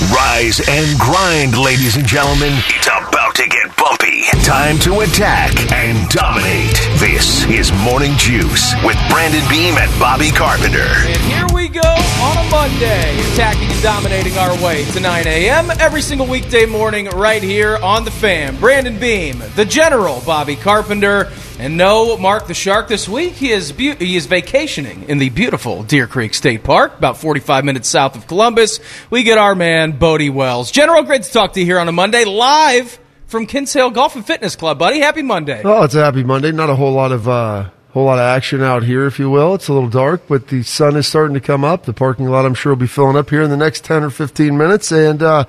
Rise and grind, ladies and gentlemen. It's about to get bumpy. Time to attack and dominate. This is Morning Juice with Brandon Beam and Bobby Carpenter. And here we go on a Monday, attacking and dominating our way to 9 a.m. every single weekday morning right here on the Fam. Brandon Beam, the General, Bobby Carpenter, and no Mark the Shark this week. He is be- he is vacationing in the beautiful Deer Creek State Park, about 45 minutes south of Columbus. We get our man Bodie Wells. General, great to talk to you here on a Monday, live from Kinsale Golf and Fitness Club, buddy. Happy Monday. Oh, it's a happy Monday. Not a whole lot of uh, whole lot of action out here, if you will. It's a little dark, but the sun is starting to come up. The parking lot, I'm sure, will be filling up here in the next 10 or 15 minutes, and. Uh,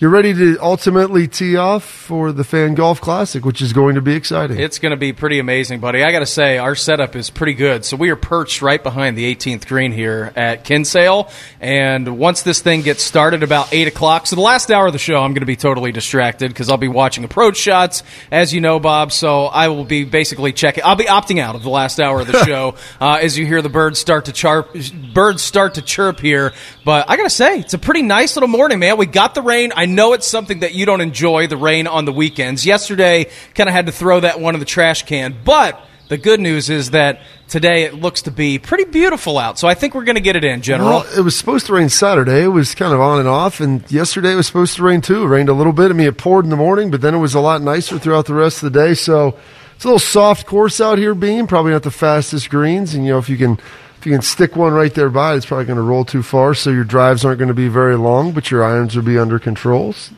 you're ready to ultimately tee off for the Fan Golf Classic, which is going to be exciting. It's going to be pretty amazing, buddy. I got to say, our setup is pretty good. So we are perched right behind the 18th green here at Kinsale. And once this thing gets started about 8 o'clock, so the last hour of the show, I'm going to be totally distracted because I'll be watching approach shots, as you know, Bob. So I will be basically checking. I'll be opting out of the last hour of the show uh, as you hear the birds start to chirp. Birds start to chirp here. But I got to say, it's a pretty nice little morning, man. We got the rain. I know it's something that you don't enjoy, the rain on the weekends. Yesterday, kind of had to throw that one in the trash can. But the good news is that today it looks to be pretty beautiful out. So I think we're going to get it in, General. Well, it was supposed to rain Saturday. It was kind of on and off, and yesterday it was supposed to rain too. It rained a little bit. I mean, it poured in the morning, but then it was a lot nicer throughout the rest of the day. So it's a little soft course out here, Beam. Probably not the fastest greens, and you know if you can you can stick one right there by, it's probably going to roll too far. So your drives aren't going to be very long, but your irons will be under controls.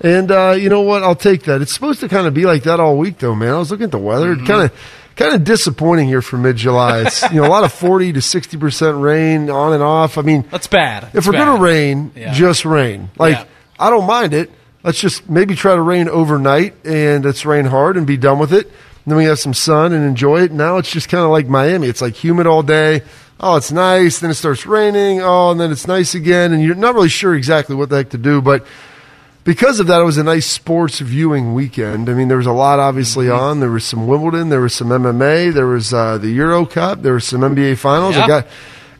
And uh, you know what? I'll take that. It's supposed to kind of be like that all week, though, man. I was looking at the weather. Mm-hmm. Kind of, kind of disappointing here for mid-July. It's you know a lot of forty to sixty percent rain on and off. I mean, That's bad. if It's we're going to rain, Yeah. just rain. Like Yeah. I don't mind it. Let's just maybe try to rain overnight and let's rain hard and be done with it. And then we have some sun and enjoy it. Now it's just kind of like Miami. It's like humid all day. Oh, it's nice. Then it starts raining. Oh, and then it's nice again. And you're not really sure exactly what the heck to do. But because of that, it was a nice sports viewing weekend. I mean, there was a lot obviously Mm-hmm. on. There was some Wimbledon. There was some MMA. There was uh, the Euro Cup. There was some NBA Finals. Yeah. I got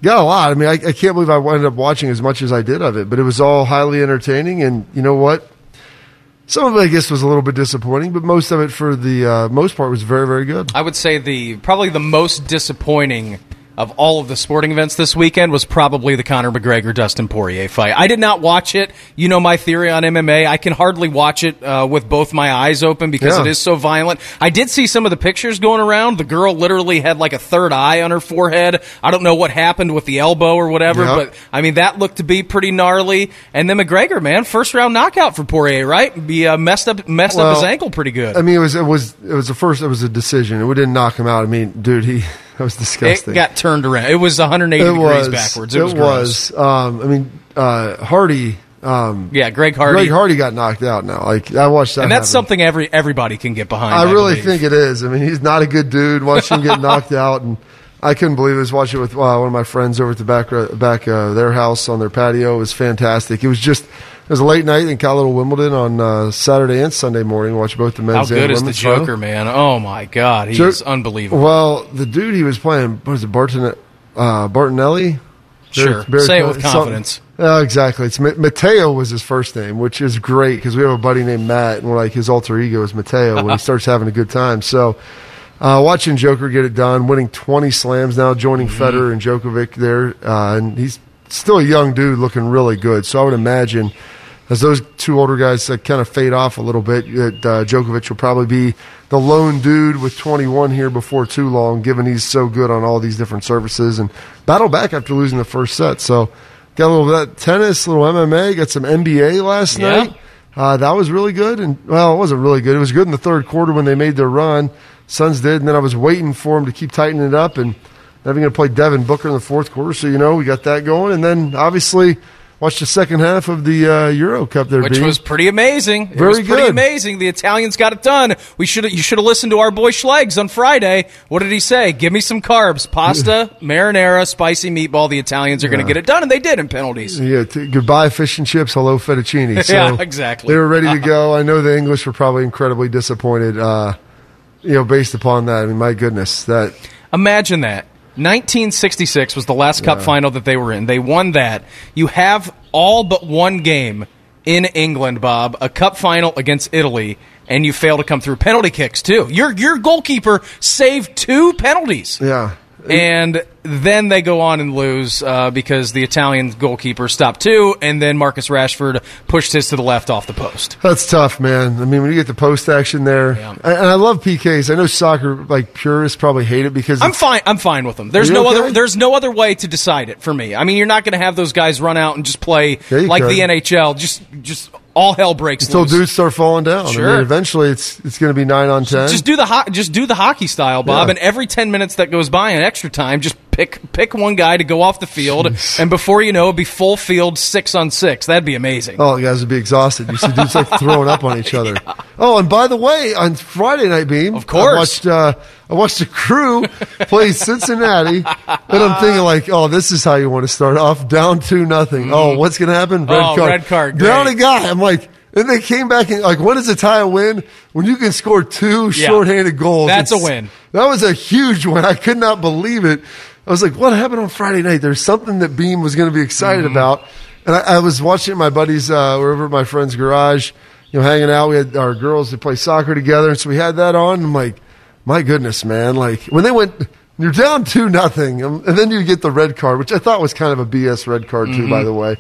got a lot. I mean, I, I can't believe I ended up watching as much as I did of it, but it was all highly entertaining. And you know what? Some of it, I guess, was a little bit disappointing, but most of it, for the uh, most part, was very, very good. I would say the probably the most disappointing of all of the sporting events this weekend was probably the Conor McGregor Dustin Poirier fight. I did not watch it. You know my theory on MMA. I can hardly watch it uh, with both my eyes open because Yeah. it is so violent. I did see some of the pictures going around. The girl literally had like a third eye on her forehead. I don't know what happened with the elbow or whatever, Yeah. but I mean that looked to be pretty gnarly. And then McGregor, man, first round knockout for Poirier, right? He uh, messed up messed up his ankle pretty good. I mean, it was it was it was the first. It was a decision. It didn't knock him out. I mean, dude, he that was disgusting. It got turned around. It was 180 It degrees was backwards. It, was, gross. was. Um, I mean, uh, Hardy. Um, Yeah, Greg Hardy. Greg Hardy got knocked out. Now, like I watched that, and that's happen. something every everybody can get behind. I really believe. think it is. I mean, he's not a good dude. Watch him get knocked out, and I couldn't believe it. I was watching it with uh, one of my friends over at the back back uh, their house on their patio. It was fantastic. It was just it was a late night in little Wimbledon on uh, Saturday and Sunday morning. Watch both the men's. How good is the. Joker, man? Oh my God, he's Jo- unbelievable. Well, the dude he was playing what was it Barton uh, Bartonelli? Sure. Say it with confidence. Oh, exactly. It's Ma- Mateo was his first name, which is great because we have a buddy named Matt, and we're like his alter ego is Mateo when he starts having a good time. So, uh, watching Joker get it done, winning 20 slams now, joining Mm-hmm. Federer and Djokovic there, uh, and he's still a young dude looking really good. So I would imagine as those two older guys uh, kind of fade off a little bit, that uh, Djokovic will probably be the lone dude with 21 here before too long, given he's so good on all these different surfaces and battle back after losing the first set. So got a little bit of tennis, a little MMA, got some NBA last Yeah. night. Uh, that was really good, and well, it wasn't really good. It was good in the third quarter when they made their run. Suns did, and then I was waiting for them to keep tightening it up, and they're going to play Devin Booker in the fourth quarter. So you know we got that going, and then obviously watched the second half of the uh, Euro Cup there, which was pretty amazing. It Very was pretty good. amazing. The Italians got it done. We should you should have listened to our boy Schlegs on Friday. What did he say? Give me some carbs, pasta, marinara, spicy meatball. The Italians are going to get it done, and they did in penalties. Yeah, t- goodbye fish and chips, hello fettuccine. So Yeah, exactly. They were ready to go. I know the English were probably incredibly disappointed. Uh, you know, based upon that. I mean, my goodness, that Imagine that. 1966 was the last cup final that they were in. They won that. You have all but one game in England, Bob, a cup final against Italy, and you fail to come through. Penalty kicks, too. Your, your goalkeeper saved two penalties. yeah. And then they go on and lose uh, because the Italian goalkeeper stopped two, and then Marcus Rashford pushed his to the left off the post. That's tough, man. I mean, when you get the post action there, Yeah. and I love PKs. I know soccer like purists probably hate it because I'm fine. I'm fine with them. There's no okay? other. There's no other way to decide it for me. I mean, you're not going to have those guys run out and just play Yeah, like could. the NHL. Just, just all hell breaks until loose. dudes start falling down. I mean, eventually it's it's going to be nine on ten. Just do the ho- just do the hockey style, Bob. Yeah. And every ten minutes that goes by in extra time, just pick pick one guy to go off the field, and before you know, it'd be full field six on six. That'd be amazing. Oh, the guys would be exhausted. You see dudes like throwing up on each other. Oh, and by the way, on Friday night, Beam, Of course. I watched, uh, I watched the crew play Cincinnati, and I'm thinking like, oh, this is how you want to start off, down two nothing. Oh, what's going to happen? Red Oh, card. red card, Down great. a guy. I'm like, and they came back and like, when is a tie a win? When you can score two Yeah. shorthanded goals. That's a win. That was a huge win. I could not believe it. I was like, what happened on Friday night? There's something that Beam was going to be excited Mm-hmm. about. And I, I was watching my buddies, uh, were over at my friend's garage, you know, hanging out. We had our girls that play soccer together. And so we had that on. I'm like, my goodness, man. Like when they went, you're down two nothing. And then you get the red card, which I thought was kind of a BS red card too, by the way.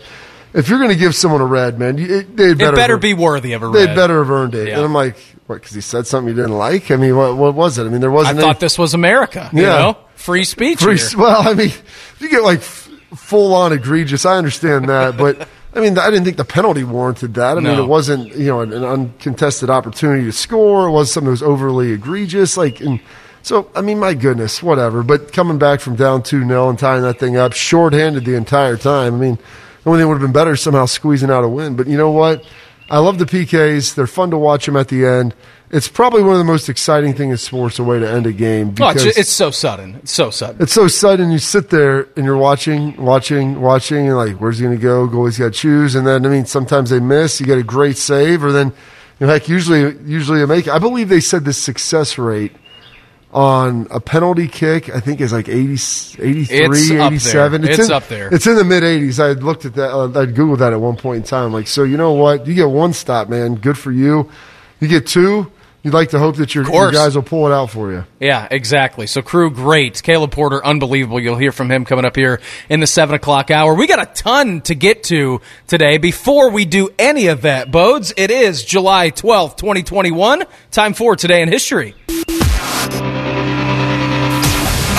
If you're going to give someone a red, man, it, they'd Mm-hmm. it better, better be worthy of a red. They'd better have earned it. Yeah. And I'm like, what? Because he said something you didn't like. I mean, what, what was it? I mean, there wasn't. any- thought this was America. You Yeah. know, free speech. Free, here. well, I mean, if you get like f- full on egregious, I understand that, but I mean, I didn't think the penalty warranted that. I mean, it wasn't you know an, an uncontested opportunity to score. It was something that was overly egregious. Like, and so I mean, my goodness, whatever. But coming back from down two 0 and tying that thing up, shorthanded the entire time. I mean, only thing would have been better somehow squeezing out a win. But you know what? I love the PKs. They're fun to watch them at the end. It's probably one of the most exciting things in sports, a way to end a game. Oh, Because it's, it's so sudden. It's so sudden. it's so sudden. You sit there and you're watching, watching, watching, and like, where's he going to go? Goalie's got to choose, and then I mean, sometimes they miss. You get a great save, or then, you know, heck, usually, usually a make. I believe they said the success rate on a penalty kick, I think is like 80, 83, It's up 87. there. It's in, up there. It's in the mid 80s. I looked at that. Uh, I'd Googled that at one point in time. Like, so you know what? You get one stop, man. Good for you. You get two. You'd like to hope that your, your guys will pull it out for you. Yeah, exactly. So, crew, great. Caleb Porter, unbelievable. You'll hear from him coming up here in the 7 o'clock hour. We got a ton to get to today. Before we do any of that, Bodes, it is July 12th, 2021. Time for Today in History.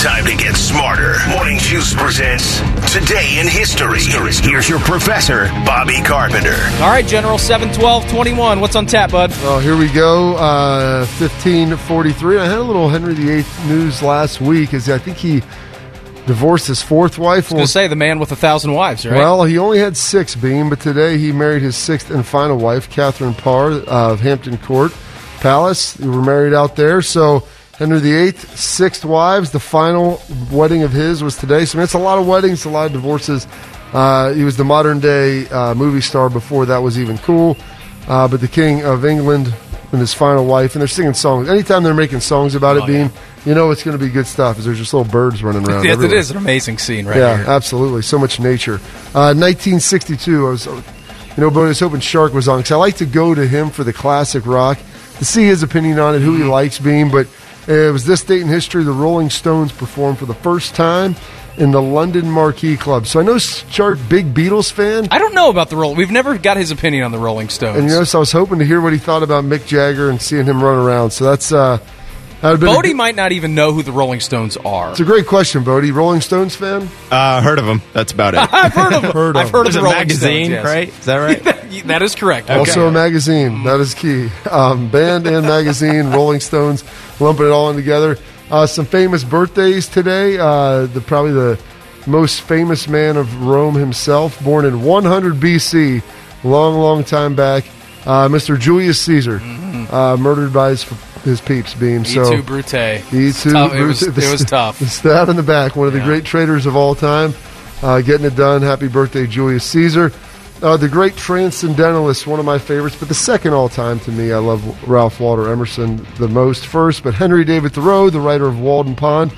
Time to get smarter. Morning Juice presents Today in History. Here's your professor, Bobby Carpenter. All right, General 7 12 21. What's on tap, bud? Oh, here we go. Uh, 1543. I had a little Henry VIII news last week. Is I think he divorced his fourth wife. going to say the man with a thousand wives, right? Well, he only had six, Beam, but today he married his sixth and final wife, Catherine Parr of Hampton Court Palace. They were married out there. So Henry VIII, sixth wives. The final wedding of his was today. So I mean, it's a lot of weddings, a lot of divorces. Uh, he was the modern day uh, movie star before that was even cool. Uh, but the King of England and his final wife, and they're singing songs. Anytime they're making songs about it, Oh, Beam, you know it's going to be good stuff. Because there's just little birds running around. Yes, it everywhere. is an amazing scene right Yeah, here. absolutely. So much nature. Uh, 1962, I was, you know, but I was hoping Shark was on because I like to go to him for the classic rock to see his opinion on it, who he likes being. But it was this date in history the Rolling Stones performed for the first time in the London Marquee Club. So I know Shark, big Beatles fan. I don't know about the roll. We've never got his opinion on the Rolling Stones. And you know, so I was hoping to hear what he thought about Mick Jagger and seeing him run around. So that's uh, that a Bodie might not even know who the Rolling Stones are. it's a great question, Bodie. Rolling Stones fan? Uh, heard of them. That's about it. I've heard of them. Heard of I've heard There's of a the Rolling magazine, Stones, yes. right? Is that right? that is correct. Also a magazine. That is key. Um, band and magazine, Rolling Stones, lumping it all in together. Uh, some famous birthdays today. Uh, the probably the most famous man of Rome himself, born in 100 BC, long, long time back. Uh, Mr. Julius Caesar, uh, murdered by his, his peeps beam. So Brute. E It's two, tough. It was, Brute- it was tough. The stab in the back, one of the Yeah. great traders of all time, uh, getting it done. Happy birthday, Julius Caesar. Uh, the great transcendentalist, one of my favorites, but the second all time to me. I love Ralph Waldo Emerson the most first, but Henry David Thoreau, the writer of Walden Pond,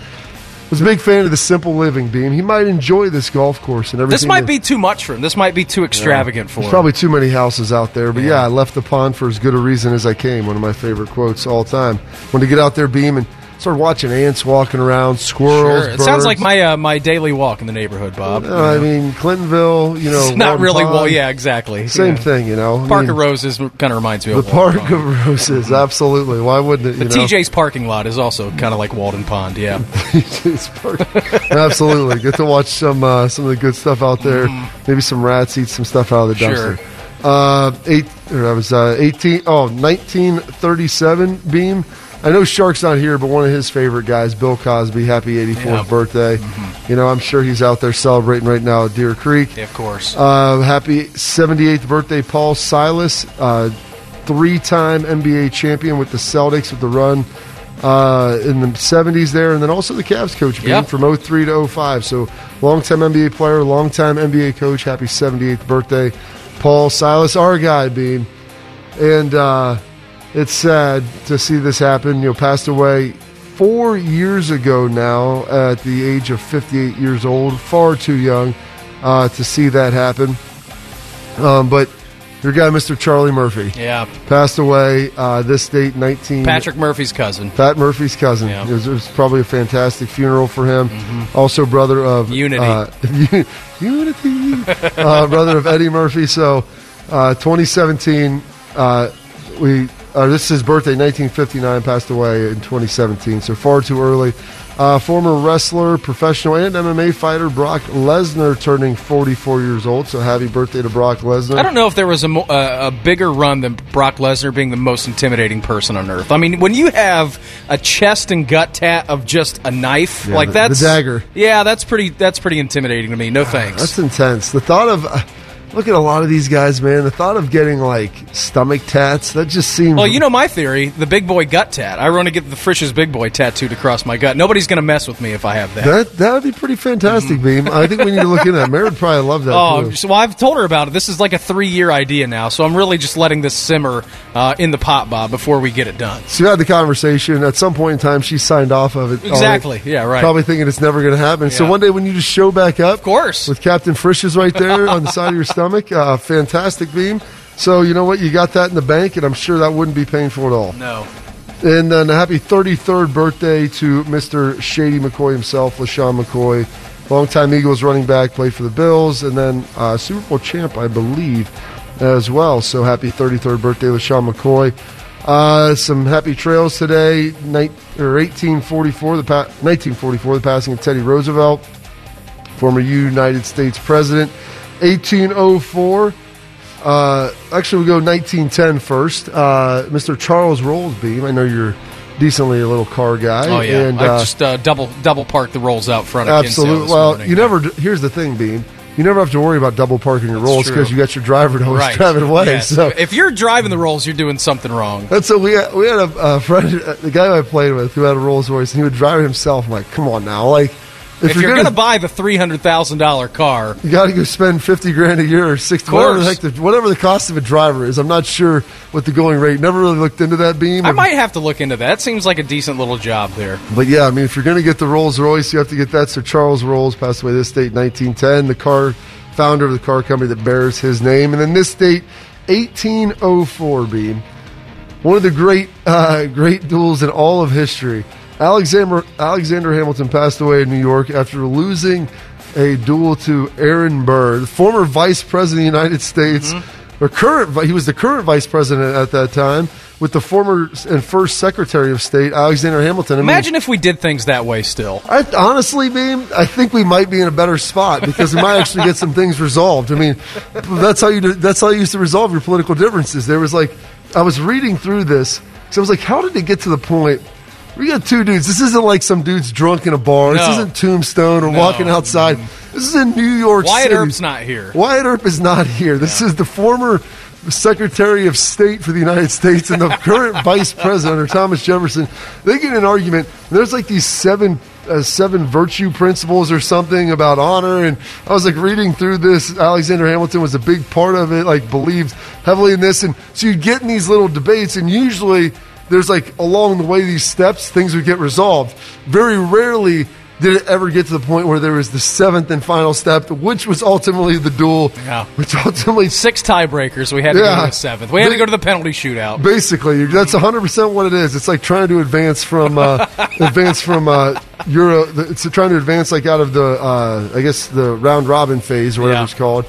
was a big fan of the simple living beam. He might enjoy this golf course and everything. This might that- be too much for him. This might be too extravagant for there's him. probably too many houses out there, but yeah. I left the pond for as good a reason as I came. One of my favorite quotes all time. Wanted to get out there, beam, and start watching ants walking around, squirrels. Sure. It sounds like my uh, my daily walk in the neighborhood, Bob. Uh, I mean, Clintonville, you know, it's not really Pond, well. Yeah, exactly. same Yeah. thing. You know, I Park mean, of Roses kind of reminds me the of Walden Park Pond. of Roses. Absolutely. Why wouldn't it? You The know? TJ's parking lot is also kind of like Walden Pond. Yeah. TJ's Park. Absolutely. Get to watch some uh, some of the good stuff out there. Maybe some rats eat some stuff out of the Sure. dumpster. Uh, eight. Or I was uh, eighteen. Oh, 1937 beam. I know Shark's not here, but one of his favorite guys, Bill Cosby. Happy 84th Yeah. birthday. You know, I'm sure he's out there celebrating right now at Deer Creek. Yeah, of course. Uh, happy 78th birthday, Paul Silas, uh, three-time NBA champion with the Celtics with the run uh, in the 70s there, and then also the Cavs coach being from 03 to 05. So long-time NBA player, long-time NBA coach. Happy 78th birthday, Paul Silas, our guy being. And uh, it's sad to see this happen. You know, passed away four years ago now at the age of 58 years old. Far too young uh, to see that happen. Um, but your guy, Mr. Charlie Murphy, yeah. passed away uh, this date, 19. Patrick Murphy's cousin. Pat Murphy's cousin. Yeah. Mm-hmm. It, was, it was probably a fantastic funeral for him. Also, brother of Unity. uh, Unity, uh, brother of Eddie Murphy. So, uh, 2017, uh, we uh, this is his birthday, 1959. Passed away in 2017. So far too early. Uh, former wrestler, professional, and MMA fighter Brock Lesnar turning 44 years old. So happy birthday to Brock Lesnar. I don't know if there was a, mo- uh, a bigger run than Brock Lesnar being the most intimidating person on earth. I mean, when you have a chest and gut tat of just a knife, Yeah, like the- the that's dagger. Yeah, that's pretty. That's pretty intimidating to me. No thanks. That's intense. The thought of uh, look at a lot of these guys, man. The thought of getting like stomach tats that just seems. well, you know my theory: the big boy gut tat. I want to get the Frisch's big boy tattooed across my gut. Nobody's going to mess with me if I have that. that that would be pretty fantastic, Beam. I think we need to look into that. Mary would probably love that. Oh, too. so well, I've told her about it. This is like a three-year idea now, so I'm really just letting this simmer uh, in the pot, Bob, before we get it done. So you had the conversation. At some point in time, she signed off of it. Exactly. already, Yeah, right. Probably thinking it's never going to happen. So one day when you just show back up, Of course. with Captain Frisch's right there on the side of your stomach, uh, fantastic Beam. So you know what? You got that in the bank, and I'm sure that wouldn't be painful at all. No. And then a happy 33rd birthday to Mr. Shady McCoy himself, LeSean McCoy. Longtime Eagles running back, played for the Bills, and then uh, Super Bowl champ, I believe, as well. So happy 33rd birthday, LeSean McCoy. Uh, some happy trails today. Night, or 1844, the pa- 1944, the passing of Teddy Roosevelt, former United States president. 1804, uh, actually, we go 1910 first. Uh, Mr. Charles Rolls Beam. I know you're decently a little car guy. Oh yeah. And, I uh, just uh, double double park the rolls out front of absolutely. Well, morning. you never. Here's the thing, Beam. You never have to worry about double parking your rolls because you got your driver to always right. drive it away. Yes. So if you're driving the rolls, you're doing something wrong. And so we had, we had a, a friend, the guy I played with, who had a Rolls Royce, and he would drive it himself. I'm like, come on now, like If, you're, going to buy the three hundred thousand dollar car, you got to go spend fifty grand a year or sixty, whatever the, the, whatever the cost of a driver is. I'm not sure what the going rate. Never really looked into that beam. I might have to look into that. Seems like a decent little job there. But yeah, I mean, if you're going to get the Rolls Royce, you have to get that. So Charles Rolls passed away this date, 1910. The car founder of the car company that bears his name, and then this date, 1804. Beam, one of the great, uh, great duels in all of history. Alexander Alexander Hamilton passed away in New York after losing a duel to Aaron Burr, former Vice President of the United States, mm-hmm. or current. He was the current Vice President at that time with the former and first Secretary of State Alexander Hamilton. I mean, Imagine if we did things that way still. I honestly, Beam, I think we might be in a better spot because we might actually get some things resolved. I mean, that's how you do, that's how you used to resolve your political differences. There was like, I was reading through this, so I was like, how did it get to the point We got two dudes. This isn't like some dudes drunk in a bar. This isn't Tombstone or No. walking outside. This is in New York City. Wyatt City. Earp's not here. Wyatt Earp is not here. This is the former Secretary of State for the United States and the current Vice President, or Thomas Jefferson. They get in an argument. There's like these seven. Uh, seven virtue principles or something about honor and i was like reading through this alexander hamilton was a big part of it like believed heavily in this and so you get in these little debates and usually there's like along the way these steps things would get resolved very rarely did it ever get to the point where there was the seventh and final step, which was ultimately the duel, Yeah. which ultimately, Six tiebreakers. We had to go to the seventh. We had to go to the penalty shootout. basically, that's 100% what it is. It's like trying to advance from, uh, advance from, uh, Euro, it's trying to advance like out of the, uh, I guess the round robin phase or whatever Yeah. it's called.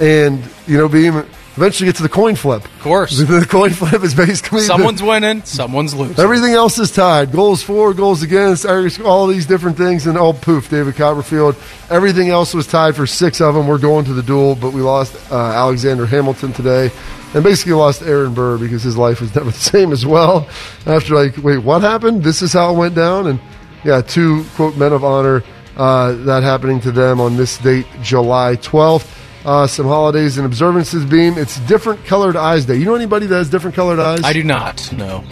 And, you know, being, eventually get to the coin flip. Of course. The coin flip is basically the- Someone's winning, someone's losing. Everything else is tied. Goals for, goals against, all these different things, and oh poof, David Copperfield. Everything else was tied for six of them. We're going to the duel, but we lost uh, Alexander Hamilton today, and basically lost Aaron Burr because his life was never the same as well. After like, wait, what happened? This is how it went down, and yeah, two quote men of honor. Uh, that happening to them on this date, July twelfth. Uh, some holidays and observances beam. It's different colored eyes day. You know anybody that has different colored eyes? I do not. No.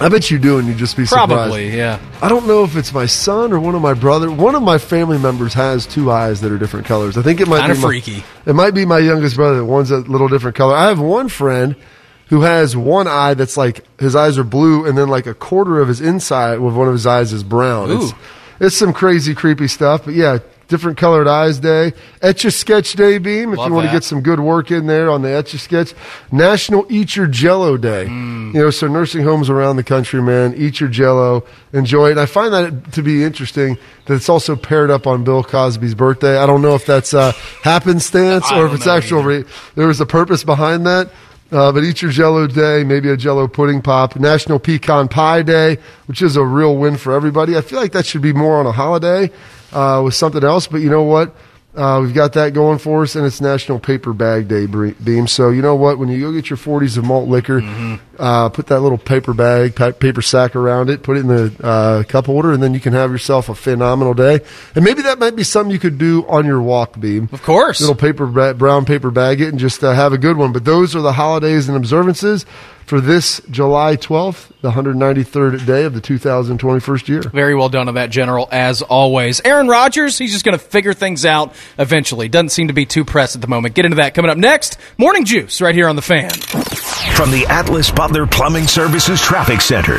I bet you do, and you'd just be surprised. Probably, yeah. I don't know if it's my son or one of my brother. One of my family members has two eyes that are different colors. I think it might Kinda be my- freaky. it might be my youngest brother. One's a little different color. I have one friend who has one eye that's like his eyes are blue, and then like a quarter of his inside with one of his eyes is brown. It's, Ooh. it's some crazy, creepy stuff. But yeah, different colored eyes day. Etch a sketch day, beam. If Love you want to get some good work in there on the etch a sketch. National Eat Your Jello Day. Mm. You know, so nursing homes around the country, man, eat your Jello, enjoy it. And I find that to be interesting that it's also paired up on Bill Cosby's birthday. I don't know if that's uh, happenstance or if it's actual. Re- there was a purpose behind that. Uh, but eat your Jello Day, maybe a Jello pudding pop. National Pecan Pie Day, which is a real win for everybody. I feel like that should be more on a holiday uh, with something else. But you know what? Uh, we've got that going for us, and it's National Paper Bag Day, Beam. So you know what? When you go get your 40s of malt liquor, uh, put that little paper bag, paper sack around it, put it in the uh, cup holder, and then you can have yourself a phenomenal day. And maybe that might be something you could do on your walk, Beam Of course. little paper ba- brown paper bag it and just uh, have a good one. But those are the holidays and observances for this July 12th, the 193rd day of the 2021st year. Very well done on that, General, as always. Aaron Rodgers, he's just going to figure things out eventually. Doesn't seem to be too pressed at the moment. Get into that coming up next. Morning Juice right here on The Fan. From the Atlas Butler Plumbing Services Traffic Center.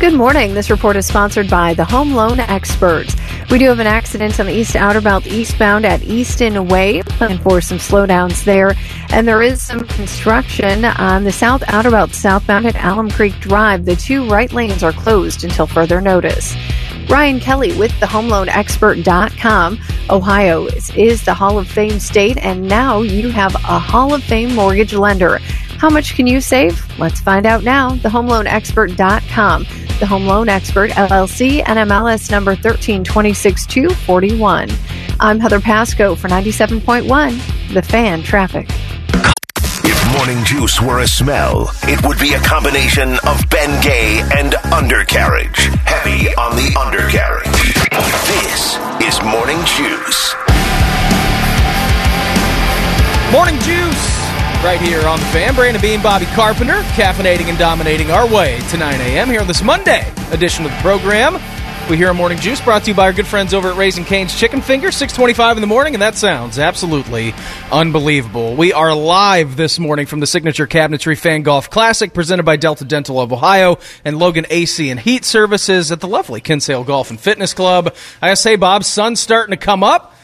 Good morning. This report is sponsored by the Home Loan Experts. We do have an accident on the East Outer Belt eastbound at Easton Way, and for some slowdowns there. And there is some construction on the South Outer Belt southbound at Alum Creek Drive. The two right lanes are closed until further notice. Ryan Kelly with the homeloanexpert.com. Ohio is, is the Hall of Fame state, and now you have a Hall of Fame mortgage lender. How much can you save? Let's find out now. TheHomeLoanExpert.com. The Home Loan Expert LLC NMLS number 1326241. I'm Heather Pasco for 97.1 The Fan Traffic. If morning juice were a smell, it would be a combination of Ben Gay and undercarriage. Heavy on the undercarriage. This is Morning Juice. Morning Juice right here on The Fan. Brandon Beam, Bobby Carpenter, caffeinating and dominating our way to 9 a.m. here on this Monday edition of the program. We hear a Morning Juice brought to you by our good friends over at Raising Cane's Chicken Finger, 625 in the morning, and that sounds absolutely unbelievable. We are live this morning from the Signature Cabinetry Fan Golf Classic presented by Delta Dental of Ohio and Logan AC and Heat Services at the lovely Kinsale Golf and Fitness Club. I say, Bob, sun's starting to come up.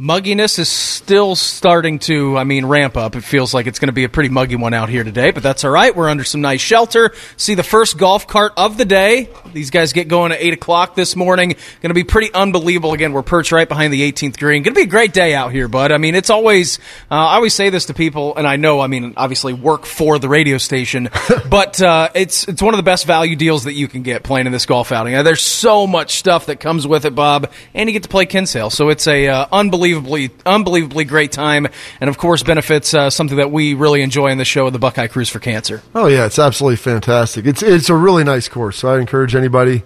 Mugginess is still starting to, I mean, ramp up. It feels like it's going to be a pretty muggy one out here today, but that's all right. We're under some nice shelter. See the first golf cart of the day. These guys get going at 8 o'clock this morning. Going to be pretty unbelievable. Again, we're perched right behind the 18th green. Going to be a great day out here, bud. I mean, it's always, uh, I always say this to people, and I know, I mean, obviously work for the radio station, but uh, it's, it's one of the best value deals that you can get playing in this golf outing. There's so much stuff that comes with it, Bob, and you get to play Kinsale. So it's a uh, unbelievably, unbelievably great time, and of course benefits uh, something that we really enjoy in the show, the Buckeye Cruise for Cancer. Oh yeah, it's absolutely fantastic. It's it's a really nice course. So I encourage anybody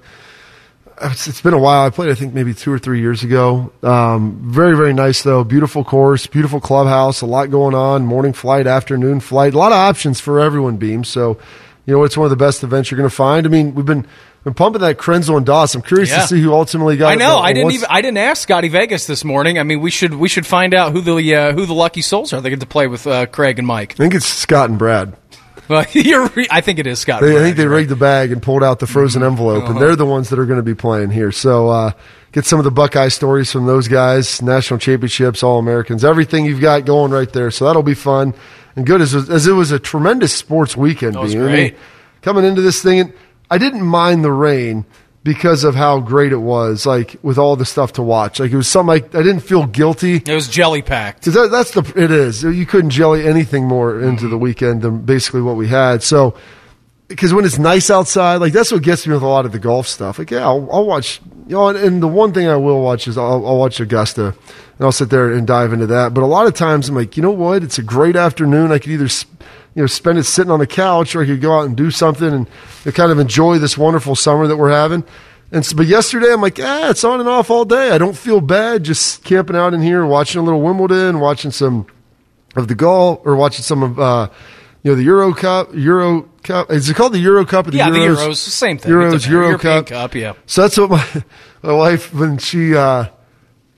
it's, it's been a while. I played, I think, maybe two or three years ago. Um, very, very nice though. Beautiful course, beautiful clubhouse. A lot going on. Morning flight, afternoon flight. A lot of options for everyone. Beam. So, you know, it's one of the best events you're going to find. I mean, we've been been pumping that Krenzel and Doss. I'm curious Yeah. to see who ultimately got. I it. know. I didn't what's- even. I didn't ask Scotty Vegas this morning. I mean, we should we should find out who the uh, who the lucky souls are. They get to play with uh, Craig and Mike. I think it's Scott and Brad. Well, you're, re- I think it is Scott. They, I think they right? rigged the bag and pulled out the frozen envelope, and they're the ones that are going to be playing here. So uh, get some of the Buckeye stories from those guys, national championships, All Americans, everything you've got going right there. So that'll be fun and good as, as it was a tremendous sports weekend. That was Beam. I mean, coming into this thing, and I didn't mind the rain because of how great it was. Like with all the stuff to watch, like it was something like I didn't feel guilty. It was jelly packed. that, that's the it is. You couldn't jelly anything more into mm-hmm. the weekend than basically what we had. So because when it's nice outside, like that's what gets me with a lot of the golf stuff. Like, yeah, I'll, I'll watch. You know, and, and the one thing I will watch is I'll, I'll watch Augusta, and I'll sit there and dive into that. But a lot of times I'm like, you know what? It's a great afternoon. I could either. You know, spend it sitting on the couch, or I could go out and do something and kind of enjoy this wonderful summer that we're having. And so, but yesterday I'm like, ah, it's on and off all day. I don't feel bad just camping out in here, watching a little Wimbledon, watching some of the golf, or watching some of uh, you know the Euro Cup. Euro Cup is it called the Euro Cup or the Yeah, the Euros? Euros, same thing. Euros, Euro European Cup. Cup, yeah. So that's what my my wife when she uh,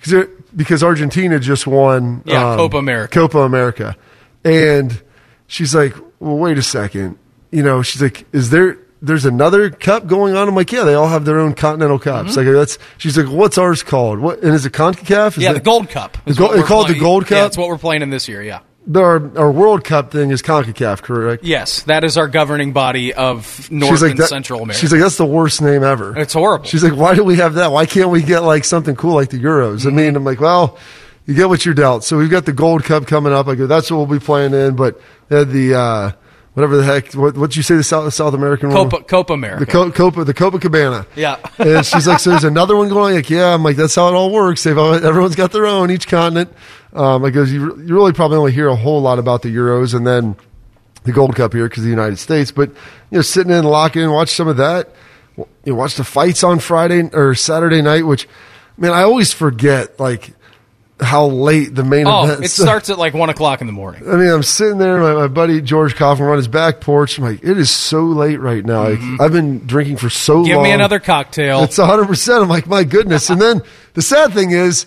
cause it, because Argentina just won Yeah, um, Copa America. Copa America, and she's like, well, wait a second, you know, she's like, is there? There's another cup going on. I'm like, yeah, they all have their own continental cups. Like that's. She's like, what's ours called? What and is it Concacaf? Is Mm-hmm. Yeah, it- the Gold Cup. The gold- what we're they call it the playing. Gold Yeah, Cup? that's what we're playing in this year. Yeah. Our, our World Cup thing is CONCACAF, correct? Yes, that is our governing body of North and that- Central America. She's like, that's the worst name ever. It's horrible. She's like, why do we have that? Why can't we get like something cool like the Euros? Mm-hmm. I mean, I'm like, well, you get what you're dealt. So we've got the Gold Cup coming up. I go, that's what we'll be playing in. But they had the uh, whatever the heck, what what you say the South South American one? Copa, Copa America. the Co- Copa the Copacabana. Yeah. and she's like, so there's another one going. Like, yeah. I'm like, that's how it all works. They've all, everyone's got their own each continent. Um, I goes, you, you really probably only hear a whole lot about the Euros and then the Gold Cup here because the United States. But you know, sitting in, locking in, watch some of that. You know, watch the fights on Friday or Saturday night. Which, man, I always forget like how late the main oh, event. it starts at like one o'clock in the morning. I mean, I'm sitting there, my, my buddy George Coffin, on his back porch. I'm like, it is so late right now. Like, I've been drinking for so Mm-hmm. Give me another cocktail. It's 100%. I'm like, my goodness. And then the sad thing is,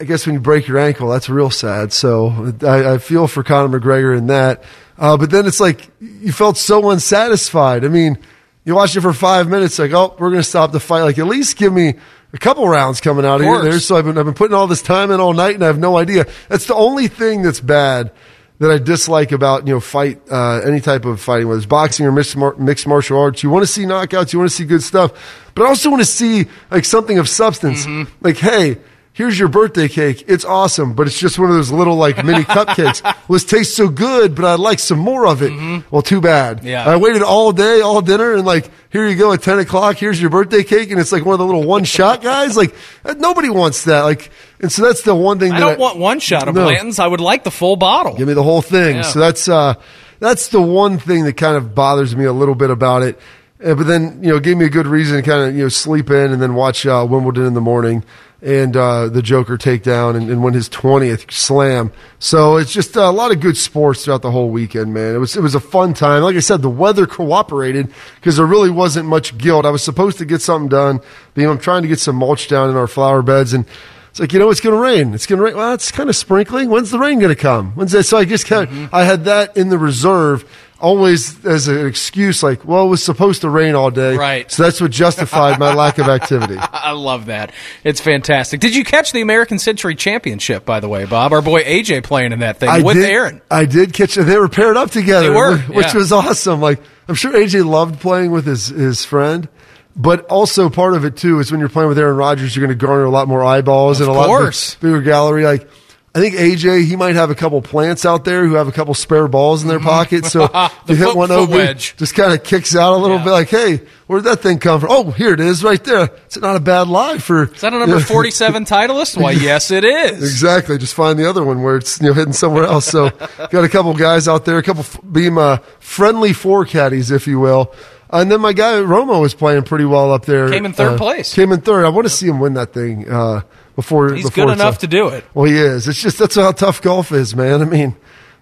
I guess when you break your ankle, that's real sad. So I, I feel for Conor McGregor in that. Uh, but then it's like, you felt so unsatisfied. I mean, you watched it for five minutes, like, oh, we're going to stop the fight. Like, at least give me a couple rounds coming out of, Of here. There. So I've been, I've been putting all this time in all night and I have no idea. That's the only thing that's bad that I dislike about you know fight uh, any type of fighting, whether it's boxing or mixed, mar- mixed martial arts. You want to see knockouts, you want to see good stuff, but I also want to see like something of substance. Like, hey, here's your birthday cake. It's awesome, but it's just one of those little like mini cupcakes. Well, this tastes so good, but I'd like some more of it. Well, too bad. Yeah. I waited all day, all dinner, and like here you go at ten o'clock. Here's your birthday cake, and it's like one of the little one shot guys. Like uh, nobody wants that. Like, and so that's the one thing. I don't want one shot of No. Blanton's. I would like the full bottle. Give me the whole thing. Yeah. So that's uh, that's the one thing that kind of bothers me a little bit about it. Uh, but then you know, gave me a good reason to kind of you know sleep in and then watch uh, Wimbledon in the morning and uh, the Joker takedown and, and win his twentieth slam. So it's just uh, a lot of good sports throughout the whole weekend, man. It was it was a fun time. Like I said, the weather cooperated because there really wasn't much guilt. I was supposed to get something done. Being I'm trying to get some mulch down in our flower beds and. It's like, you know, it's going to rain. It's going to rain. Well, it's kind of sprinkling. When's the rain going to come? When's that? So I just kind of, I had that in the reserve always as an excuse, like, well, it was supposed to rain all day. Right. So that's what justified my lack of activity. I love that. It's fantastic. Did you catch the American Century Championship, by the way, Bob? Our boy AJ playing in that thing I with did, Aaron. I did catch They were paired up together. They were, which yeah. was awesome. Like, I'm sure AJ loved playing with his, his friend. But also part of it too is when you're playing with Aaron Rodgers, you're going to garner a lot more eyeballs Of and a lot course. big- bigger gallery. Like I think AJ, he might have a couple plants out there who have a couple spare balls in their pocket. So Mm-hmm. The you hit foot- one foot over, just kind of kicks out a little Yeah. bit. Like, hey, where'd that thing come from? Oh, here it is, right there. It's not a bad lie for. Is that a number 47 titleist? Why, yes, it is. Exactly. Just find the other one where it's you know hidden somewhere else. So got a couple guys out there, a couple beam uh, friendly four caddies, if you will. And then my guy Romo was playing pretty well up there. Came in third Uh, place. Came in third. I want to see him win that thing uh, before. He's before good enough to do it. Well, he is. It's just that's how tough golf is, man. I mean,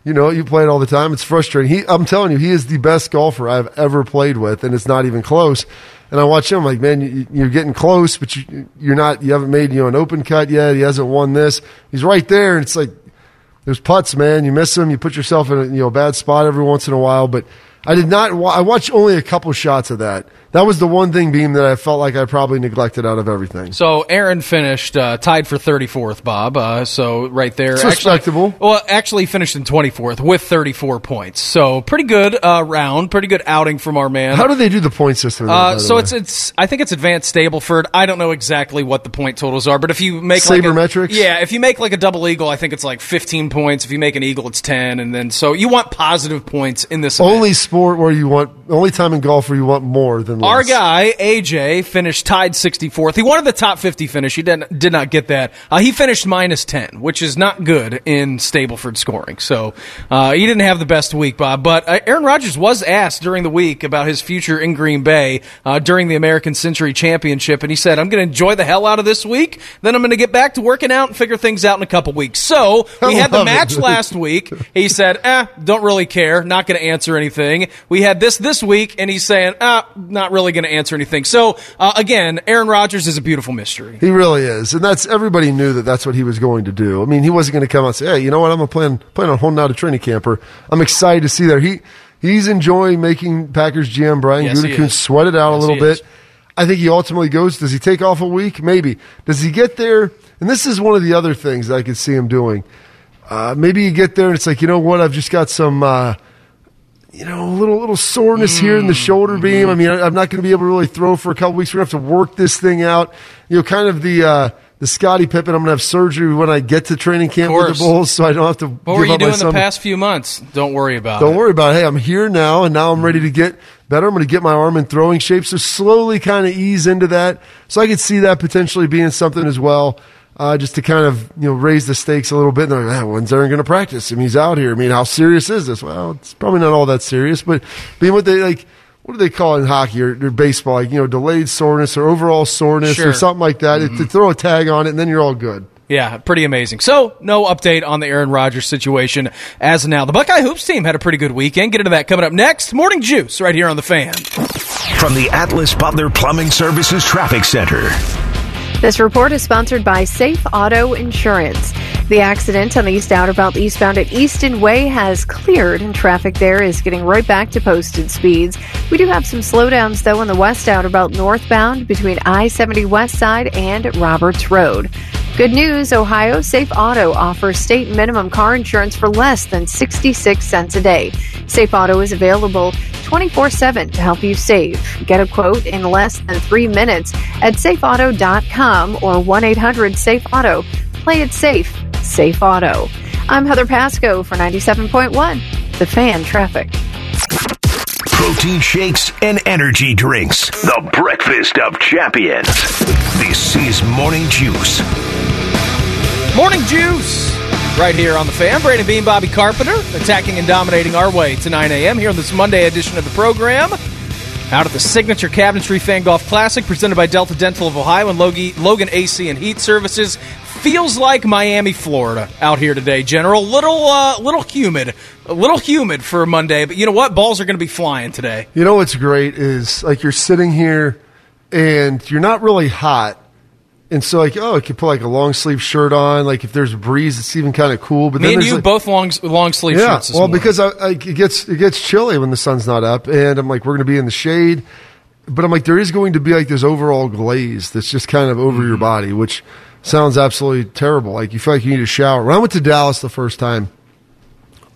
you know, you play it all the time. It's frustrating. He, I'm telling you, he is the best golfer I've ever played with, and it's not even close. And I watch him like, man, you, you're getting close, but you, you're not. You haven't made you know an open cut yet. He hasn't won this. He's right there, and it's like there's putts, man. You miss them, you put yourself in a you know bad spot every once in a while. But I did not. wa- I watched only a couple shots of that. That was the one thing, Beam, that I felt like I probably neglected out of everything. So Aaron finished uh, tied for 34th, Bob. Uh, so right there, It's actually- respectable. well, actually finished in 24th with 34 points. So pretty good uh, round, pretty good outing from our man. How do they do the point system? Uh, so it's it's I think it's advanced Stableford. I don't know exactly what the point totals are, but if you make like a, Sabermetrics? yeah, if you make like a double eagle, I think it's like 15 points. If you make an eagle, it's 10, and then so you want positive points in this. Only event. Sport where you want only time in golf where you want more than Our guy AJ finished tied 64th. He wanted the top 50 finish. He didn't did not get that. Uh, he finished minus 10, which is not good in Stableford scoring. So uh, he didn't have the best week, Bob. But uh, Aaron Rodgers was asked during the week about his future in Green Bay uh, during the American Century Championship, and he said, "I'm going to enjoy the hell out of this week. Then I'm going to get back to working out and figure things out in a couple weeks." So we I had the it. match last week. He said, "Eh, don't really care. Not going to answer anything." We had this this week, and he's saying, "Ah, not really going to answer anything." So uh, again, Aaron Rodgers is a beautiful mystery. He really is, and that's everybody knew that that's what he was going to do. I mean, he wasn't going to come out and say, "Hey, you know what? I'm gonna plan plan on holding out a training camper." I'm excited to see there. He he's enjoying making Packers GM Brian Yes, Gutekunst sweat it out Yes, a little bit. is. I think he ultimately goes. Does he take off a week? Maybe. Does he get there? And this is one of the other things I could see him doing. Uh, maybe you get there and it's like, you know what? I've just got some. Uh, you know, a little little soreness here in the mm, shoulder mm-hmm. beam. I mean, I, I'm not going to be able to really throw for a couple weeks. We're going to have to work this thing out. You know, kind of the uh, the Scottie Pippen. I'm going to have surgery when I get to training camp with the Bulls, so I don't have to. What were you doing the summer. past few months? Don't worry about Don't it. worry about it. Hey, I'm here now, and now I'm ready to mm-hmm. get better. I'm going to get my arm in throwing shape. So slowly kind of ease into that. So I could see that potentially being something as well. Uh, just to kind of you know raise the stakes a little bit. And they're like, ah, when's Aaron going to practice? I mean, he's out here. I mean, how serious is this? Well, it's probably not all that serious, but being what they like, what do they call it in hockey or, or baseball? Like, you know, delayed soreness or overall soreness Sure. or something like that. To throw a tag on it, and then you're all good. Yeah, pretty amazing. So, no update on the Aaron Rodgers situation as of now. The Buckeye Hoops team had a pretty good weekend. Get into that coming up next. Morning Juice right here on the fan. From the Atlas Butler Plumbing Services Traffic Center. This report is sponsored by Safe Auto Insurance. The accident on the East Outer Belt eastbound at Easton Way has cleared, and traffic there is getting right back to posted speeds. We do have some slowdowns, though, on the West Outer Belt northbound between I 70 West Side and Roberts Road. Good news Ohio Safe Auto offers state minimum car insurance for less than 66 cents a day. Safe Auto is available 24 7 to help you save. Get a quote in less than three minutes at safeauto.com or 1 800 Safe Auto. Play it safe. Safe Auto. I'm Heather Pasco for 97.1, The Fan Traffic. Protein shakes and energy drinks. The breakfast of champions. This is Morning Juice. Morning Juice right here on the fan. Brandon Beam, Bobby Carpenter, attacking and dominating our way to 9 a.m. here on this Monday edition of the program. Out at the Signature Cabinetry Fan Golf Classic, presented by Delta Dental of Ohio and Logan AC and Heat Services. Feels like Miami, Florida, out here today. General, little, uh, little humid, a little humid for Monday, but you know what? Balls are going to be flying today. You know what's great is like you're sitting here and you're not really hot. And so like, oh, I could put like a long sleeve shirt on. Like if there's a breeze, it's even kind of cool. But Me then and you like- both long, long sleeve yeah, shirts. Well, morning. because I, I, it gets it gets chilly when the sun's not up, and I'm like, we're going to be in the shade. But I'm like, there is going to be like this overall glaze that's just kind of over Mm-hmm. your body, which sounds absolutely terrible. Like you feel like you need a shower. When I went to Dallas the first time,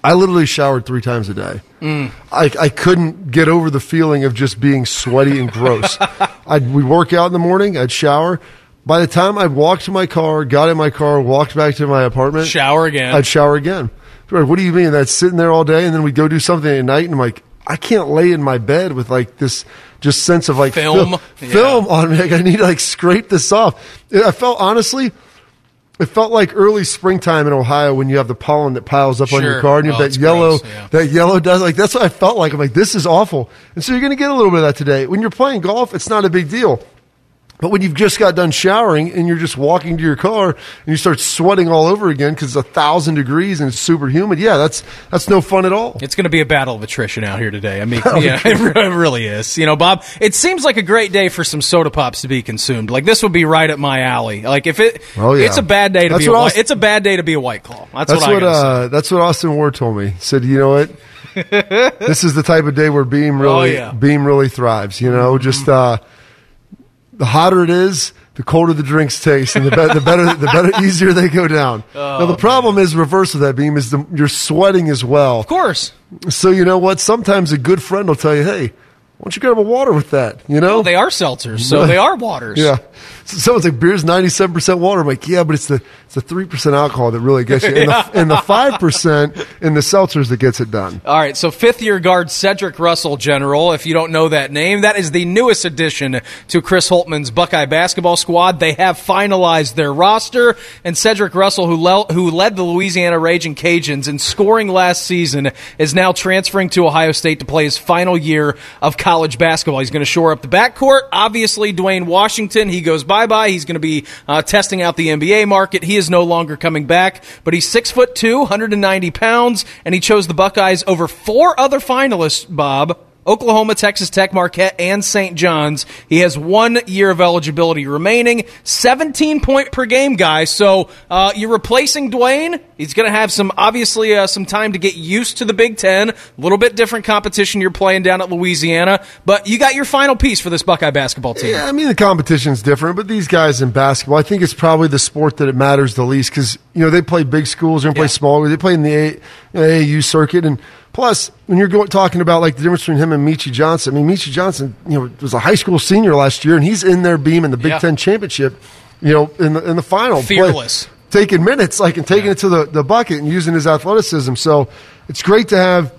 I literally showered three times a day. Mm. I, I couldn't get over the feeling of just being sweaty and gross. I'd we'd work out in the morning, I'd shower. By the time I walked to my car, got in my car, walked back to my apartment, Shower again. I'd shower again. Right, What do you mean? That's sitting there all day, and then we go do something at night, and I'm like, I can't lay in my bed with like this just sense of like Film. fil- Yeah. film on me. Like I need to like scrape this off. I felt honestly, it felt like early springtime in Ohio when you have the pollen that piles up on your Sure. car and you have Oh, that yellow, yeah. that yellow dust. Like that's what I felt like. I'm like, this is awful. And so you're going to get a little bit of that today. When you're playing golf, it's not a big deal. But when you've just got done showering and you're just walking to your car and you start sweating all over again because it's a thousand degrees and it's super humid, yeah, that's that's no fun at all. It's going to be a battle of attrition out here today. I mean, yeah, it really is. You know, Bob, it seems like a great day for some soda pops to be consumed. Like this would be right up my alley. Like if it, Oh, yeah. it's a bad day to That's be. A white, Austin- it's a bad day to be a white claw. That's, That's what, I what uh, that's what Austin Ward told me. He said, you know what? this is the type of day where Beam really Oh, yeah. Beam really thrives. You know, just uh, the hotter it is, the colder the drinks taste, and the, be- the better the better easier they go down. Oh, now the problem is reverse of that Beam is the, you're sweating as well. Of course, So you know what? Sometimes a good friend will tell you, hey. Why don't you grab a water with that? You know, well, they are seltzers, so they are waters. yeah. So someone's like, beer's ninety seven percent water. I'm like, yeah, but it's the it's the three percent alcohol that really gets you, and the and the five percent in the seltzers that gets it done. All right, so fifth year guard Cedric Russell, General. If you don't know that name, that is the newest addition to Chris Holtmann's Buckeye basketball squad. They have finalized their roster, and Cedric Russell, who, le- who led the Louisiana Raging Cajuns in scoring last season, is now transferring to Ohio State to play his final year of college basketball. He's going to shore up the backcourt. Obviously, Duane Washington, he goes bye bye. He's going to be uh, testing out the NBA market. He is no longer coming back, but he's six foot two, 190 pounds, and he chose the Buckeyes over four other finalists, Bob. Oklahoma, Texas Tech, Marquette, and St. John's. He has one year of eligibility remaining. 17 point per game guy. So uh, you're replacing Duane. He's going to have some, obviously, uh, some time to get used to the Big Ten. A little bit different competition you're playing down at Louisiana. But you got your final piece for this Buckeye basketball team. Yeah, I mean the competition's different, but these guys in basketball, I think it's probably the sport that it matters the least because you know they play big schools, they play Yeah. small, they play in the AAU circuit, and plus when you're going, talking about like the difference between him and Meechie Johnson, I mean Meechie Johnson, you know, was a high school senior last year, and he's in their beam in the Big Yeah. Ten championship, you know, in the in the final, play- Fearless. taking minutes, like and taking it to the the bucket and using his athleticism. So it's great to have.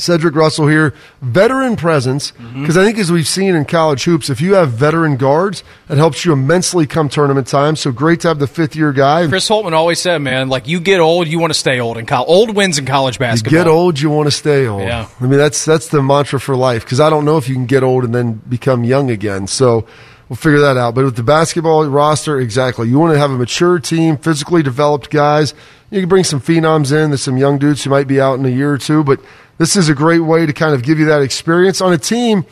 Cedric Russell here, veteran presence, Mm-hmm. because I think as we've seen in college hoops, if you have veteran guards, it helps you immensely come tournament time. So great to have the fifth year guy. Chris Holtmann always said, man, like you get old, you want to stay old in college. Old wins in college basketball. you get old, you want to stay old. Yeah. I mean that's that's the mantra for life. Because I don't know if you can get old and then become young again. So we'll figure that out. But with the basketball roster, exactly, you want to have a mature team, physically developed guys. You can bring some phenoms in. There's some young dudes who might be out in a year or two, but this is a great way to kind of give you that experience on a team.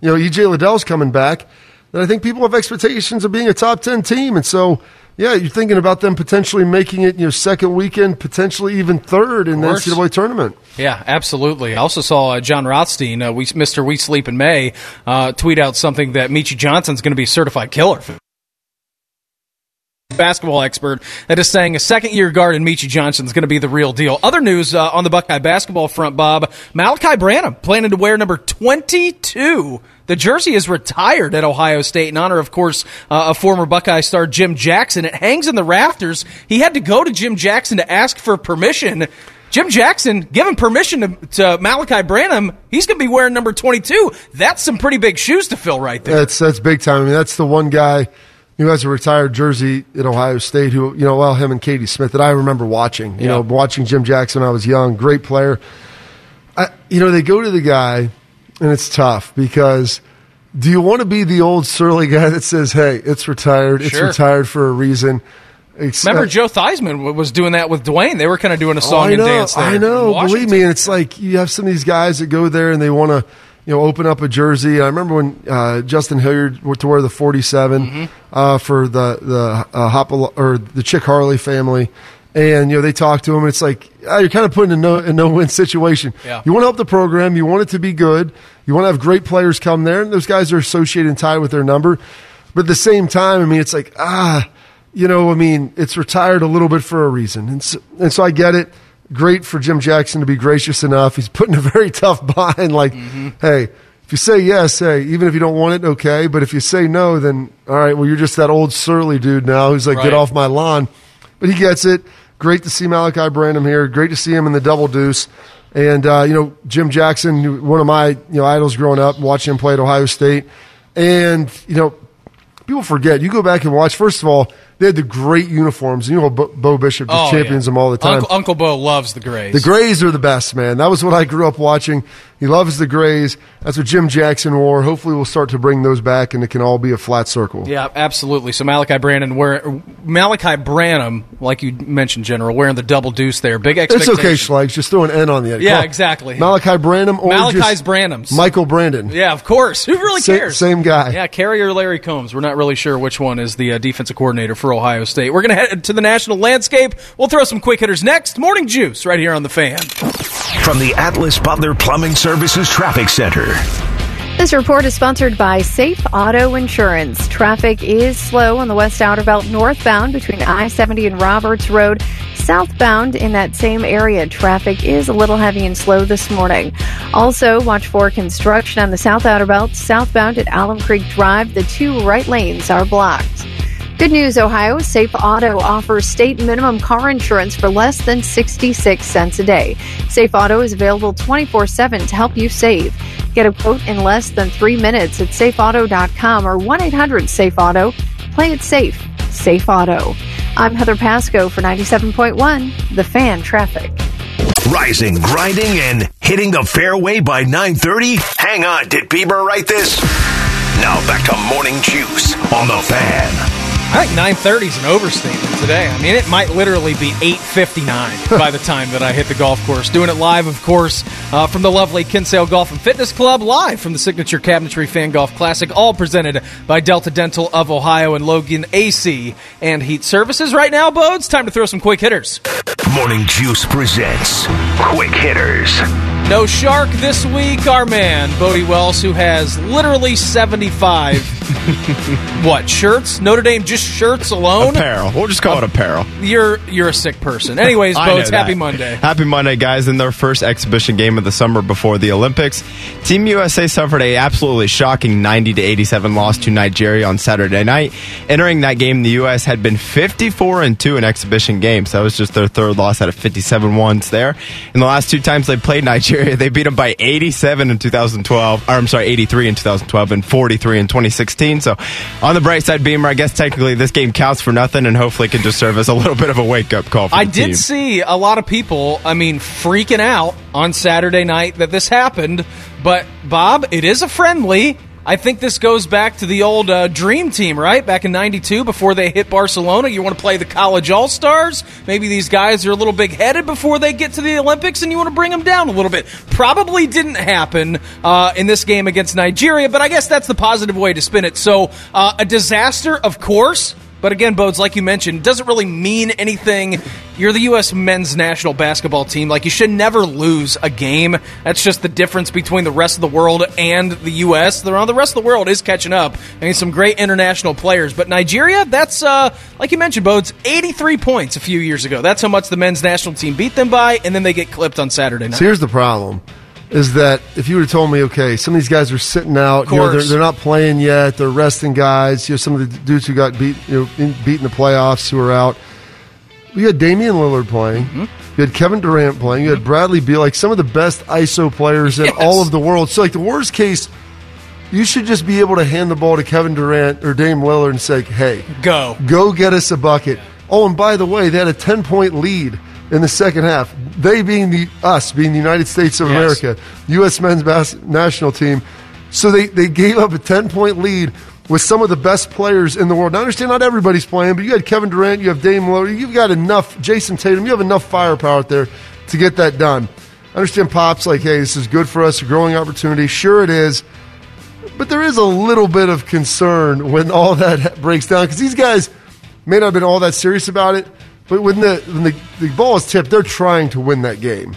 You know, EJ Liddell's coming back. And I think people have expectations of being a top 10 team. And so, yeah, you're thinking about them potentially making it, you know, second weekend, potentially even third in the. NCAA tournament. Yeah, absolutely. I also saw uh, Jon Rothstein, uh, we, Mr. We Sleep in May, uh, tweet out something that Meechie Johnson's going to be a certified killer. Basketball expert that is saying a second year guard in Meechie Johnson is going to be the real deal. Other news uh, on the Buckeye basketball front, Bob Malachi Branham planning to wear number 22. The jersey is retired at Ohio State in honor, of course, uh, of former Buckeye star Jim Jackson. It hangs in the rafters. He had to go to Jim Jackson to ask for permission. Jim Jackson giving permission to, to Malachi Branham. He's going to be wearing number 22. That's some pretty big shoes to fill right there. That's that's big time. I mean, that's the one guy who has a retired jersey at Ohio State. Who you know, well, him and Katie Smith that I remember watching. You know, watching Jim Jackson when I was young. Great player. I, you know, they go to the guy, and it's tough because. Do you want to be the old surly guy that says, "Hey, it's retired. It's Sure. retired for a reason"? It's- Remember, uh, Joe Theismann was doing that with Dwayne. They were kind of doing a Oh, song and know, dance there. I know. Believe me, and it's like you have some of these guys that go there and they want to, you know, open up a jersey. I remember when uh, Justin Hilliard went to wear the 47 Mm-hmm. uh, for the the uh, Hop or the Chic Harley family, and you know they talked to him. And it's like ah, you're kind of putting a no a no win situation. Yeah. You want to help the program. You want it to be good. You want to have great players come there, and those guys are associated and tied with their number. But at the same time, I mean, it's like ah you know, I mean, it's retired a little bit for a reason. And so, and so I get it. Great for Jim Jackson to be gracious enough. He's put in a very tough bind. Like, hey, if you say yes, hey, even if you don't want it, okay. But if you say no, then all right, well, you're just that old surly dude now who's like, Right. get off my lawn. But he gets it. Great to see Malachi Branham here. Great to see him in the double deuce. And, uh, you know, Jim Jackson, one of my, you know, idols growing up, watching him play at Ohio State. And, you know, people forget. You go back and watch. First of all, they had the great uniforms. You know, Bo, Bishop just Oh, champions yeah. them all the time. Uncle, Uncle Bo loves the Grays. The Grays are the best, man. That was what I grew up watching. He loves the Grays. That's what Jim Jackson wore. Hopefully, we'll start to bring those back, and it can all be a flat circle. Yeah, absolutely. So Malachi Brandon, wear, Malachi Branham, like you mentioned, General, wearing the double deuce there. Big X. It's okay, Schleiks. Just throw an N on the end. Yeah, exactly. Malachi Branham or Malachi's Branhams. Michael Brandon. Yeah, of course. Who really Sa- cares? same guy. Yeah, Carrier Larry Combs. We're not really sure which one is the uh, defensive coordinator for Ohio State. We're going to head to the national landscape. We'll throw some quick hitters next. Morning Juice right here on the fan. From the Atlas Butler Plumbing Services Traffic Center. This report is sponsored by Safe Auto Insurance. Traffic is slow on the West Outer Belt northbound between I 70 and Roberts Road. Southbound in that same area, traffic is a little heavy and slow this morning. Also, watch for construction on the South Outer Belt southbound at Alum Creek Drive. The two right lanes are blocked. Good news, Ohio. Safe Auto offers state minimum car insurance for less than 66 cents a day. Safe Auto is available 24 7 to help you save. Get a quote in less than three minutes at safeauto.com or 1 800 Safe Auto. Play it safe. Safe Auto. I'm Heather Pasco for 97.1, The Fan Traffic. Rising, grinding, and hitting the fairway by 9.30? Hang on, did Bieber write this? Now back to Morning Juice on the Fan. I think 9:30 is an overstatement today. I mean, it might literally be 8:59 by the time that I hit the golf course. Doing it live, of course, uh, from the lovely Kinsale Golf and Fitness Club, live from the Signature Cabinetry Fan Golf Classic, all presented by Delta Dental of Ohio and Logan AC and Heat Services. Right now, Bo, it's time to throw some quick hitters. Morning Juice presents Quick Hitters. No shark this week. Our man Bodie Wells, who has literally 75 what shirts? Notre Dame just shirts alone. Apparel. We'll just call it uh, apparel. You're you're a sick person. Anyways, Boats, happy. Monday. Happy Monday, guys. In their first exhibition game of the summer before the Olympics, Team USA suffered a absolutely shocking 90 to 87 loss to Nigeria on Saturday night. Entering that game, the US had been 54 and 2 in exhibition games. That was just their third loss out of 57 ones there. In the last two times they played Nigeria, they beat them by 87 in 2012. Or I'm sorry, 83 in 2012 and 43 in 2016. So on the bright side, Beamer, I guess technically this game counts for nothing and hopefully can just serve as a little bit of a wake up call for I did team. see a lot of people, I mean, freaking out on Saturday night that this happened. But, Bob, it is a friendly. I think this goes back to the old uh, Dream Team, right? Back in 92 before they hit Barcelona. You want to play the College All Stars? Maybe these guys are a little big headed before they get to the Olympics and you want to bring them down a little bit. Probably didn't happen uh, in this game against Nigeria, but I guess that's the positive way to spin it. So, uh, a disaster, of course. But again, Bodes, like you mentioned, doesn't really mean anything. You're the U.S. men's national basketball team. Like, you should never lose a game. That's just the difference between the rest of the world and the U.S. The rest of the world is catching up. I mean, some great international players. But Nigeria, that's, uh, like you mentioned, Bodes, 83 points a few years ago. That's how much the men's national team beat them by, and then they get clipped on Saturday night. So here's the problem: is that if you would have told me, okay, some of these guys are sitting out, you know, they're, they're not playing yet, they're resting guys. You know, some of the dudes who got beat, you know, in, beat in the playoffs who are out. We had Damian Lillard playing. Mm-hmm. You had Kevin Durant playing. You had Bradley Beal, like some of the best ISO players in Yes. all of the world. So, like the worst case, you should just be able to hand the ball to Kevin Durant or Dame Lillard and say, "Hey, Go. go get us a bucket." Oh, and by the way, they had a ten point lead in the second half. They being the us being the United States of Yes. America, U.S. men's bas- national team. So they they gave up a ten point lead with some of the best players in the world. Now, I understand not everybody's playing, but you had Kevin Durant, you have Dame Lillard, you've got enough. Jayson Tatum, you have enough firepower out there to get that done. I understand Pop's like, hey, this is good for us, a growing opportunity. Sure, it is. But there is a little bit of concern when all that breaks down because these guys may not have been all that serious about it, but when the when the, the ball is tipped, they're trying to win that game.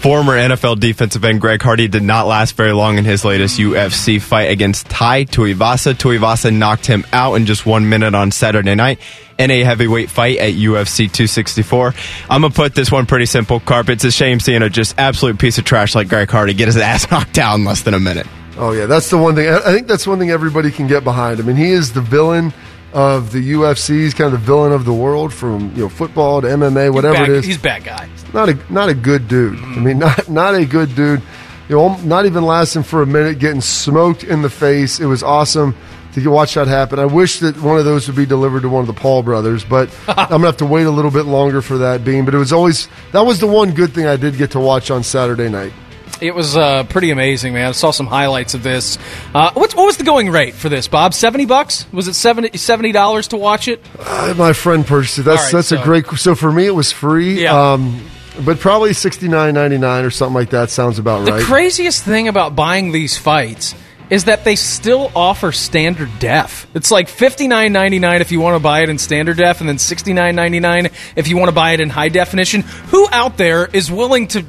Former NFL defensive end Greg Hardy did not last very long in his latest UFC fight against Tai Tuivasa. Tuivasa knocked him out in just one minute on Saturday night in a heavyweight fight at UFC 264. I'm gonna put this one pretty simple. Carp. It's a shame seeing a just absolute piece of trash like Greg Hardy get his ass knocked out in less than a minute. Oh yeah, that's the one thing. I think that's one thing everybody can get behind. I mean, he is the villain of the UFC. He's kind of the villain of the world, from you know football to MMA, whatever Bad- it is. He's a bad guy. not a not a good dude. I mean, not not a good dude. You know, not even lasting for a minute, getting smoked in the face. It was awesome to watch that happen. I wish that one of those would be delivered to one of the Paul brothers, but I'm gonna have to wait a little bit longer for that beam. But it was always that was the one good thing I did get to watch on Saturday night. It was uh, pretty amazing, man. I saw some highlights of this. Uh, what was the going rate for this, Bob? Seventy bucks? Was it 70 dollars to watch it? Uh, my friend purchased it. That's right, that's so- a great. So for me, it was free. Yeah. Um, but probably sixty nine ninety nine or something like that sounds about The right. The craziest thing about buying these fights is that they still offer standard def. It's like fifty nine ninety nine if you want to buy it in standard def, and then sixty nine ninety nine if you want to buy it in high definition. Who out there is willing to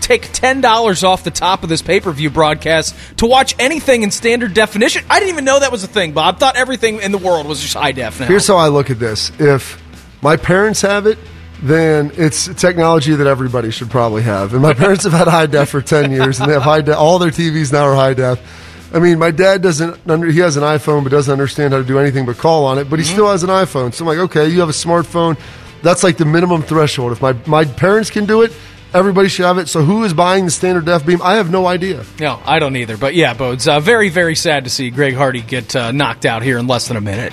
take ten dollars off the top of this pay per view broadcast to watch anything in standard definition? I didn't even know that was a thing, Bob. I thought everything in the world was just high def now. Here's how I look at this: if my parents have it, then it's technology that everybody should probably have. And my parents have had high def for ten years, and they have high def. All their TVs now are high def. I mean, my dad doesn't. Under, he has an iPhone, but doesn't understand how to do anything but call on it. But he still has an iPhone. So I'm like, okay, you have a smartphone. That's like the minimum threshold. If my my parents can do it, everybody should have it. So who is buying the standard def beam? I have no idea. No, I don't either. But yeah, Bodes, uh, very, very sad to see Greg Hardy get uh, knocked out here in less than a minute.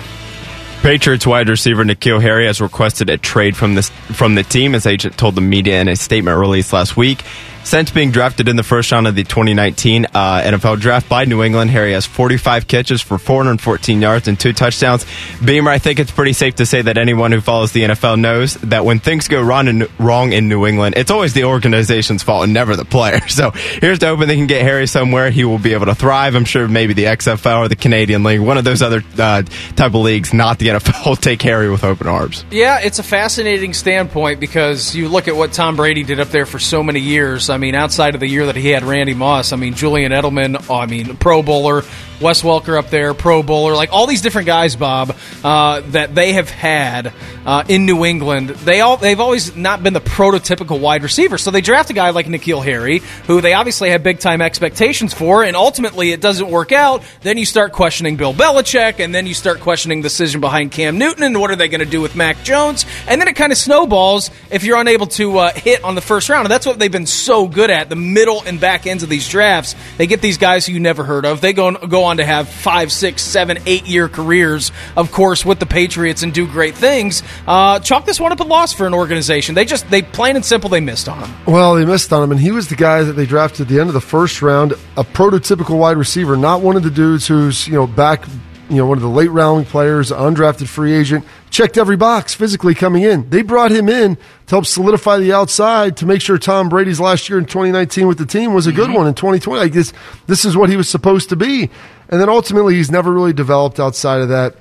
Patriots wide receiver N'Keal Harry has requested a trade from this from the team. as agent told the media in a statement released last week. Since being drafted in the first round of the 2019 uh, NFL draft by New England, Harry has 45 catches for 414 yards and two touchdowns. Beamer, I think it's pretty safe to say that anyone who follows the NFL knows that when things go wrong in, wrong in New England, it's always the organization's fault and never the player. So here's to hoping they can get Harry somewhere. He will be able to thrive. I'm sure maybe the XFL or the Canadian League, one of those other uh, type of leagues, not the NFL, will take Harry with open arms. Yeah, it's a fascinating standpoint because you look at what Tom Brady did up there for so many years. I mean, outside of the year that he had Randy Moss, I mean, Julian Edelman, I mean, Pro Bowler, Wes Welker up there, Pro Bowler, like all these different guys, Bob, uh, that they have had uh, in New England. They all they've always not been the prototypical wide receiver. So they draft a guy like N'Keal Harry, who they obviously have big time expectations for, and ultimately it doesn't work out. Then you start questioning Bill Belichick, and then you start questioning the decision behind Cam Newton, and what are they going to do with Mac Jones? And then it kind of snowballs if you're unable to uh, hit on the first round. And that's what they've been so good at the middle and back ends of these drafts. They get these guys who you never heard of. They go go on to have five, six, seven, eight year careers, of course, with the Patriots and do great things. Uh, chalk this one up a loss for an organization. They just they plain and simple they missed on him. Well, they missed on him, and he was the guy that they drafted at the end of the first round, a prototypical wide receiver, not one of the dudes who's you know back, you know, one of the late round players, undrafted free agent, checked every box physically coming in. They brought him in to help solidify the outside to make sure Tom Brady's last year in 2019 with the team was a good one in 2020. Like this, this is what he was supposed to be, and then ultimately he's never really developed outside of that.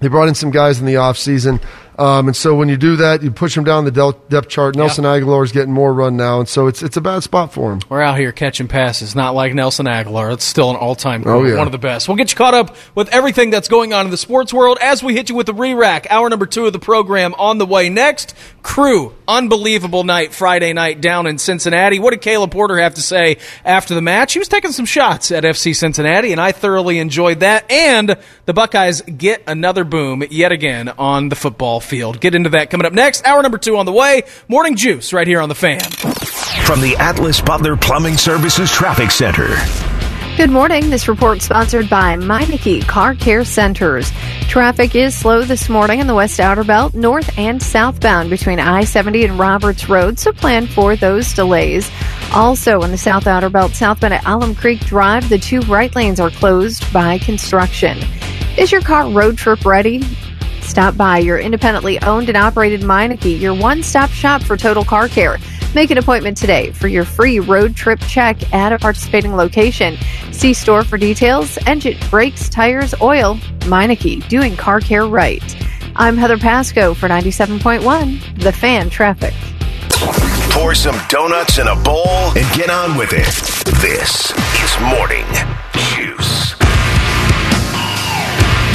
They brought in some guys in the offseason. Um, and so when you do that, you push him down the del- depth chart. Nelson Agholor is getting more run now, and so it's it's a bad spot for him. We're out here catching passes, not like Nelson Agholor. It's still an all-time Oh, great, yeah. one of the best. We'll get you caught up with everything that's going on in the sports world as we hit you with the re-rack. Hour number two of the program on the way next. Crew, unbelievable night Friday night down in Cincinnati. What did Caleb Porter have to say after the match? He was taking some shots at FC Cincinnati, and I thoroughly enjoyed that. And the Buckeyes get another boom yet again on the football field. Get into that coming up next. Hour number two on the way. Morning juice right here on the fan. From the Atlas Butler Plumbing Services Traffic Center. Good morning. This report sponsored by Meineke Car Care Centers. Traffic is slow this morning in the West Outer Belt, north and southbound between I-70 and Roberts Road, so plan for those delays. Also in the South Outer Belt, southbound at Alum Creek Drive, the two right lanes are closed by construction. Is your car road trip ready? Stop by your independently owned and operated Meineke, your one-stop shop for total car care. Make an appointment today for your free road trip check at a participating location. See store for details. Engine, brakes, tires, oil. Meineke, doing car care right. I'm Heather Pasco for 97.1, The Fan Traffic. Pour some donuts in a bowl and get on with it. This is Morning Juice.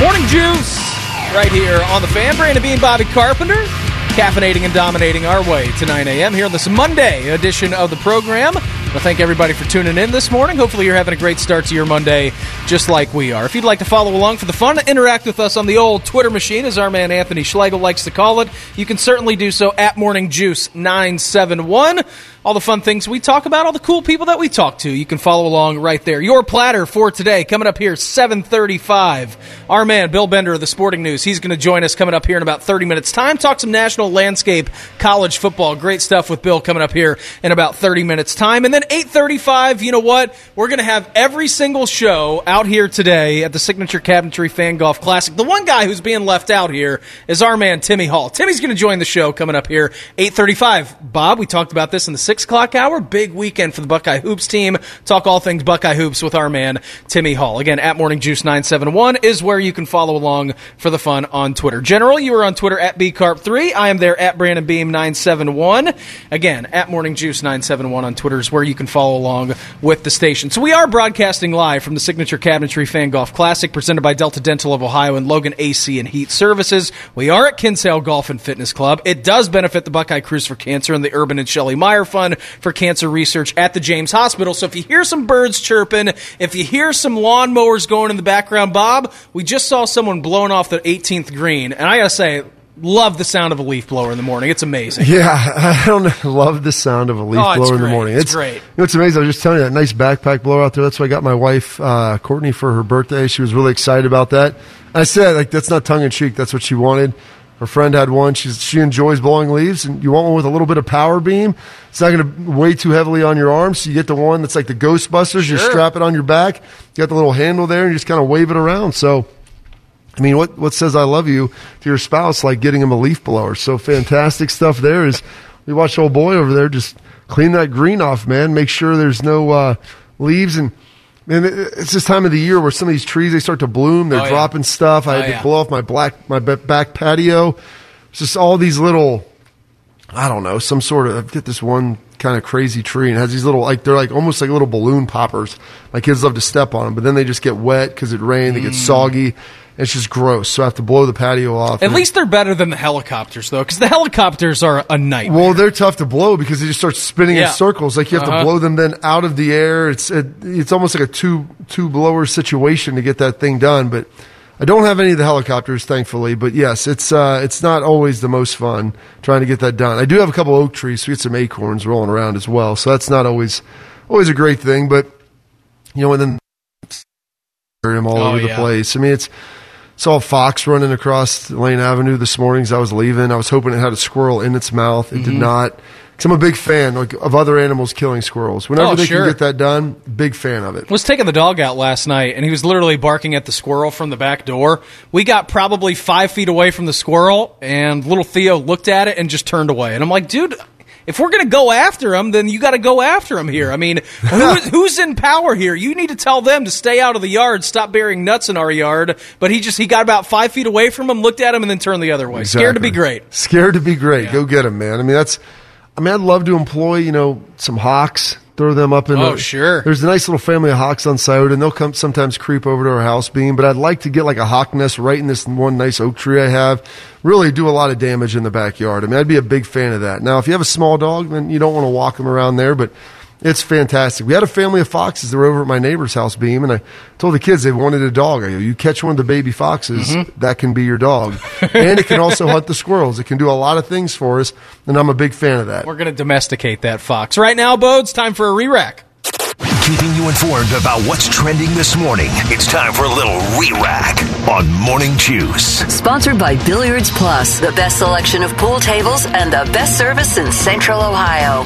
Morning Juice, right here on the fan. Brandon Beam, Bobby Carpenter, caffeinating and dominating our way to 9 a.m. here on this Monday edition of the program. Well, thank everybody for tuning in this morning. Hopefully, you're having a great start to your Monday, just like we are. If you'd like to follow along for the fun, interact with us on the old Twitter machine, as our man Anthony Schlegel likes to call it, you can certainly do so at Morning Juice 971. All the fun things we talk about, all the cool people that we talk to. You can follow along right there. Your platter for today coming up here 7:35. Our man Bill Bender of the Sporting News. He's going to join us coming up here in about 30 minutes time. Talk some national landscape college football. Great stuff with Bill coming up here in about 30 minutes time. And then 8:35, you know what? We're going to have every single show out here today at the Signature Cabinetry Fan Golf Classic. The one guy who's being left out here is our man Timmy Hall. Timmy's going to join the show coming up here 8:35. Bob, we talked about this in the six o'clock hour. Big weekend for the Buckeye Hoops team. Talk all things Buckeye Hoops with our man Timmy Hall. Again, at Morning Juice 971 is where you can follow along for the fun on Twitter. General, you are on Twitter at bcarp3. I am there at Brandon Beam 971. Again, at Morning Juice 971 on Twitter is where you can follow along with the station. So we are broadcasting live from the Signature Cabinetry Fan Golf Classic presented by Delta Dental of Ohio and Logan AC and Heat Services. We are at Kinsale Golf and Fitness Club. It does benefit the Buckeye Cruise for Cancer and the Urban and Shelley Meyer Fund for Cancer Research at the James Hospital. So if you hear some birds chirping, if you hear some lawnmowers going in the background, Bob, we just saw someone blowing off the 18th green. And I got to say, love the sound of a leaf blower in the morning. It's amazing. Yeah, I don't love the sound of a leaf Oh, it's blower in the great. morning. It's great. You know, it's amazing. I was just telling you that nice backpack blower out there. That's why I got my wife uh, Courtney for her birthday. She was really excited about that. I said like that's not tongue in cheek. That's what she wanted. Her friend had one. She's she enjoys blowing leaves, and you want one with a little bit of power beam. It's not going to weigh too heavily on your arm, so you get the one that's like the Ghostbusters. You strap it on your back. You got the little handle there, and you just kind of wave it around. So I mean, what what says I love you to your spouse like getting him a leaf blower? So fantastic stuff. There is. We watch old boy over there just clean that green off, man. Make sure there's no uh, leaves and. Man, it's this time of the year where some of these trees they start to bloom. They're Oh, yeah. dropping stuff. I Oh, had to yeah. blow off my black my back patio. It's just all these little I don't know, some sort of get this one kind of crazy tree and has these little like they're like almost like little balloon poppers. My kids love to step on them, but then they just get wet because it rained. They get soggy. It's just gross. So I have to blow the patio off. Mm. At And- least they're better than the helicopters, though, because the helicopters are a nightmare. well, they're tough to blow because they just start spinning Yeah. in circles. Like you have Uh-huh. to blow them then out of the air. It's it, it's almost like a two two blower situation to get that thing done. But I don't have any of the helicopters, thankfully. But yes, it's uh, it's not always the most fun trying to get that done. I do have a couple oak trees, so we get some acorns rolling around as well. So that's not always always a great thing. But you know, and then them all Oh, over the yeah. place. I mean, it's saw a fox running across Lane Avenue this morning as I was leaving. I was hoping it had a squirrel in its mouth. It Mm-hmm. did not. Because I'm a big fan like, of other animals killing squirrels. Whenever Oh, they sure. can get that done, big fan of it. was taking the dog out last night, and he was literally barking at the squirrel from the back door. We got probably five feet away from the squirrel, and little Theo looked at it and just turned away. And I'm like, dude. If we're going to go after him, then you got to go after him here. I mean, who, who's in power here? You need to tell them to stay out of the yard, stop burying nuts in our yard. But he just he got about five feet away from him, looked at him, and then turned the other way. Scared to be great. Scared to be great. Go get him, man. I mean, that's. I mean, I'd love to employ, you know, some hawks. Throw them up in. Oh, a- sure. There's a nice little family of hawks on Scioto, and they'll come sometimes creep over to our house beam. But I'd like to get like a hawk nest right in this one nice oak tree I have. Really do a lot of damage in the backyard. I mean, I'd be a big fan of that. Now, if you have a small dog, then you don't want to walk them around there, but. It's fantastic. We had a family of foxes that were over at my neighbor's house beam, and I told the kids they wanted a dog. I go, you catch one of the baby foxes, Mm-hmm. that can be your dog. and it can also hunt the squirrels. It can do a lot of things for us, and I'm a big fan of that. We're going to domesticate that fox. Right now, Bodes, time for a re-rack. Keeping you informed about what's trending this morning. It's time for a little re-rack on Morning Juice. Sponsored by Billiards Plus, the best selection of pool tables and the best service in Central Ohio.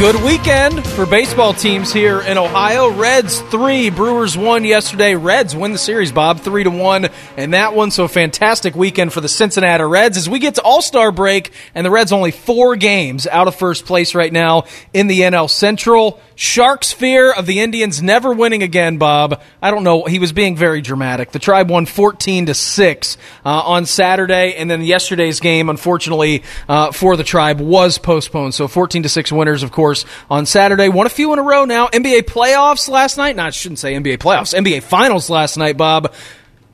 Good weekend for baseball teams here in Ohio. Reds three, Brewers one yesterday. Reds win the series, Bob, three to one, and that one. So fantastic weekend for the Cincinnati Reds as we get to All Star break, and the Reds only four games out of first place right now in the NL Central. Sharks' fear of the Indians never winning again, Bob. I don't know. He was being very dramatic. The Tribe won 14 to 6 uh, on Saturday, and then yesterday's game, unfortunately, uh, for the Tribe was postponed. So 14 to 6 winners, of course, on Saturday. Won a few in a row now. NBA playoffs last night. No, I shouldn't say NBA playoffs. NBA finals last night, Bob.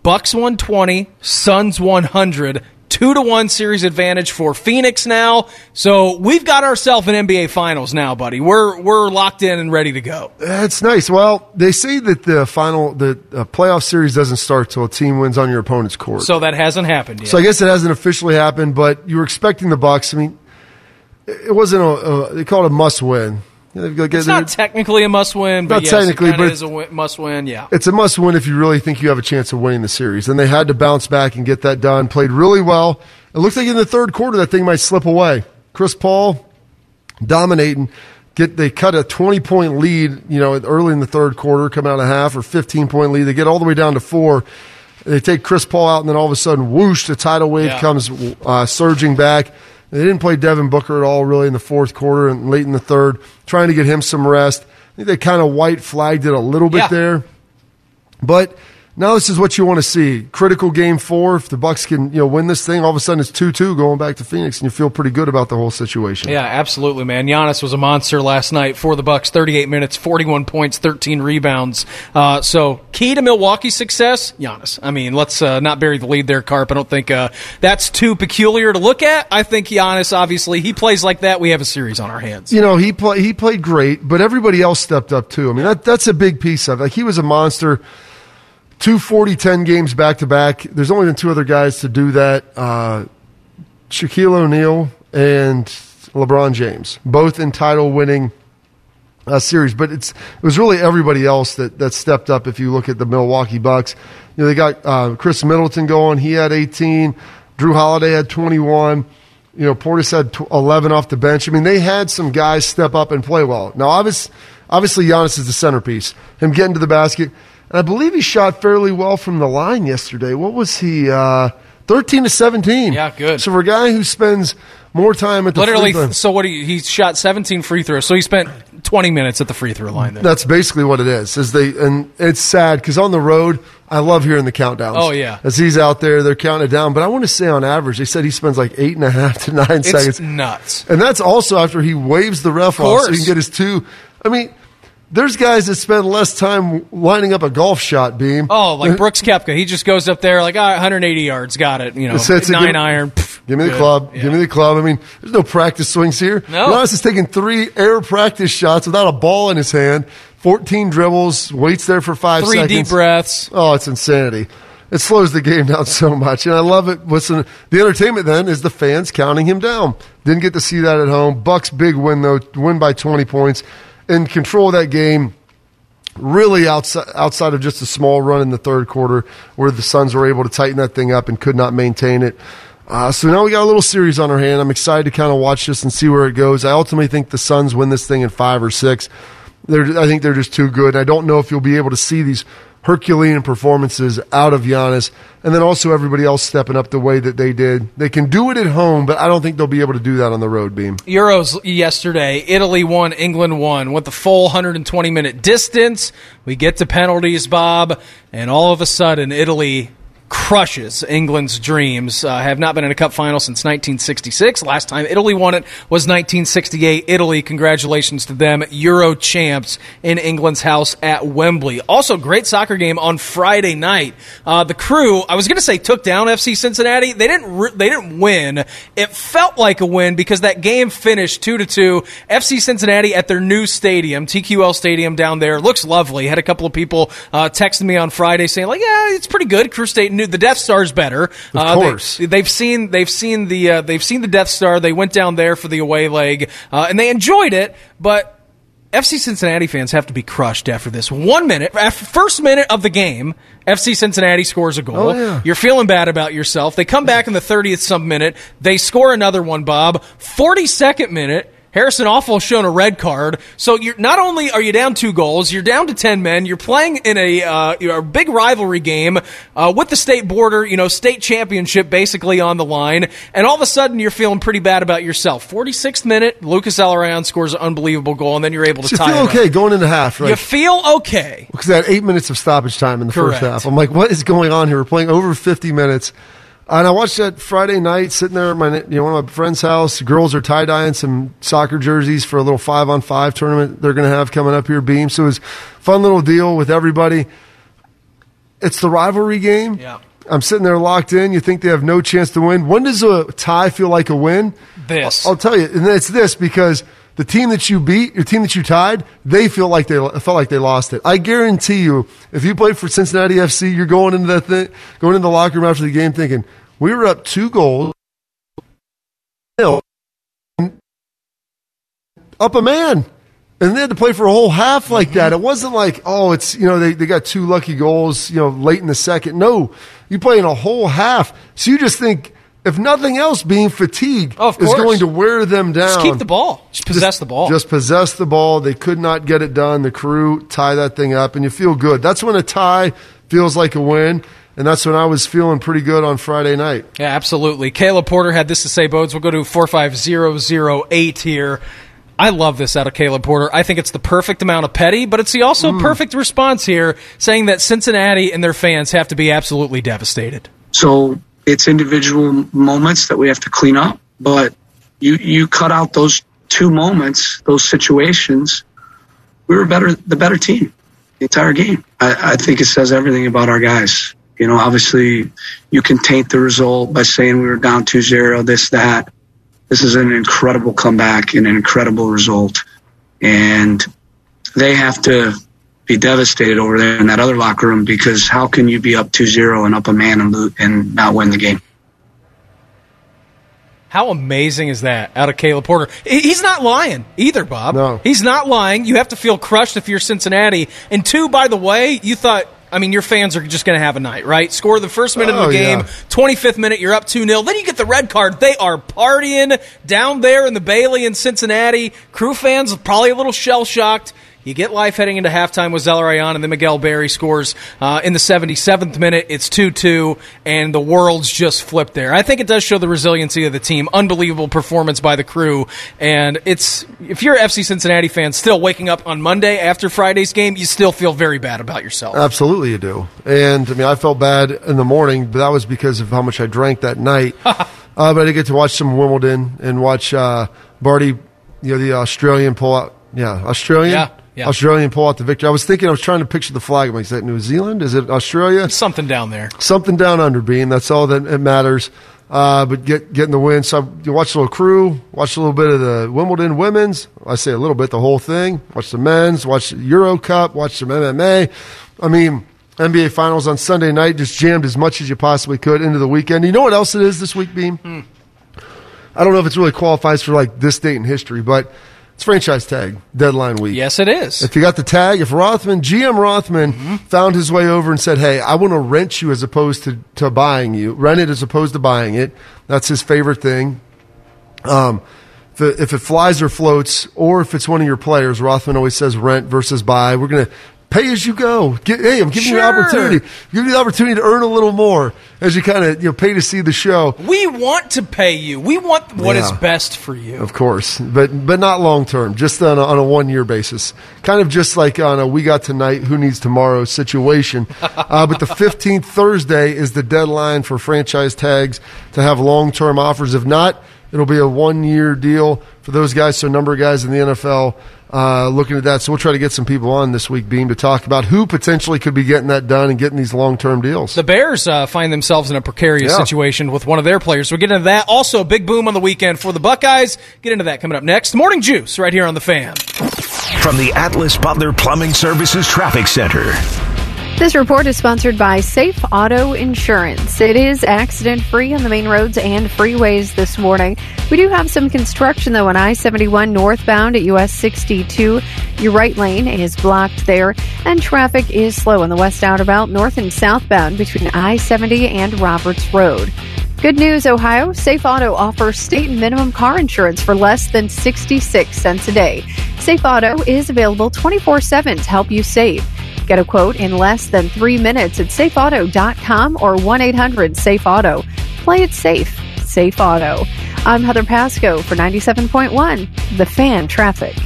Bucks 120, Suns 100. Two to one series advantage for Phoenix now. So we've got ourselves an NBA Finals now, buddy. We're we're locked in and ready to go. That's nice. Well, they say that the final, the uh, playoff series doesn't start till a team wins on your opponent's court. So that hasn't happened yet. So I guess it hasn't officially happened, but you were expecting the Bucks. I mean, it wasn't a, they called it a must win. It's not technically a must win, but Not yes, technically, it but is a win, must win. Yeah. it's a must win if you really think you have a chance of winning the series. And they had to bounce back and get that done. Played really well. It looks like in the third quarter that thing might slip away. Chris Paul dominating. Get they cut a twenty point lead, you know, early in the third quarter, come out of half or fifteen point lead. They get all the way down to four. They take Chris Paul out, and then all of a sudden, whoosh! The tidal wave Yeah. comes uh, surging back. They didn't play Devin Booker at all, really, in the fourth quarter and late in the third, trying to get him some rest. I think they kind of white flagged it a little bit Yeah. there. But now this is what you want to see. Critical game four. If the Bucks can, you know, win this thing, all of a sudden it's two two going back to Phoenix, and you feel pretty good about the whole situation. Yeah, absolutely, man. Giannis was a monster last night for the Bucks. Thirty-eight minutes, forty-one points, thirteen rebounds. Uh, so key to Milwaukee's success, Giannis. I mean, let's uh, not bury the lead there, Carp. I don't think uh, that's too peculiar to look at. I think Giannis, obviously, he plays like that. We have a series on our hands. You know, he play, he played great, but everybody else stepped up too. I mean, that that's a big piece of it. Like he was a monster. Two 40 10 games back to back. There's only been two other guys to do that. Uh, Shaquille O'Neal and LeBron James, both in title winning uh, series. But it's it was really everybody else that, that stepped up. If you look at the Milwaukee Bucks, you know they got uh, Khris Middleton going. He had 18. Jrue Holiday had 21. You know Portis had tw 11 off the bench. I mean they had some guys step up and play well. Now obviously, obviously Giannis is the centerpiece. Him getting to the basket, and I believe he shot fairly well from the line yesterday. What was he? Uh, 13 to 17. Yeah, good. So for a guy who spends more time at the Literally, free throw- so what? He, he shot seventeen free throws. So he spent twenty minutes at the free throw line there. That's basically what it is. Is they and it's sad because on the road, I love hearing the countdowns. Oh, yeah. as he's out there, they're counting it down. But I want to say on average, they said he spends like eight and a half to nine it's seconds, nuts. and that's also after he waves the ref off so he can get his two. I mean, there's guys that spend less time lining up a golf shot beam. Oh, like Brooks Koepka. He just goes up there like, all right, 180 yards, got it. You know, Just hits it, nine give- iron. pff, Give me the good. club. Yeah. Give me the club. I mean, there's no practice swings here. No. Giannis is taking three air practice shots without a ball in his hand. 14 dribbles, waits there for five Three seconds. deep breaths. Oh, it's insanity. It slows the game down so much, and I love it. Listen, the entertainment then is the fans counting him down. Didn't get to see that at home. Bucks big win though, win by 20 points, and control of that game. Really outside outside of just a small run in the third quarter, where the Suns were able to tighten that thing up and could not maintain it. Uh, so now we got a little series on our hand. I'm excited to kind of watch this and see where it goes. I ultimately think the Suns win this thing in five or six. They're, I think they're just too good. I don't know if you'll be able to see these Herculean performances out of Giannis, and then also everybody else stepping up the way that they did. They can do it at home, but I don't think they'll be able to do that on the road. Beam. Euros yesterday. Italy won, England won. Went the full 120 minute distance. We get to penalties, Bob, and all of a sudden, Italy crushes England's dreams. Uh, have not been in a cup final since 1966. Last time Italy won it was 1968. Italy, congratulations to them, Euro champs in England's house at Wembley. Also, great soccer game on Friday night. Uh, the crew, I was going to say, took down FC Cincinnati. They didn't. Re- they didn't win. It felt like a win because that game finished two to two. FC Cincinnati at their new stadium, TQL Stadium down there, looks lovely. Had a couple of people uh, texting me on Friday saying like, "Yeah, it's pretty good." Crew State knew the Death Star's better. Of Uh, they- course. they've seen they've seen the uh, they've seen the Death Star. They went down there for the away leg uh, and they enjoyed it, but. FC Cincinnati fans have to be crushed after this. One minute, after first minute of the game, FC Cincinnati scores a goal. Oh, yeah. You're feeling bad about yourself. They come back in the 30th some minute. They score another one, Bob. 42nd minute. Harrison Awful shown a red card. So you're not only are you down two goals, you're down to ten men. You're playing in a uh, a big rivalry game uh, with the state border, you know, state championship basically on the line, and all of a sudden you're feeling pretty bad about yourself. 46th minute, Lucas Zelarayan scores an unbelievable goal, and then you're able to You tie feel it okay up. going into half, right? You feel okay. because that eight minutes of stoppage time in the Correct. first half. I'm like, what is going on here? We're playing over 50 minutes. And I watched that Friday night sitting there at my, you know, one of my friend's house. Girls are tie dyeing some soccer jerseys for a little five on five tournament they're going to have coming up here, Beam. So it was a fun little deal with everybody. It's the rivalry game. Yeah. I'm sitting there locked in. You think they have no chance to win. When does a tie feel like a win? This. I'll tell you, and it's this because the team that you beat, your team that you tied, they feel like they felt like they lost it. I guarantee you, if you play for Cincinnati FC, you're going into that thing, going into the locker room after the game, thinking we were up two goals. up a man. And they had to play for a whole half like that. It wasn't like, oh, it's, you know, they, they got two lucky goals, you know, late in the second. No, you play in a whole half. So you just think, if nothing else, being fatigued Oh, is going to wear them down. Just keep the ball. Just possess the ball. Just possess the ball. They could not get it done. The crew tie that thing up, and you feel good. That's when a tie feels like a win, and that's when I was feeling pretty good on Friday night. Yeah, absolutely. Caleb Porter had this to say, Bodes. We'll go to 45008 here. I love this out of Caleb Porter. I think it's the perfect amount of petty, but it's the also Mm. perfect response here, saying that Cincinnati and their fans have to be absolutely devastated. So it's individual moments that we have to clean up, but you you cut out those two moments, those situations. We were better, the better team, the entire game. I, I think it says everything about our guys. You know, obviously, you can taint the result by saying we were down 2-0, this that. This is an incredible comeback and an incredible result, and they have to be devastated over there in that other locker room because how can you be up 2-0 and up a man and, lo- and not win the game? How amazing is that out of Caleb Porter? He's not lying either, Bob. No. He's not lying. You have to feel crushed if you're Cincinnati. And two, by the way, you thought, I mean, your fans are just going to have a night, right? Score the first minute of Oh, the game, yeah. 25th minute, you're up 2 0. Then you get the red card. They are partying down there in the Bailey in Cincinnati. Crew fans probably a little shell shocked. You get life heading into halftime with Zelarayan, and then Miguel Berry scores uh, in the 77th minute. It's 2 2, and the world's just flipped there. I think it does show the resiliency of the team. Unbelievable performance by the crew. And it's if you're an FC Cincinnati fan still waking up on Monday after Friday's game, you still feel very bad about yourself. Absolutely, you do. And I mean, I felt bad in the morning, but that was because of how much I drank that night. uh, but I did get to watch some Wimbledon and watch uh, Barty, you know, the Australian pull out. Yeah, Australian. Yeah, yeah. Australian pull out the victory. I was thinking, I was trying to picture the flag. I'm like, is that New Zealand? Is it Australia? Something down there. Something down under, Beam. That's all that it matters. Uh, but get getting the win. So you watch a little crew, watch a little bit of the Wimbledon women's. I say a little bit, the whole thing. Watch the men's, watch the Euro Cup, watch some MMA. I mean, NBA Finals on Sunday night. Just jammed as much as you possibly could into the weekend. You know what else it is this week, Beam? I don't know if it's really qualifies for like this date in history, but it's franchise tag deadline week. Yes, it is. If you got the tag, if Rothman, GM Rothman Mm-hmm. found his way over and said, Hey, I want to rent you as opposed to, to buying you, rent it as opposed to buying it. That's his favorite thing. Um, if it, if it flies or floats, or if it's one of your players, Rothman always says rent versus buy. We're going to pay as you go. Get, hey, I'm giving you Sure. the opportunity. Give you the opportunity to earn a little more as you kind of you know pay to see the show. we want to pay you. We want what is Yeah. best for you. Of course, but but not long term. Just on a, on a one year basis, kind of just like on a we got tonight, who needs tomorrow situation. uh, but the fifteenth Thursday is the deadline for franchise tags to have long term offers. If not, it'll be a one year deal for those guys. So a number of guys in the NFL uh, looking at that. So we'll try to get some people on this week, Beam, to talk about who potentially could be getting that done and getting these long term deals. The Bears uh, find themselves in a precarious Yeah. situation with one of their players. We'll get into that. Also, a big boom on the weekend for the Buckeyes. Get into that coming up next. Morning Juice right here on the fan. From the Atlas Butler Plumbing Services Traffic Center. This report is sponsored by Safe Auto Insurance. It is accident free on the main roads and freeways this morning. We do have some construction though on I 71 northbound at US 62. Your right lane is blocked there, and traffic is slow on the west outer belt north and southbound between I 70 and Roberts Road. Good news, Ohio. Safe Auto offers state minimum car insurance for less than 66 cents a day. Safe Auto is available 24 7 to help you save. Get a quote in less than three minutes at safeauto.com or 1 800 Safe Auto. Play it safe. Safe Auto. I'm Heather Pasco for 97.1, The Fan Traffic.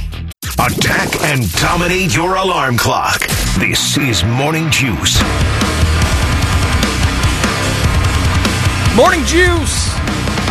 Attack and dominate your alarm clock. This is Morning Juice. Morning Juice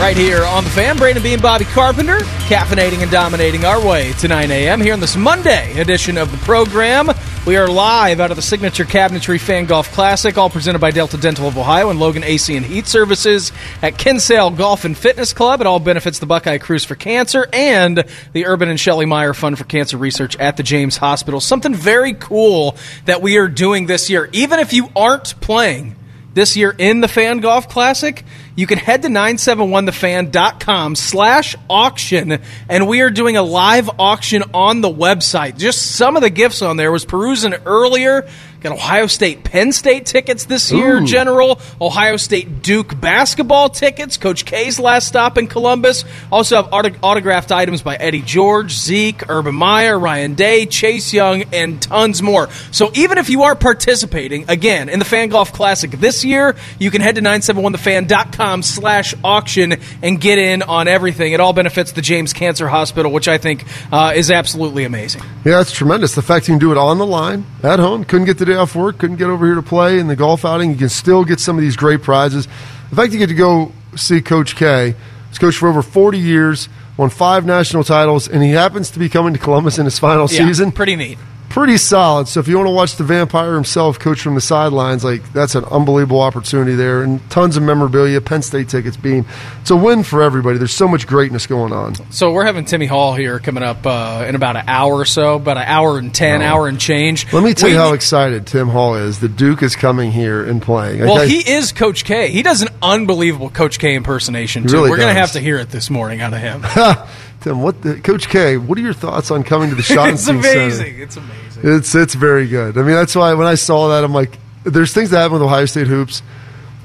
right here on the fan. Brandon Beam, Bobby Carpenter, caffeinating and dominating our way to 9 a.m. here on this Monday edition of the program. We are live out of the Signature Cabinetry Fan Golf Classic, all presented by Delta Dental of Ohio and Logan AC and Heat Services at Kinsale Golf and Fitness Club. It all benefits the Buckeye Cruise for Cancer and the Urban and Shelley Meyer Fund for Cancer Research at the James Hospital. Something very cool that we are doing this year. Even if you aren't playing, this year in the Fan Golf Classic, you can head to 971thefan.com slash auction, and we are doing a live auction on the website. Just some of the gifts on there was perusing earlier. Got Ohio State Penn State tickets this year, Ooh. General. Ohio State Duke basketball tickets. Coach K's last stop in Columbus. Also have auto- autographed items by Eddie George, Zeke, Urban Meyer, Ryan Day, Chase Young, and tons more. So even if you are participating, again, in the Fan Golf Classic this year, you can head to 971thefan.com slash auction and get in on everything. It all benefits the James Cancer Hospital, which I think uh, is absolutely amazing. Yeah, it's tremendous. The fact you can do it on the line at home, couldn't get the day off work, couldn't get over here to play in the golf outing, you can still get some of these great prizes. The fact you get to go see Coach K, he's coached for over 40 years, won five national titles, and he happens to be coming to Columbus in his final Yeah, season. Pretty neat. Pretty solid. So if you want to watch the vampire himself coach from the sidelines, like that's an unbelievable opportunity there, and tons of memorabilia, Penn State tickets being. It's a win for everybody. There's so much greatness going on. So we're having Timmy Hall here coming up uh, in about an hour or so, about an hour and ten, hour and change. Let me tell We- you how excited Tim Hall is. The Duke is coming here and playing. Well, he is Coach K. He does an unbelievable Coach K impersonation too. really we're going to have to hear it this morning out of him. Tim, what the, Coach K? What are your thoughts on coming to the Schottenstein it's Center? amazing. It's amazing. It's it's very good. I mean, that's why when I saw that, I'm like, there's things that happen with Ohio State hoops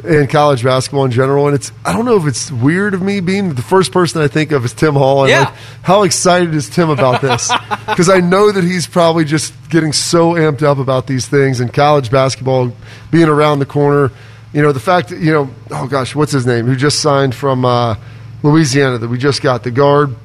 and college basketball in general, and it's I don't know if it's weird of me being the first person I think of is Tim Hall. And Yeah. like, how excited is Tim about this? Because I know that he's probably just getting so amped up about these things and college basketball being around the corner. You know, the fact that you know, oh gosh, what's his name? Who just signed from uh, Louisiana that we just got the guard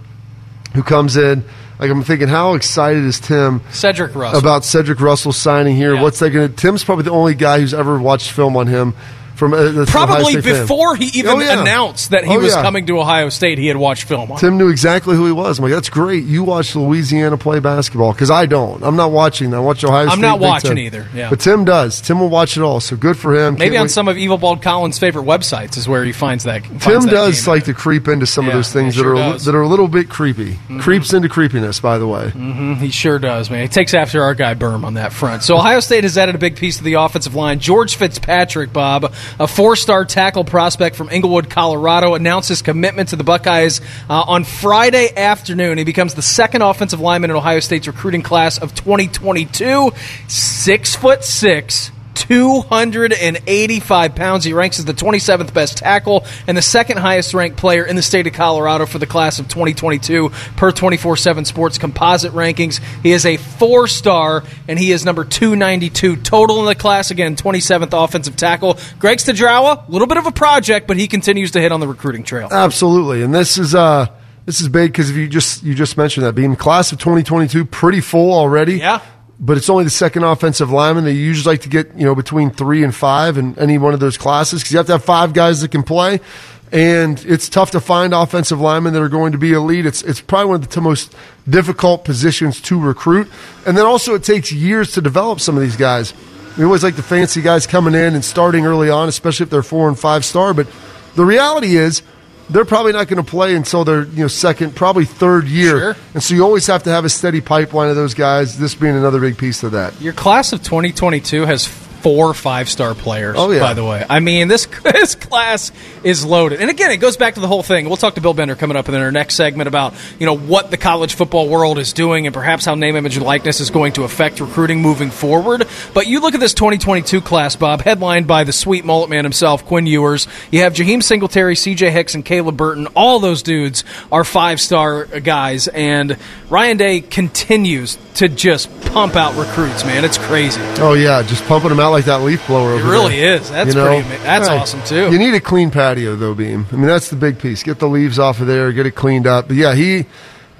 who comes in. Like I'm thinking, how excited is Tim Cedric Russell. about Cedric Russell signing here? Yeah. What's that going to? Tim's probably the only guy who's ever watched film on him from uh, that's an Ohio Probably State fan. before he even Oh, yeah. announced that he Oh, was yeah. coming to Ohio State, he had watched film on. Tim knew exactly who he was. I'm like, that's great. You watch Louisiana play basketball because I don't. I'm not watching that. I watch Ohio I'm State. not Big watching either, yeah. But Tim does. Tim will watch it all. So good for him. Maybe Can't on wait- some of Evil Bald Collins' favorite websites is where he finds that. Tim finds that does like to creep into some Yeah, of those things that sure are does. that are a little bit creepy. Creeps into creepiness, by the way. He sure does, man. He takes after our guy Berm on that front. So Ohio State has added a big piece to the offensive line. George Fitzpatrick, Bob, a four-star tackle prospect from Englewood, Colorado, announced his commitment to the Buckeyes uh, on Friday afternoon. He becomes the second offensive lineman in Ohio State's recruiting class of 2022. Six foot six. 285 pounds. He ranks as the 27th best tackle and the second highest ranked player in the state of Colorado for the class of 2022 per 24 7 Sports composite rankings. He is a four star and he is number 292 total in the class. Again, 27th offensive tackle. Greg Studrawa, a little bit of a project, but he continues to hit on the recruiting trail. Absolutely, and this is uh this is big because if you just you just mentioned that being class of 2022 pretty full already. Yeah. But it's only the second offensive lineman. They usually like to get you know between three and five in any one of those classes because you have to have five guys that can play, and it's tough to find offensive linemen that are going to be elite. It's it's probably one of the most difficult positions to recruit, and then also it takes years to develop some of these guys. We always like the fancy guys coming in and starting early on, especially if they're four and five star. But the reality is, they're probably not going to play until their you know second, probably third year, Sure. and so you always have to have a steady pipeline of those guys. This being another big piece of that. Your class of 2022 has four five star players. Oh, yeah. By the way, I mean this this class is loaded. And again, it goes back to the whole thing. We'll talk to Bill Bender coming up in our next segment about you know what the college football world is doing and perhaps how name, image, and likeness is going to affect recruiting moving forward. But you look at this 2022 class, Bob, headlined by the sweet mullet man himself, Quinn Ewers. You have Jaheim Singletary, C.J. Hicks, and Caleb Burton. All those dudes are five star guys, and Ryan Day continues to just pump out recruits. Man, it's crazy. Oh yeah, just pumping them out like that leaf blower. It really there. is. That's pretty ama- that's awesome, too. You need a clean patio though, Beam. I mean, that's the big piece. Get the leaves off of there, get it cleaned up. But yeah, he,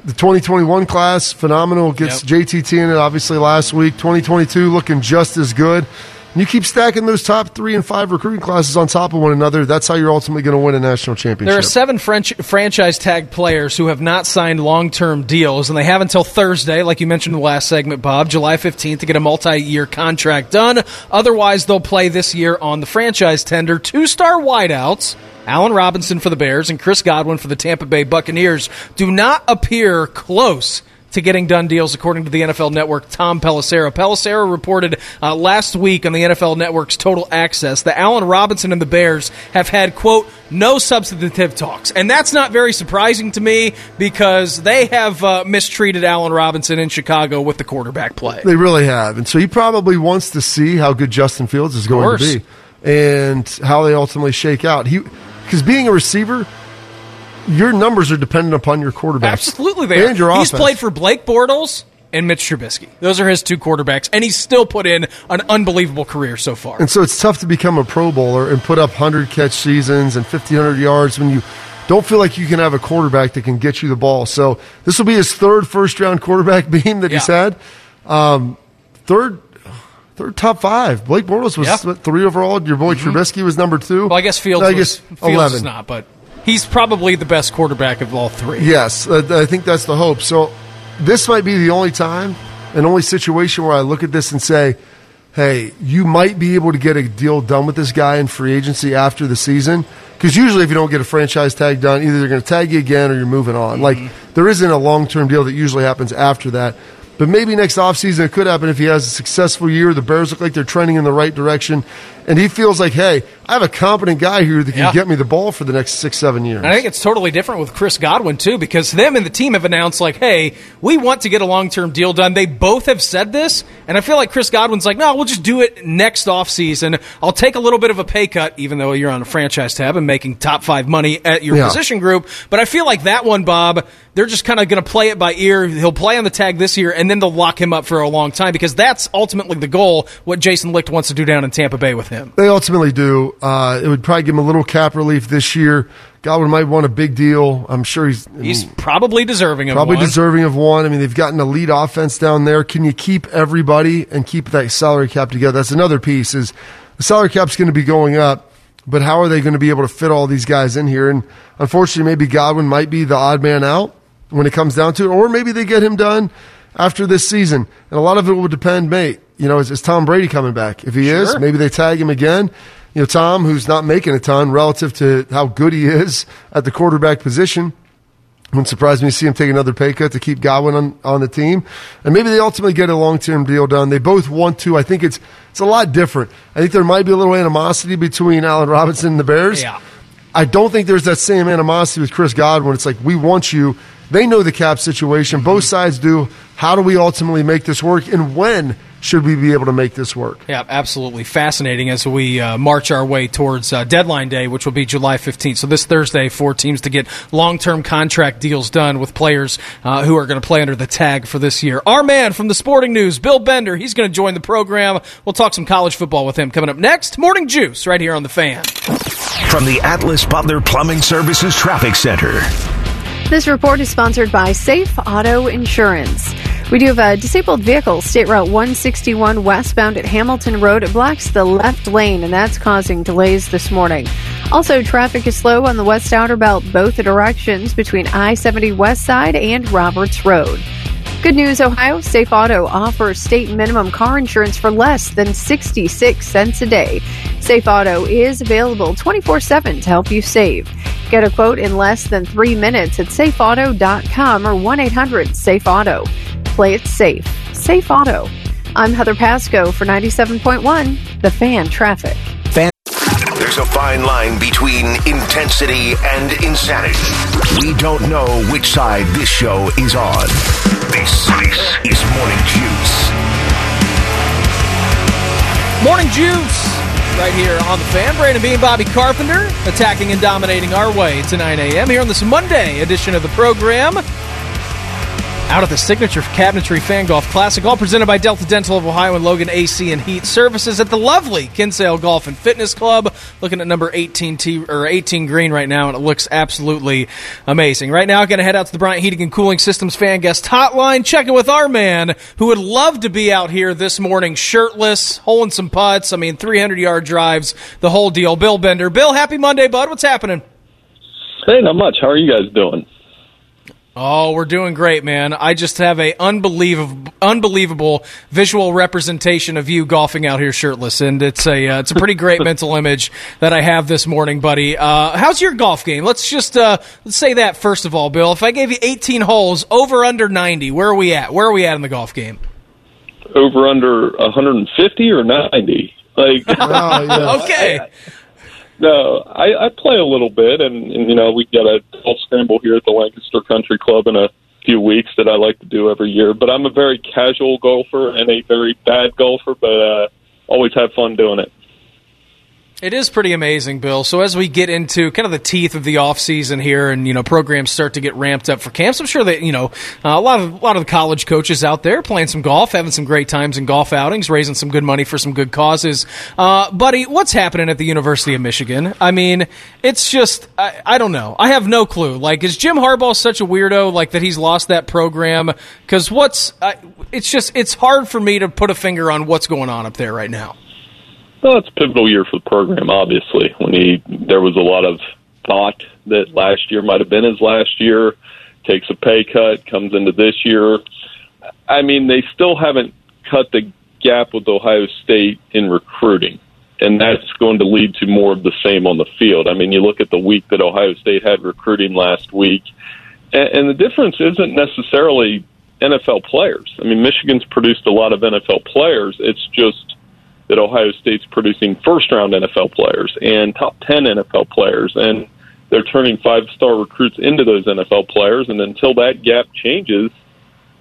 the 2021 class, phenomenal. Gets Yep. JTT in it obviously last week. 2022 looking just as good. And you keep stacking those top three and five recruiting classes on top of one another. That's how you're ultimately going to win a national championship. There are seven French franchise tag players who have not signed long term deals, and they have until Thursday, like you mentioned in the last segment, Bob, July 15th, to get a multi year contract done. Otherwise, they'll play this year on the franchise tender. Two star wideouts. Allen Robinson for the Bears and Chris Godwin for the Tampa Bay Buccaneers do not appear close to getting done deals, according to the NFL Network, Tom Pelissero. Pelissero reported uh, last week on the NFL Network's Total Access that Allen Robinson and the Bears have had, quote, no substantive talks. And that's not very surprising to me because they have uh, mistreated Allen Robinson in Chicago with the quarterback play. They really have. And so he probably wants to see how good Justin Fields is going to be and how they ultimately shake out. He Because being a receiver, your numbers are dependent upon your quarterback. Absolutely, they and are. your He's offense. played for Blake Bortles and Mitch Trubisky. Those are his two quarterbacks, and he's still put in an unbelievable career so far. And so it's tough to become a Pro Bowler and put up 100 catch seasons and 1,500 yards when you don't feel like you can have a quarterback that can get you the ball. So this will be his third first round quarterback beam that he's had. Um, third. Third top five. Blake Bortles was Yeah. Mm-hmm. three overall. Your boy Trubisky was number two. Well, I guess Fields, I was, guess Fields eleven. is not, but he's probably the best quarterback of all three. Yes, I think that's the hope. So this might be the only time and only situation where I look at this and say, hey, you might be able to get a deal done with this guy in free agency after the season. Because usually, if you don't get a franchise tag done, either they're going to tag you again or you're moving on. Mm-hmm. Like, there isn't a long term deal that usually happens after that. But maybe next offseason it could happen if he has a successful year. The Bears look like they're trending in the right direction. And he feels like, hey, I have a competent guy here that can Yeah. get me the ball for the next six, seven years. I think it's totally different with Chris Godwin too, because them and the team have announced like, "Hey, we want to get a long-term deal done." They both have said this, and I feel like Chris Godwin's like, "No, we'll just do it next offseason. I'll take a little bit of a pay cut, even though you're on a franchise tab and making top five money at your Yeah. position group." But I feel like that one, Bob, they're just kind of going to play it by ear. He'll play on the tag this year, and then they'll lock him up for a long time because that's ultimately the goal. What Jason Licht wants to do down in Tampa Bay with him. They ultimately do. Uh, it would probably give him a little cap relief this year. Godwin might want a big deal. I'm sure he's He's probably deserving of probably one. deserving of one. I mean, they've got an elite offense down there. Can you keep everybody and keep that salary cap together? That's another piece. Is the salary cap's going to be going up, but how are they going to be able to fit all these guys in here? And unfortunately, maybe Godwin might be the odd man out when it comes down to it, or maybe they get him done after this season. And a lot of it will depend, mate. You know, is, is Tom Brady coming back? If he is, maybe they tag him again. You know, Tom, who's not making a ton relative to how good he is at the quarterback position. Wouldn't surprise me to see him take another pay cut to keep Godwin on, on the team. And maybe they ultimately get a long term deal done. They both want to. I think it's it's a lot different. I think there might be a little animosity between Allen Robinson and the Bears. Yeah. I don't think there's that same animosity with Chris Godwin. It's like we want you. They know the cap situation. Both sides do. How do we ultimately make this work? And when should we be able to make this work? Yeah, absolutely fascinating as we uh, march our way towards uh, deadline day, which will be July 15th. So this Thursday, for teams to get long-term contract deals done with players uh, who are going to play under the tag for this year. Our man from the Sporting News, Bill Bender, he's going to join the program. We'll talk some college football with him coming up next. Morning Juice right here on the Fan. From the Atlas Butler Plumbing Services Traffic Center. This report is sponsored by Safe Auto Insurance. We do have a disabled vehicle, State Route 161 westbound at Hamilton Road. It blocks the left lane, and that's causing delays this morning. Also, traffic is slow on the west outer belt, both directions between I 70 West Side and Roberts Road. Good news, Ohio. Safe Auto offers state minimum car insurance for less than 66 cents a day. Safe Auto is available 24 7 to help you save. Get a quote in less than three minutes at safeauto.com or 1 800 Safe Auto. Play it safe. Safe Auto. I'm Heather Pasco for 97.1, The Fan Traffic. Fan- There's a fine line between intensity and insanity. We don't know which side this show is on. This, this is Morning Juice. Morning Juice right here on the Fan. Brandon Beam, Bobby Carpenter attacking and dominating our way to 9 a.m. here on this Monday edition of the program. Out at the Signature Cabinetry Fan Golf Classic, all presented by Delta Dental of Ohio and Logan AC and Heat Services at the lovely Kinsale Golf and Fitness Club. Looking at number 18 T or 18 green right now, and it looks absolutely amazing. Right now, I'm going to head out to the Bryant Heating and Cooling Systems Fan Guest Hotline, checking with our man who would love to be out here this morning, shirtless, holding some putts. I mean, 300 yard drives, the whole deal. Bill Bender, Bill, happy Monday, bud. What's happening? Hey, not much. How are you guys doing? Oh, we're doing great, man. I just have a unbelievable, unbelievable visual representation of you golfing out here shirtless, and it's a uh, it's a pretty great mental image that I have this morning, buddy. Uh, how's your golf game? Let's just uh, let's say that first of all, Bill. If I gave you 18 holes, over under 90, where are we at? Where are we at in the golf game? Over under 150 or 90? Like, Oh, yeah. Okay. No, I, I play a little bit, and, and you know we got a golf scramble here at the Lancaster Country Club in a few weeks that I like to do every year. But I'm a very casual golfer and a very bad golfer, but uh, always have fun doing it. It is pretty amazing, Bill. So as we get into kind of the teeth of the off season here, and you know programs start to get ramped up for camps, I'm sure that you know uh, a lot of a lot of the college coaches out there playing some golf, having some great times in golf outings, raising some good money for some good causes. Uh, buddy, what's happening at the University of Michigan? I mean, it's just I, I don't know. I have no clue. Like, is Jim Harbaugh such a weirdo? Like that he's lost that program? Because what's I, it's just it's hard for me to put a finger on what's going on up there right now. Well, it's a pivotal year for the program. Obviously, when he there was a lot of thought that last year might have been his last year. Takes a pay cut, comes into this year. I mean, they still haven't cut the gap with Ohio State in recruiting, and that's going to lead to more of the same on the field. I mean, you look at the week that Ohio State had recruiting last week, and, and the difference isn't necessarily NFL players. I mean, Michigan's produced a lot of NFL players. It's just that Ohio State's producing first round NFL players and top 10 NFL players. And they're turning five star recruits into those NFL players. And until that gap changes,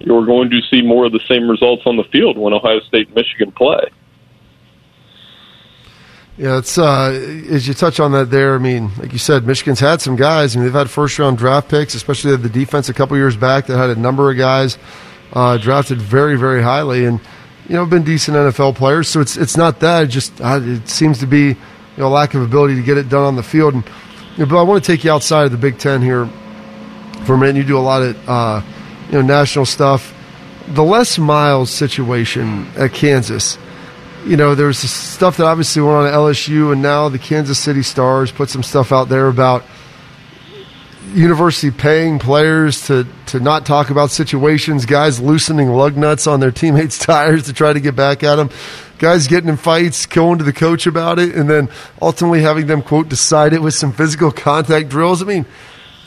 you're going to see more of the same results on the field when Ohio State and Michigan play. Yeah, it's uh, as you touch on that there. I mean, like you said, Michigan's had some guys. I mean, they've had first round draft picks, especially the defense a couple years back that had a number of guys uh, drafted very, very highly, and you know, been decent NFL players. So it's it's not that. It just uh, it seems to be you know lack of ability to get it done on the field. And you know, but I want to take you outside of the Big Ten here for a minute. You do a lot of uh, you know national stuff. The Les Miles situation at Kansas you know, there's stuff that obviously went on at LSU, and now the Kansas City Stars put some stuff out there about university paying players to, to not talk about situations, guys loosening lug nuts on their teammates' tires to try to get back at them, guys getting in fights, going to the coach about it, and then ultimately having them, quote, decide it with some physical contact drills. I mean,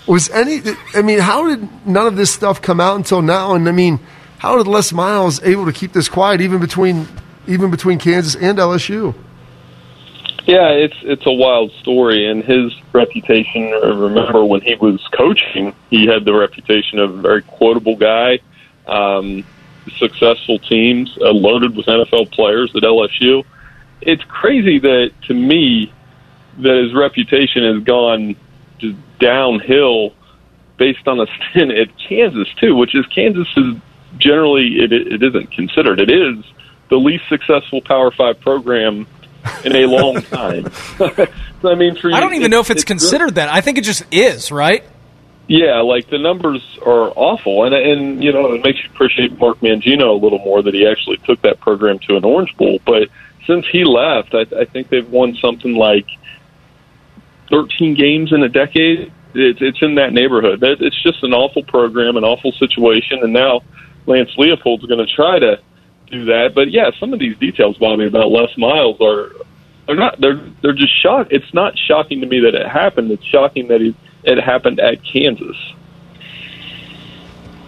was any, I mean, how did none of this stuff come out until now? And I mean, how did Les Miles able to keep this quiet even between even between Kansas and LSU. Yeah, it's it's a wild story, and his reputation. Remember when he was coaching, he had the reputation of a very quotable guy, um, successful teams, uh, loaded with NFL players at LSU. It's crazy that to me that his reputation has gone just downhill based on a stint at Kansas too, which is Kansas is generally it, it isn't considered. It is the least successful Power Five program in a long time. so, I mean, for I don't even know if it's, considered that. I think it just is, right? Yeah, like the numbers are awful, and and you know it makes you appreciate Mark Mangino a little more that he actually took that program to an Orange Bowl. But since he left, I, I think they've won something like thirteen games in a decade. It's it's in that neighborhood. It's just an awful program, an awful situation, and now Lance Leipold's going to try to do that. But yeah, some of these details, Bobby, about Les Miles are they're not they're they're just shocked. It's not shocking to me that it happened. It's shocking that it, it happened at Kansas.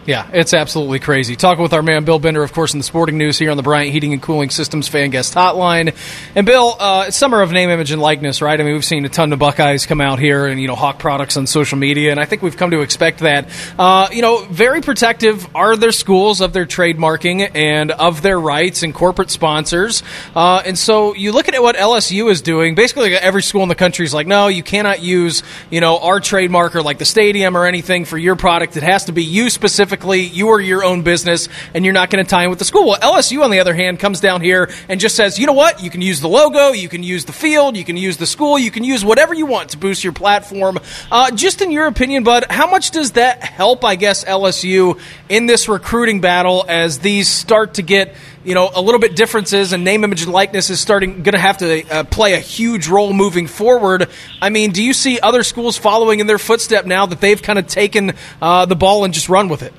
Yeah, it's absolutely crazy. Talking with our man Bill Bender, of course, in the sporting news here on the Bryant Heating and Cooling Systems fan guest hotline. And Bill, uh, it's summer of name, image, and likeness, right? I mean, we've seen a ton of Buckeyes come out here and you know hawk products on social media, and I think we've come to expect that. Uh, you know, very protective are their schools of their trademarking and of their rights and corporate sponsors. Uh, and so you look at what LSU is doing. Basically, every school in the country is like, no, you cannot use you know our trademark or like the stadium or anything for your product. It has to be you specifically you are your own business and you're not going to tie in with the school. Well, LSU, on the other hand, comes down here and just says, you know what? You can use the logo, you can use the field, you can use the school, you can use whatever you want to boost your platform. Uh, just in your opinion, Bud, how much does that help, I guess, LSU in this recruiting battle as these start to get you know, a little bit differences and name, image, and likeness is starting going to have to uh, play a huge role moving forward. I mean, do you see other schools following in their footstep now that they've kind of taken uh, the ball and just run with it?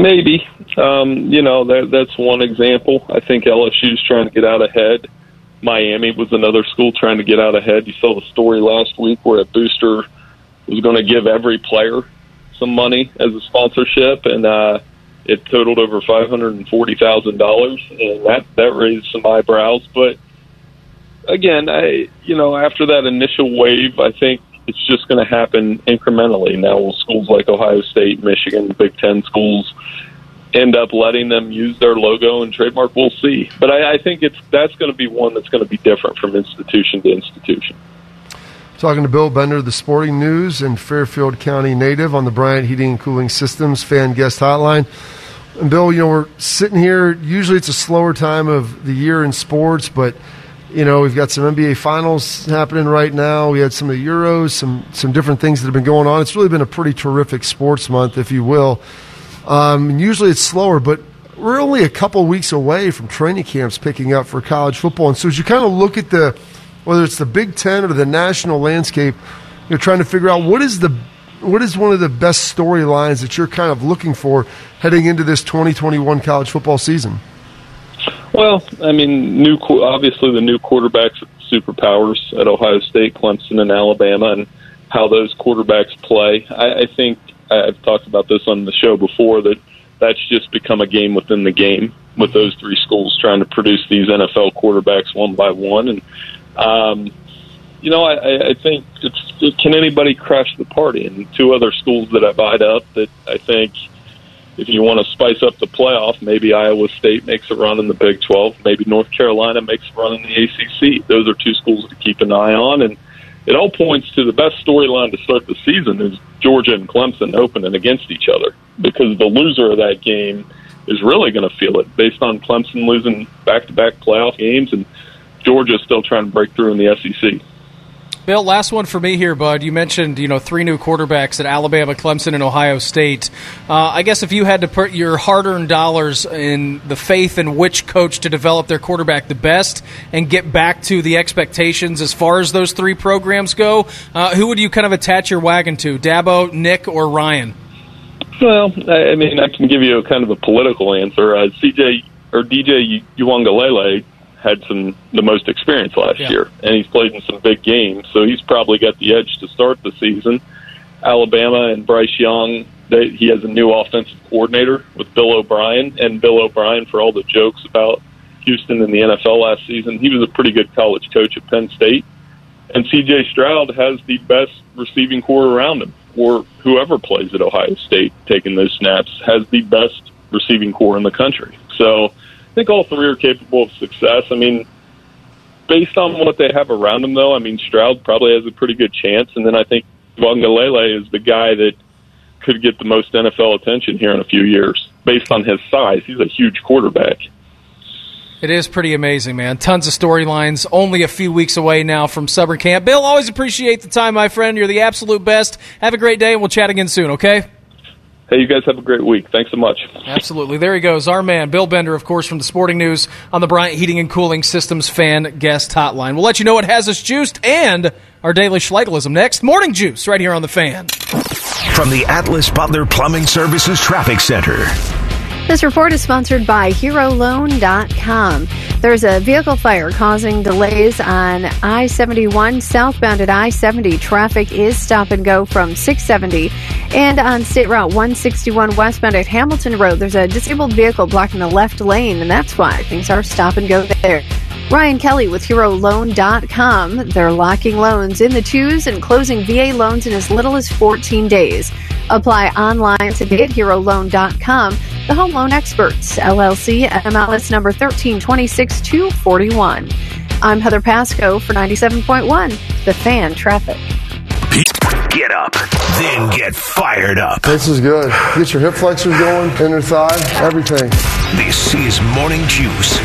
Maybe. Um, you know, that, that's one example. I think LSU's trying to get out ahead. Miami was another school trying to get out ahead. You saw the story last week where a booster was going to give every player some money as a sponsorship, and uh, it totaled over five hundred and forty thousand dollars, and that that raised some eyebrows. But again, I you know after that initial wave, I think it's just going to happen incrementally. Now, schools like Ohio State, Michigan, Big Ten schools end up letting them use their logo and trademark. We'll see, but I, I think it's that's going to be one that's going to be different from institution to institution. Talking to Bill Bender, the Sporting News and Fairfield County native on the Bryant Heating and Cooling Systems fan guest hotline. And Bill, you know, we're sitting here. Usually it's a slower time of the year in sports, but, you know, we've got some NBA finals happening right now. We had some of the Euros, some, some different things that have been going on. It's really been a pretty terrific sports month, if you will. Um, usually it's slower, but we're only a couple weeks away from training camps picking up for college football. And so as you kind of look at the whether it's the Big Ten or the national landscape, you're trying to figure out what is the what is one of the best storylines that you're kind of looking for heading into this 2021 college football season? Well, I mean, new obviously the new quarterbacks, superpowers at Ohio State, Clemson, and Alabama, and how those quarterbacks play. I, I think I've talked about this on the show before that that's just become a game within the game with those three schools trying to produce these NFL quarterbacks one by one, and um, you know, I, I think it's can anybody crash the party? And two other schools that I've eyed up that I think if you want to spice up the playoff, maybe Iowa State makes a run in the Big 12, maybe North Carolina makes a run in the ACC. Those are two schools to keep an eye on, and it all points to the best storyline to start the season is Georgia and Clemson opening against each other because the loser of that game is really going to feel it based on Clemson losing back-to-back playoff games and Georgia's still trying to break through in the SEC. Bill, last one for me here, bud. You mentioned you know three new quarterbacks at Alabama, Clemson, and Ohio State. Uh, I guess if you had to put your hard-earned dollars in the faith in which coach to develop their quarterback the best and get back to the expectations as far as those three programs go, uh, who would you kind of attach your wagon to, Dabo, Nick, or Ryan? Well, I mean, I can give you a kind of a political answer. Uh, CJ or DJ Uiagalelei had some the most experience last yeah. year, and he's played in some big games, so he's probably got the edge to start the season. Alabama and Bryce Young, they, he has a new offensive coordinator with Bill O'Brien, and Bill O'Brien for all the jokes about Houston in the NFL last season, he was a pretty good college coach at Penn State. And C.J. Stroud has the best receiving corps around him, or whoever plays at Ohio State taking those snaps has the best receiving corps in the country. So I think all three are capable of success. I mean, based on what they have around them, though, I mean, Stroud probably has a pretty good chance, and then I think Uiagalelei is the guy that could get the most NFL attention here in a few years based on his size. He's a huge quarterback. It is pretty amazing, man. Tons of storylines. Only a few weeks away now from summer camp. Bill, always appreciate the time, my friend. You're the absolute best. Have a great day, and we'll chat again soon, okay? Hey, you guys have a great week. Thanks so much. Absolutely. There he goes. Our man, Bill Bender, of course, from the Sporting News on the Bryant Heating and Cooling Systems fan guest hotline. We'll let you know what has us juiced and our daily Schlegelism next. Morning Juice right here on the fan. From the Atlas Butler Plumbing Services Traffic Center. This report is sponsored by HeroLoan.com. There's a vehicle fire causing delays on I 71 southbound at I 70. Traffic is stop and go from 670. And on State Route 161 westbound at Hamilton Road, there's a disabled vehicle blocking the left lane, and that's why things are stop and go there. Ryan Kelly with HeroLoan.com. They're locking loans in the twos and closing VA loans in as little as 14 days. Apply online today at HeroLoan.com. The Home Loan Experts, LLC, MLS number 1326241. I'm Heather Pasco for 97.1, The Fan Traffic. Get up, then get fired up. This is good. Get your hip flexors going, inner thigh, everything. This is Morning Juice.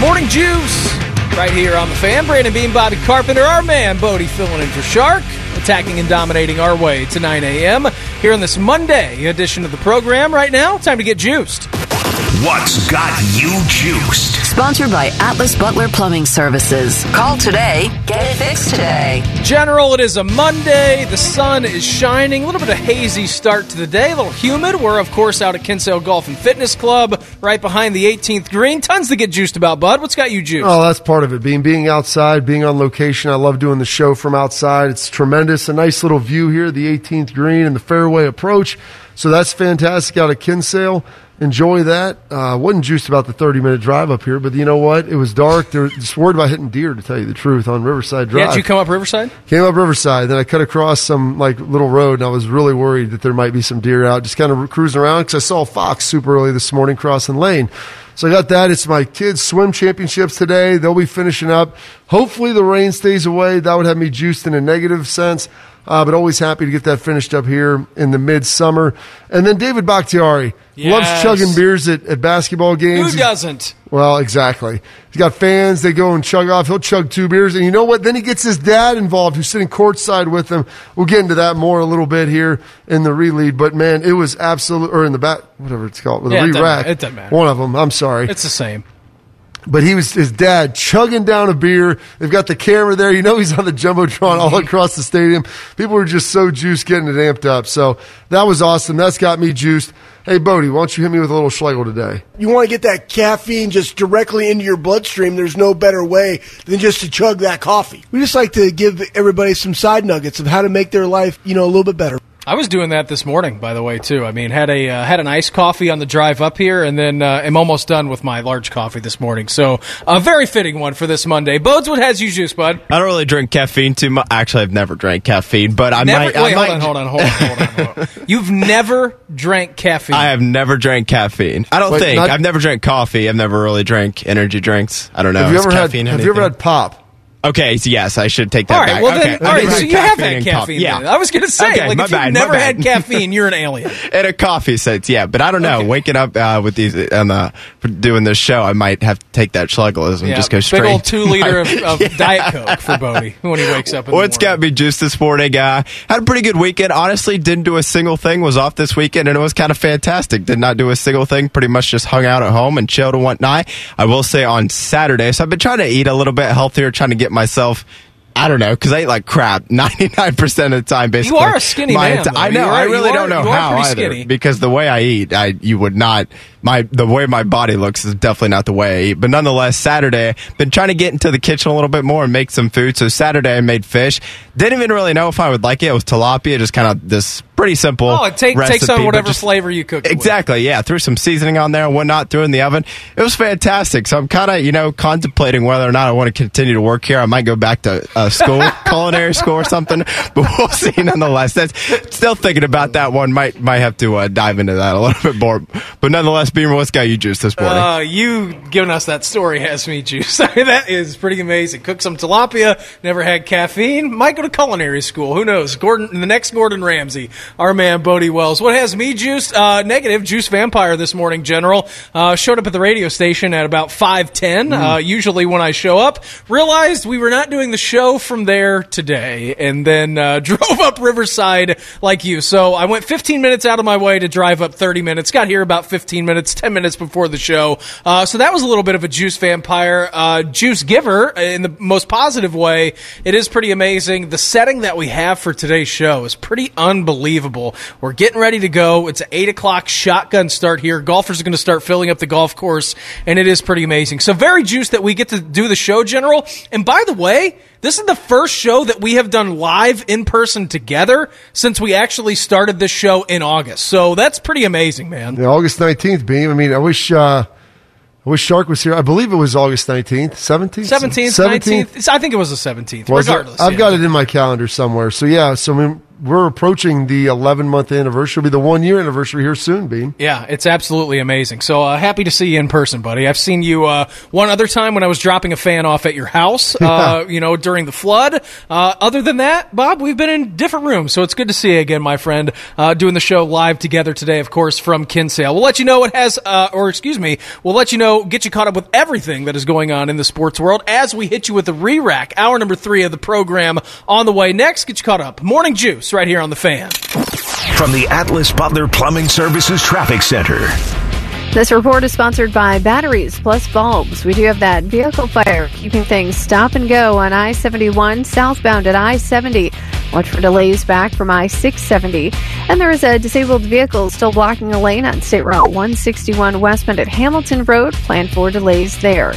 Morning Juice right here on the fan. Brandon Beam, Bobby Carpenter, our man Bodie filling in for Shark, attacking and dominating our way to 9 a.m. here on this Monday edition of the program. Right now, time to get juiced. What's got you juiced? Sponsored by Atlas Butler Plumbing Services. Call today. Get it fixed today. General, it is a Monday. The sun is shining. A little bit of hazy start to the day. A little humid. We're, of course, out at Kinsale Golf and Fitness Club, right behind the 18th green. Tons to get juiced about, bud. What's got you juiced? Oh, that's part of it. Being being outside, being on location. I love doing the show from outside. It's tremendous. A nice little view here, the 18th green and the fairway approach. So that's fantastic out of Kinsale. Enjoy that. Uh, wasn't juiced about the 30 minute drive up here, but you know what? It was dark. They were just worried about hitting deer, to tell you the truth, on Riverside Drive. Yeah, did you come up Riverside? Came up Riverside, then I cut across some like little road, and I was really worried that there might be some deer out. Just kind of cruising around because I saw a fox super early this morning crossing lane. So I got that. It's my kids' swim championships today. They'll be finishing up. Hopefully the rain stays away. That would have me juiced in a negative sense. Uh, but always happy to get that finished up here in the midsummer. And then David Bakhtiari loves chugging beers at, at basketball games. Who doesn't? Well, exactly. He's got fans. They go and chug off. He'll chug two beers. And you know what? Then he gets his dad involved, who's sitting courtside with him. We'll get into that more a little bit here in the re-lead. But man, it was absolute, or in the back, whatever it's called, with Yeah, the doesn't re-rack. It doesn't matter. One of them. I'm sorry. It's the same. But he was his dad chugging down a beer. They've got the camera there. You know he's on the jumbotron all mm-hmm. across the stadium. People were just so juiced, getting it amped up. So that was awesome. That's got me juiced. Hey Bodie, why don't you hit me with a little Schlegel today? You want to get that caffeine just directly into your bloodstream. There's no better way than just to chug that coffee. We just like to give everybody some side nuggets of how to make their life, you know, a little bit better. I was doing that this morning, by the way, too. I mean, had a uh, had an iced coffee on the drive up here, and then uh, am almost done with my large coffee this morning. So, a very fitting one for this Monday. Bodes, what has you juice, bud? I don't really drink caffeine too much. Actually, I've never drank caffeine, but I Never, might. wait, I might, hold on, hold on, hold on, hold on, hold on. You've never drank caffeine. I have never drank caffeine. I don't Wait, think not- I've never drank coffee. I've never really drank energy drinks. I don't know. have you Is ever had caffeine Have you ever had pop? Okay, so yes, I should take that All right, back. well okay. then, all right, so you have had caffeine. coffee. then. Yeah, I was going to say, Okay, like, if bad, you've never had caffeine, you're an alien. at a coffee sense, yeah. But I don't know. Okay. Waking up uh, with these and uh, doing this show, I might have to take that Schlegelism and just go straight. Big old two liter of, of Yeah. Diet Coke for Bodie when he wakes up. In What's morning. got me juiced this morning? Uh, had a pretty good weekend. Honestly, didn't do a single thing. Was off this weekend, and it was kind of fantastic. Did not do a single thing. Pretty much just hung out at home and chilled and whatnot. I will say on Saturday, so I've been trying to eat a little bit healthier, trying to get myself. I don't know because I eat like crap ninety nine percent of the time. Basically, you are a skinny My man, enti- I know. Are- I really you don't know how either skinny. because the way I eat, I you would not my the way my body looks is definitely not the way I eat. But nonetheless, Saturday been trying to get into the kitchen a little bit more and make some food. So Saturday I made fish. Didn't even really know if I would like it. It was tilapia, just kind of this pretty simple. Oh, it take, takes recipe, on but whatever just- flavor you cook. it with. Exactly, yeah. Threw some seasoning on there and whatnot, threw it in the oven. It was fantastic. So I'm kind of, you know, contemplating whether or not I want to continue to work here. I might go back to uh, school, culinary school or something, but we'll see nonetheless. That's still thinking about that one. Might might have to uh, dive into that a little bit more. But nonetheless, Beamer, what's got you juiced this morning? Uh, you giving us that story has me. I mean, that is pretty amazing. Cook some tilapia. Never had caffeine. Might go to culinary school. Who knows? Gordon, the next Gordon Ramsay, our man Bodie Wells. What has me juiced? Uh, negative. Juice vampire this morning. General uh, showed up at the radio station at about five ten. Uh, usually when I show up, realized we were not doing the show from there today, and then uh, drove up Riverside like you. So I went 15 minutes out of my way to drive up 30 minutes. Got here about 15 minutes, 10 minutes before the show. Uh, so that was a little bit of a juice vampire, uh, juice giver in the most positive way. It is pretty amazing. The setting that we have for today's show is pretty unbelievable. We're getting ready to go. It's an eight o'clock shotgun start here. Golfers are going to start filling up the golf course, and it is pretty amazing. So very juiced that we get to do the show, General. And by the way, this is the first show that we have done live in person together since we actually started this show in August. So that's pretty amazing, man. Yeah, August 19th, Beam. I mean, I wish, uh, I wish Shark was here. I believe it was August 19th, 17th? 17th, 19th. I think it was the 17th. Was it? regardless. I've yeah. got it in my calendar somewhere. So, yeah, so I mean, we're approaching the 11 month anniversary. It'll be the one year anniversary here soon, Beam. Yeah, it's absolutely amazing. So uh, happy to see you in person, buddy. I've seen you uh, one other time when I was dropping a fan off at your house, uh, you know, during the flood. Uh, other than that, Bob, we've been in different rooms, so it's good to see you again, my friend. Uh, doing the show live together today, of course, from Kinsale. We'll let you know what has, uh, or excuse me, we'll let you know, get you caught up with everything that is going on in the sports world as we hit you with the re-rack, hour number three of the program on the way next. Get you caught up. Morning Juice right here on the fan. From the Atlas Butler Plumbing Services Traffic Center. This report is sponsored by Batteries Plus Bulbs. We do have that vehicle fire keeping things stop and go on I 71 southbound at I 70. Watch for delays back from I 670. And there is a disabled vehicle still blocking a lane on State Route 161 westbound at Hamilton Road. Plan for delays there.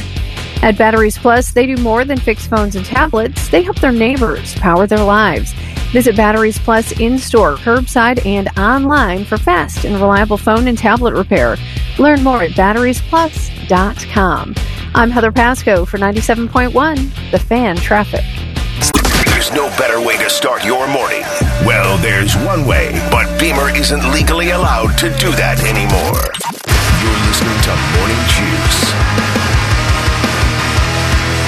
At Batteries Plus, they do more than fix phones and tablets. They help their neighbors power their lives. Visit Batteries Plus in store, curbside, and online for fast and reliable phone and tablet repair. Learn more at batteriesplus.com. I'm Heather Pasco for 97.1, The Fan Traffic. There's no better way to start your morning. Well, there's one way, but Beamer isn't legally allowed to do that anymore. You're listening to Morning Juice.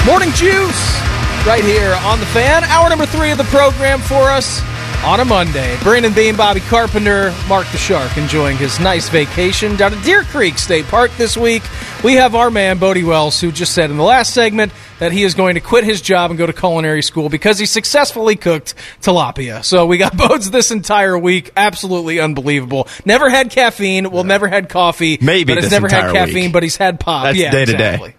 Morning Juice, right here on the fan. Hour number three of the program for us on a Monday. Brandon Beam, Bobby Carpenter, Mark the Shark enjoying his nice vacation down at Deer Creek State Park this week. We have our man, Bodie Wells, who just said in the last segment that he is going to quit his job and go to culinary school because he successfully cooked tilapia. So we got Bodes this entire week. Absolutely unbelievable. Never had caffeine. Well, never had coffee. Maybe but has this never had caffeine, week. but he's had pop. That's yeah, day to day.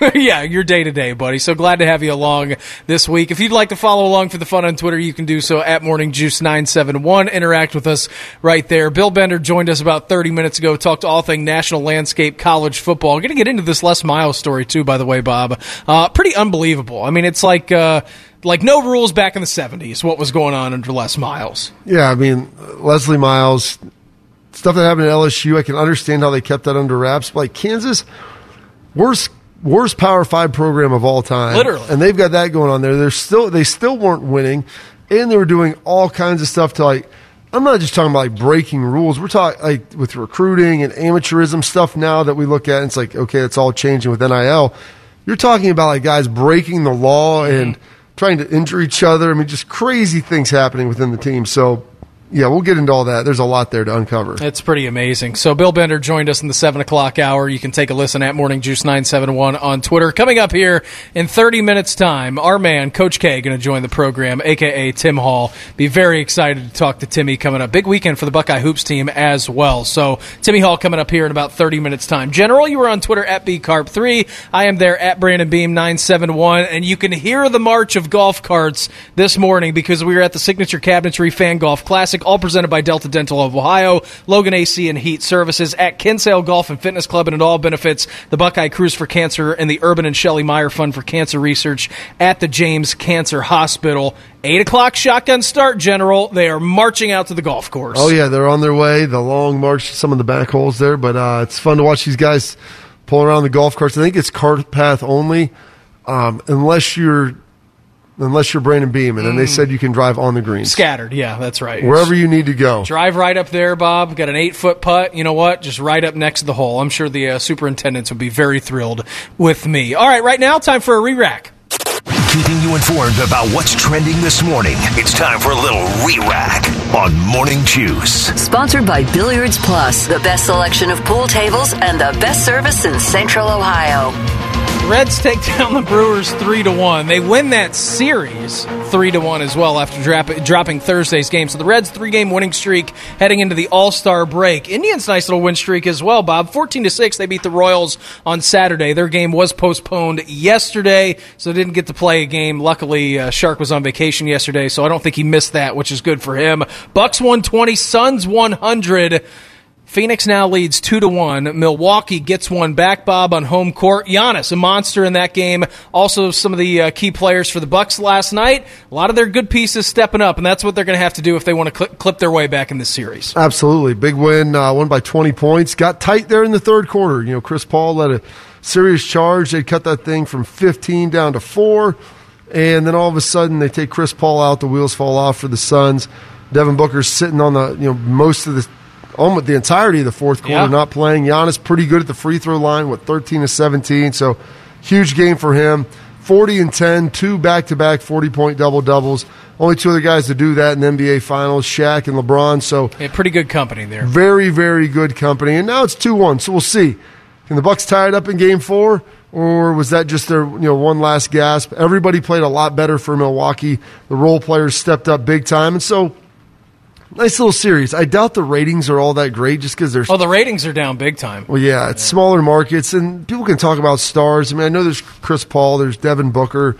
yeah, your day to day, buddy. So glad to have you along this week. If you'd like to follow along for the fun on Twitter, you can do so at Morning Juice 971 Interact with us right there. Bill Bender joined us about 30 minutes ago, talked all thing national landscape college football. Going to get into this Les Miles story too, by the way, Bob. Uh, pretty unbelievable. I mean, it's like, uh, like no rules back in the 70s, what was going on under Les Miles. Yeah, I mean, Leslie Miles, stuff that happened at LSU, I can understand how they kept that under wraps. But like Kansas, worst worst Power Five program of all time, Literally. and they've got that going on there. They're still they still weren't winning, and they were doing all kinds of stuff to like. I'm not just talking about like breaking rules. We're talking like with recruiting and amateurism stuff now that we look at. And it's like okay, it's all changing with NIL. You're talking about like guys breaking the law and mm. trying to injure each other. I mean, just crazy things happening within the team. So, yeah, we'll get into all that. There's a lot there to uncover. It's pretty amazing. So Bill Bender joined us in the seven o'clock hour. You can take a listen at Morning Juice nine seven one on Twitter. Coming up here in thirty minutes time, our man Coach K going to join the program, aka Tim Hall. Be very excited to talk to Timmy coming up. Big weekend for the Buckeye hoops team as well. So Timmy Hall coming up here in about thirty minutes time. General, you were on Twitter at bcarp three. I am there at Brandon Beam nine seven one, and you can hear the march of golf carts this morning because we were at the Signature Cabinetry Fan Golf Classic all presented by Delta Dental of Ohio, Logan AC and Heat Services at Kinsale Golf and Fitness Club, and it all benefits the Buckeye Cruise for Cancer and the Urban and Shelley Meyer Fund for Cancer Research at the James Cancer Hospital. Eight o'clock shotgun start, General. They are marching out to the golf course. Oh yeah, they're on their way. The long march, some of the back holes there, but uh, it's fun to watch these guys pull around the golf course. I think it's cart path only, um, unless you're unless you're Brandon Beam, and then they said you can drive on the greens, Scattered, yeah, that's right. wherever you need to go. Drive right up there, Bob. Got an eight foot putt. You know what? Just right up next to the hole. I'm sure the uh, superintendents would be very thrilled with me. All right, right now, time for a re rack. Keeping you informed about what's trending this morning. It's time for a little re-rack on Morning Juice. Sponsored by Billiards Plus, the best selection of pool tables and the best service in Central Ohio. Reds take down the Brewers three to one. They win that series three to one as well after drop, dropping Thursday's game. So the Reds three game winning streak heading into the All Star break. Indians nice little win streak as well. Bob fourteen to six. They beat the Royals on Saturday. Their game was postponed yesterday, so they didn't get to play a game. Luckily, uh, Shark was on vacation yesterday, so I don't think he missed that, which is good for him. Bucks one twenty, Suns one hundred. Phoenix now leads two to one. Milwaukee gets one back, Bob, on home court. Giannis, a monster in that game. Also, some of the uh, key players for the Bucks last night. A lot of their good pieces stepping up, and that's what they're going to have to do if they want to cl- clip their way back in this series. Absolutely. Big win, uh, won by 20 points. Got tight there in the third quarter. You know, Chris Paul led a serious charge. They cut that thing from 15 down to four. And then all of a sudden, they take Chris Paul out. The wheels fall off for the Suns. Devin Booker's sitting on the, you know, most of the, almost the entirety of the fourth quarter, Yeah. not playing. Giannis pretty good at the free throw line with 13 to 17. So huge game for him. 40 and 10, two back to back 40 point double doubles. Only two other guys to do that in the NBA Finals, Shaq and LeBron. So Yeah, pretty good company there. very, very good company. And now it's two one. So we'll see. Can the Bucks tie it up in Game Four, or was that just their you know one last gasp? Everybody played a lot better for Milwaukee. The role players stepped up big time, and so nice little series. I doubt the ratings are all that great just because there's. Oh, the ratings are down big time. Well, yeah, it's smaller markets, and people can talk about stars. I mean, I know there's Chris Paul, there's Devin Booker,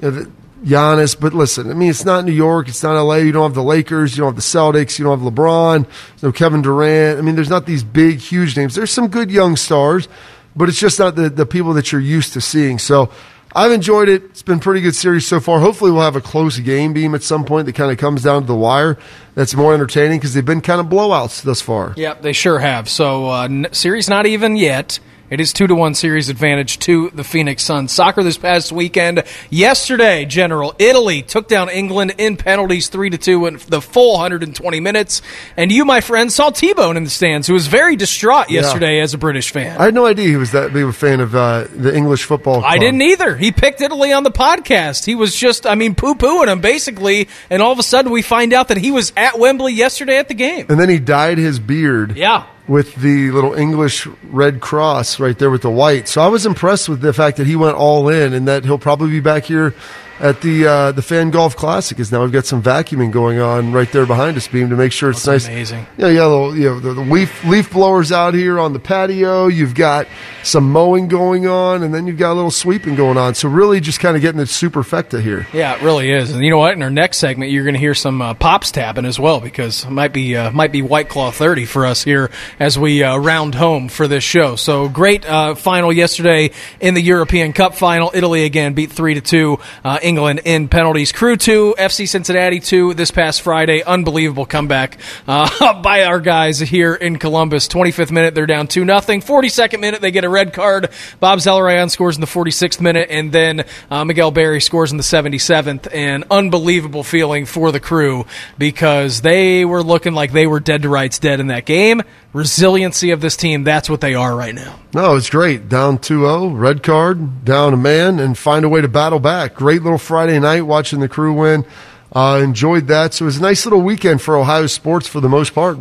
you know, the, Giannis, but listen, I mean, it's not New York, it's not LA. You don't have the Lakers, you don't have the Celtics, you don't have LeBron, no Kevin Durant. I mean, there's not these big, huge names. There's some good young stars, but it's just not the, the people that you're used to seeing. So I've enjoyed it. It's been pretty good series so far. Hopefully, we'll have a close game beam at some point that kind of comes down to the wire. That's more entertaining because they've been kind of blowouts thus far. Yep, they sure have. So, uh, n- series not even yet. It is two to one series advantage to the Phoenix Suns. Soccer this past weekend. Yesterday, General Italy took down England in penalties three to two in the full 120 minutes. And you, my friend, saw T-Bone in the stands, who was very distraught Yeah. yesterday as a British fan. I had no idea he was that big of a fan of uh, the English football. I didn't either. He picked Italy on the podcast. He was just, I mean, poo pooing him basically. And all of a sudden, we find out that he was at Wembley yesterday at the game. And then he dyed his beard. Yeah. With the little English red cross right there with the white. So I was impressed with the fact that he went all in and that he'll probably be back here at the uh, the Fan Golf Classic. Is now we've got some vacuuming going on right there behind us, beam to make sure it's That's nice. amazing. Yeah, yeah, you know, the, the leaf leaf blowers out here on the patio. You've got some mowing going on, and then you've got a little sweeping going on. So really, just kind of getting the superfecta here. Yeah, it really is. And you know what? In our next segment, you're going to hear some uh, pops tapping as well because it might be uh, might be White Claw 30 for us here as we uh, round home for this show. So great uh, final yesterday in the European Cup final. Italy again beat three to two uh, England in penalties. Crew two, FC Cincinnati two this past Friday. Unbelievable comeback uh, by our guys here in Columbus. 25th minute, they're down two nothing. 42nd minute, they get a red card. Bob Zelarayan scores in the 46th minute, and then uh, Miguel Berry scores in the 77th. An unbelievable feeling for the crew because they were looking like they were dead to rights dead in that game. Resiliency of this team, that's what they are right now. No, it's great. Down 2-0, red card, down a man, and find a way to battle back. Great little Friday night watching the crew win. Uh, enjoyed that. So it was a nice little weekend for Ohio sports for the most part.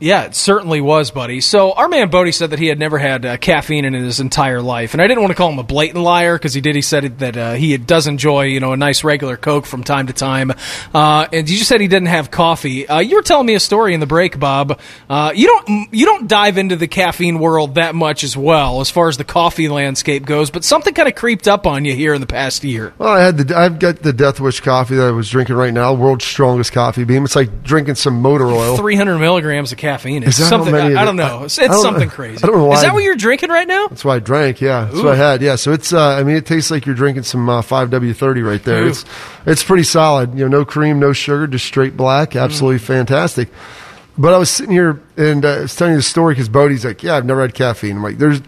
Yeah, it certainly was, buddy. So our man Bodie said that he had never had uh, caffeine in his entire life, and I didn't want to call him a blatant liar because he did. He said that uh, he does enjoy, you know, a nice regular Coke from time to time. Uh, and you just said he didn't have coffee. Uh, you were telling me a story in the break, Bob. Uh, you don't you don't dive into the caffeine world that much as well as far as the coffee landscape goes, but something kind of creeped up on you here in the past year. well, I had the I've got the Death Wish coffee that I was drinking right now, world's strongest coffee beam. It's like drinking some motor oil. Three hundred milligrams of caffeine. It's Is something I, I don't know. It's, it's don't- something crazy. I don't know why Is that what you're drinking right now? That's why I drank. Yeah, that's Ooh. what I had. Yeah, so it's. Uh, I mean, it tastes like you're drinking some uh, 5W30 right there. Ooh. It's it's pretty solid. You know, no cream, no sugar, just straight black. Absolutely Mm. fantastic. But I was sitting here and uh, I was telling you the story because Bodie's like, "Yeah, I've never had caffeine." I'm like, "There's."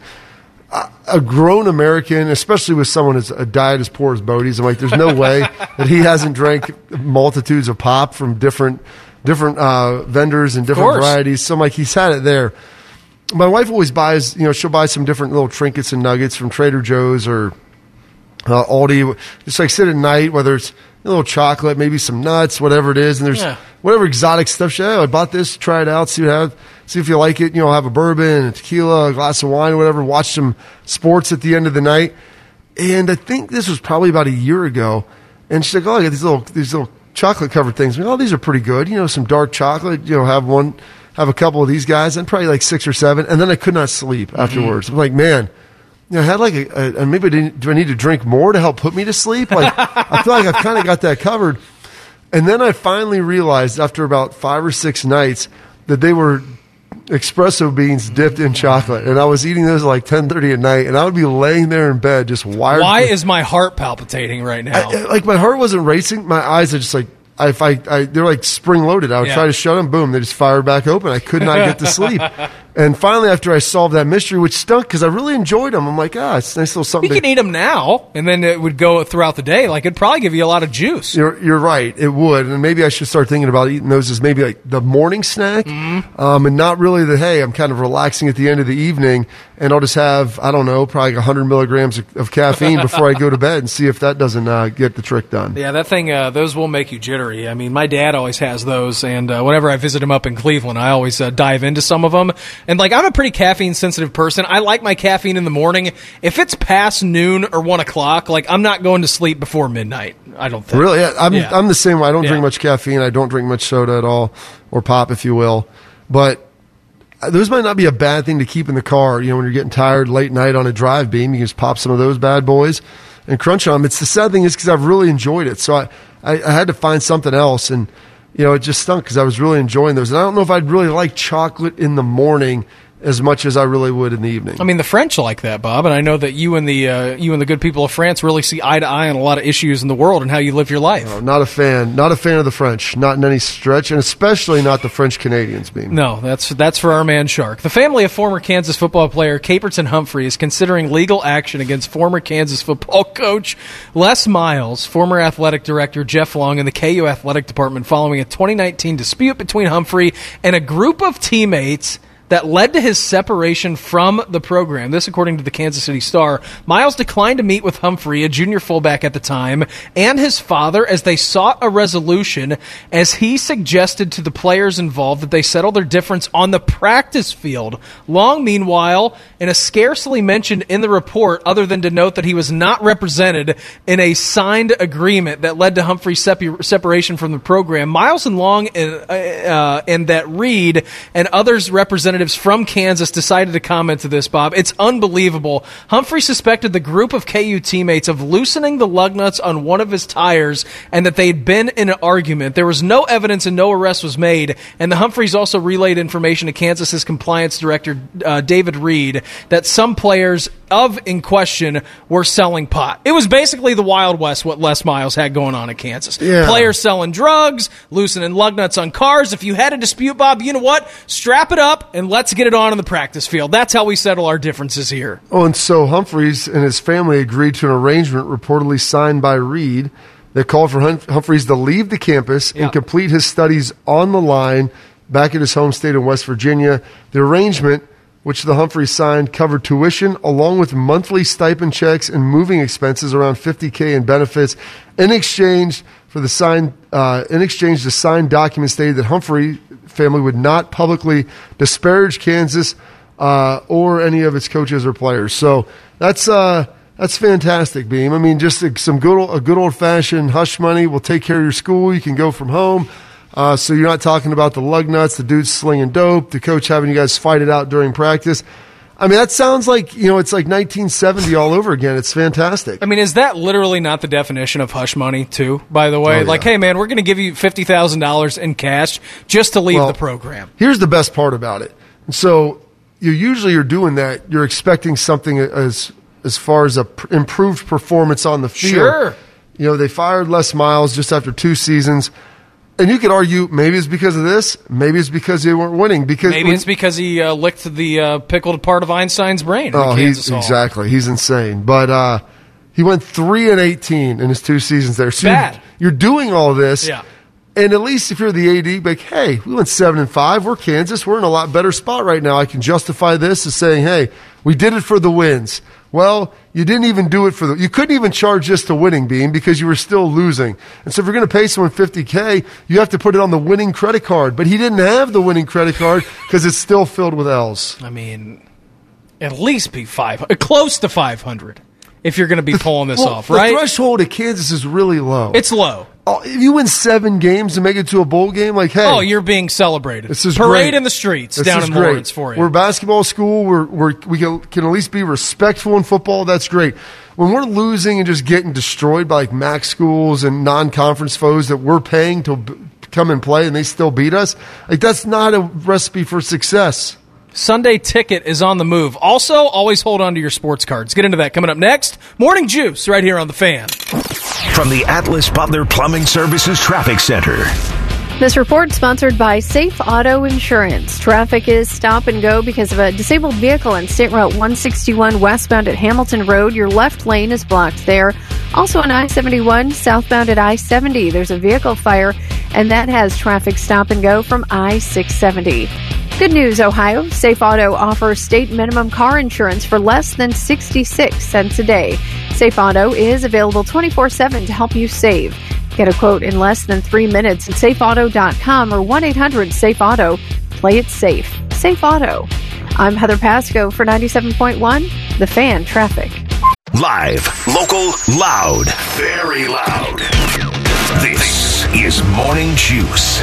a- A grown American, especially with someone as a diet as poor as Bodie's, I'm like, there's no way that he hasn't drank multitudes of pop from different different uh, vendors and different varieties. So I'm like, he's had it there my wife always buys, you know, she'll buy some different little trinkets and nuggets from Trader Joe's or uh, Aldi. Just like sit at night, whether it's a little chocolate, maybe some nuts, whatever it is, and there's Yeah. whatever exotic stuff. She, oh, I bought this, try it out, see what have, see if you like it. You know, have a bourbon, a tequila, a glass of wine, whatever. Watch some sports at the end of the night. And I think this was probably about a year ago. And she's like, "Oh, I got these little these little chocolate covered things. I'm like, oh, these are pretty good. You know, some dark chocolate. You know, have one, have a couple of these guys, and probably like six or seven. And then I could not sleep mm-hmm. afterwards. I'm like, man, you know, I had like a, a maybe I didn't, do I need to drink more to help put me to sleep? Like, I feel like I've kind of got that covered. And then I finally realized after about five or six nights that they were espresso beans dipped in chocolate, and I was eating those at like ten thirty at night, and I would be laying there in bed just wired. Why with- is my heart palpitating right now? I- like my heart wasn't racing. My eyes are just like if I, I they're like spring loaded. I would Yeah. try to shut them, boom, they just fired back open. I could not get to sleep. And finally, after I solved that mystery, which stunk because I really enjoyed them, I'm like, ah, it's nice little you something. can eat them now, and then it would go throughout the day. Like it'd probably give you a lot of juice. You're, you're right. It would, and maybe I should start thinking about eating those as maybe like the morning snack, Mm-hmm. um, and not really the hey. I'm kind of relaxing at the end of the evening, and I'll just have I don't know, probably 100 milligrams of, of caffeine before I go to bed, and see if that doesn't uh, get the trick done. Yeah, that thing, uh, those will make you jittery. I mean, my dad always has those, and uh, whenever I visit him up in Cleveland, I always uh, dive into some of them. And like, I'm a pretty caffeine sensitive person. I like my caffeine in the morning. If it's past noon or one o'clock, like I'm not going to sleep before midnight. I don't think. Really, yeah, I'm Yeah. I'm the same way. I don't Yeah. drink much caffeine. I don't drink much soda at all, or pop, if you will. But uh, those might not be a bad thing to keep in the car. You know, when you're getting tired late night on a drive beam, you can just pop some of those bad boys and crunch on them. It's the sad thing is because I've really enjoyed it, so I, I I had to find something else, and you know, it just stunk because I was really enjoying those. And I don't know if I'd really like chocolate in the morning as much as I really would in the evening. I mean, the French like that, Bob, and I know that you and the uh, you and the good people of France really see eye to eye on a lot of issues in the world and how you live your life. I'm not a fan. Not a fan of the French. Not in any stretch, and especially not the French Canadians. Being No, that's that's for our man Shark. The family of former Kansas football player Caperton Humphrey is considering legal action against former Kansas football coach Les Miles, former athletic director Jeff Long, and the KU athletic department following a 2019 dispute between Humphrey and a group of teammates that led to his separation from the program. This, according to the Kansas City Star. Miles declined to meet with Humphrey, a junior fullback at the time, and his father as they sought a resolution as he suggested to the players involved that they settle their difference on the practice field. Long, meanwhile, in a scarcely mentioned in the report, other than to note that he was not represented in a signed agreement that led to Humphrey's sepu- separation from the program, Miles and Long and, uh, uh, and that Reed and others representatives from Kansas decided to comment to this, Bob. It's unbelievable. Humphrey suspected the group of KU teammates of loosening the lug nuts on one of his tires and that they'd been in an argument. There was no evidence and no arrest was made. And the Humphreys also relayed information to Kansas's compliance director, uh, David Reed, that some players of in question were selling pot. It was basically the Wild West what Les Miles had going on in Kansas. Yeah. Players selling drugs, loosening lug nuts on cars. If you had a dispute, Bob, you know what? Strap it up and let's get it on in the practice field. That's how we settle our differences here. Oh, and so Humphreys and his family agreed to an arrangement reportedly signed by Reed that called for Hum- Humphreys to leave the campus Yeah. and complete his studies on the line back at his home state in West Virginia. The arrangement, which the Humphreys signed, covered tuition along with monthly stipend checks and moving expenses around 50k in benefits. In exchange for the signed, uh, in exchange, the signed document stated that Humphrey family would not publicly disparage Kansas uh, or any of its coaches or players. So that's uh, that's fantastic, Beam. I mean, just some good a good old fashioned hush money will take care of your school. You can go from home. Uh, so you're not talking about the lug nuts, the dudes slinging dope, the coach having you guys fight it out during practice. I mean, that sounds like you know it's like 1970 all over again. It's fantastic. I mean, is that literally not the definition of hush money, too, by the way? Oh, yeah. Like, hey, man, we're going to give you $50,000 in cash just to leave Well, the program. Here's the best part about it. So you usually you're doing that. You're expecting something as as far as a pr- improved performance on the field. Sure. You know they fired Les Miles just after two seasons, and you could argue maybe it's because of this. Maybe it's because they weren't winning. Because Maybe when- it's because he uh, licked the uh, pickled part of Einstein's brain. Oh, he's exactly. He's insane. But uh, he went three and eighteen in his two seasons there. So Bad. You're, you're doing all this. Yeah. And at least if you're the AD, like, hey, we went seven and five. We're Kansas. We're in a lot better spot right now. I can justify this as saying, hey, we did it for the wins. Well, you didn't even do it for the. You couldn't even charge just the winning beam because you were still losing. And so if you're going to pay someone 50k, you have to put it on the winning credit card. But he didn't have the winning credit card because it's still filled with L's. I mean, at least be five, uh, close to 500 if you're going to be pulling this Well, off, right? The threshold at Kansas is really low. it's low. Oh, if you win seven games and make it to a bowl game, like hey, Oh, you're being celebrated. this is Parade great. in the streets This down in great. Lawrence for you. We're a basketball school. We're, we're we can, can at least be respectful in football. That's great. When we're losing and just getting destroyed by like MAC schools and non-conference foes that we're paying to b- come and play and they still beat us, like that's not a recipe for success. Sunday Ticket is on the move. Also, always hold on to your sports cards. Get into that coming up next. Morning Juice right here on the fan. From the Atlas Butler Plumbing Services Traffic Center. This report sponsored by Safe Auto Insurance. Traffic is stop and go because of a disabled vehicle on State Route 161 westbound at Hamilton Road. Your left lane is blocked there. Also on I 71 southbound at I 70, there's a vehicle fire, and that has traffic stop and go from I 670. Good news, Ohio. Safe Auto offers state minimum car insurance for less than 66 cents a day. Safe Auto is available 24 7 to help you save. Get a quote in less than three minutes at safeauto.com or 1 800 Safe Auto. Play it safe. Safe Auto. I'm Heather Pasco for 97.1, The Fan Traffic. Live, local, loud, very loud. This is Morning Juice.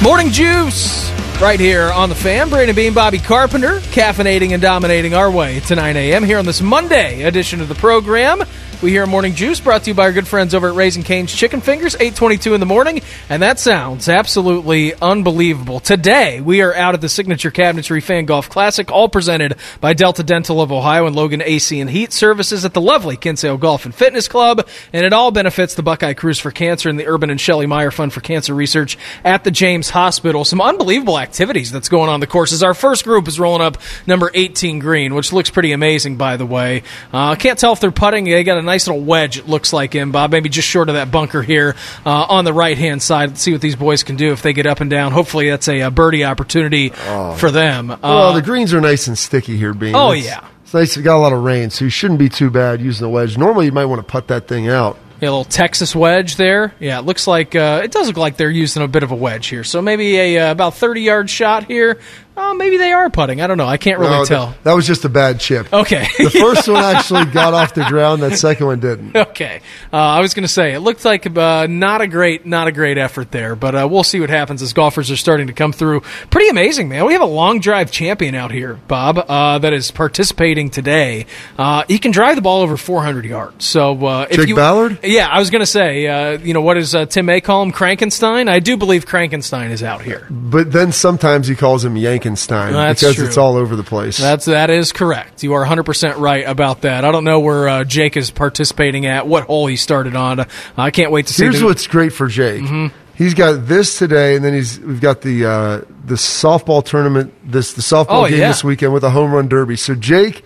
Morning Juice, right here on the fan. Brandon Beam, Bobby Carpenter, caffeinating and dominating our way to 9 a.m. here on this Monday edition of the program. We hear Morning Juice brought to you by our good friends over at Raising Cane's Chicken Fingers, 822 in the morning, and that sounds absolutely unbelievable. Today, we are out at the Signature Cabinetry Fan Golf Classic, all presented by Delta Dental of Ohio and Logan AC and Heat Services at the lovely Kinsale Golf and Fitness Club, and it all benefits the Buckeye Cruise for Cancer and the Urban and Shelley Meyer Fund for Cancer Research at the James Hospital. Some unbelievable activities that's going on the courses. Our first group is rolling up number 18 green, which looks pretty amazing, by the way. I uh, can't tell if they're putting. They got a nice little wedge, it looks like, in Bob. Maybe just short of that bunker here uh, on the right hand side. Let's see what these boys can do if they get up and down. Hopefully, that's a, a birdie opportunity Oh. for them. well, Uh, the greens are nice and sticky here, being. Oh, It's- yeah. It's nice. It got a lot of rain, so you shouldn't be too bad using the wedge. Normally, you might want to putt that thing out. Yeah, a little Texas wedge there. Yeah, it looks like uh, it does look like they're using a bit of a wedge here. So maybe a uh, about thirty yard shot here. Oh, maybe they are putting. I don't know. I can't really No, tell. That, that was just a bad chip. Okay. The first one actually got off the ground. That second one didn't. Okay, uh, I was going to say it looked like uh, not a great, not a great effort there, but uh, we'll see what happens as golfers are starting to come through. Pretty amazing, man. We have a long drive champion out here, Bob, uh, that is participating today. Uh, he can drive the ball over 400 yards. So, uh, if Jake you, Ballard? Yeah, I was going to say, uh, you know, what does uh, Tim May call him? Crankenstein. I do believe Crankenstein is out here. But then sometimes he calls him Yankenstein That's because true. it's all over the place. That's that is correct. You are 100 percent right about that. I don't know where uh, Jake is participating at, what hole he started on. I can't wait to see. Here's the- what's great for Jake. Mm-hmm. He's got this today, and then he's we've got the uh, the softball tournament this the softball Oh, game yeah. this weekend with a home run derby. So Jake,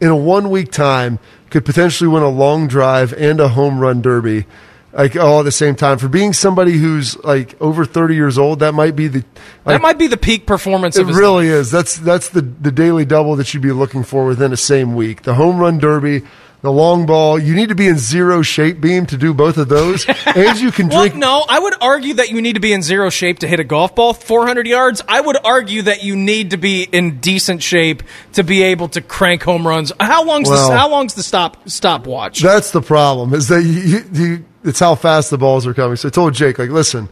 in a one week time, could potentially win a long drive and a home run derby. Like all at the same time. For being somebody who's like over thirty years old, that might be the like, that might be the peak performance It of his really is. That's that's the the daily double that you'd be looking for within the same week. The home run derby, the long ball. You need to be in zero shape beam to do both of those, and you can Well, drink. no, I would argue that you need to be in zero shape to hit a golf ball 400 yards. I would argue that you need to be in decent shape to be able to crank home runs. How long's Well- the how long's the stop stopwatch? That's the problem. Is that you, you, you, it's how fast the balls are coming. So I told Jake, like, listen,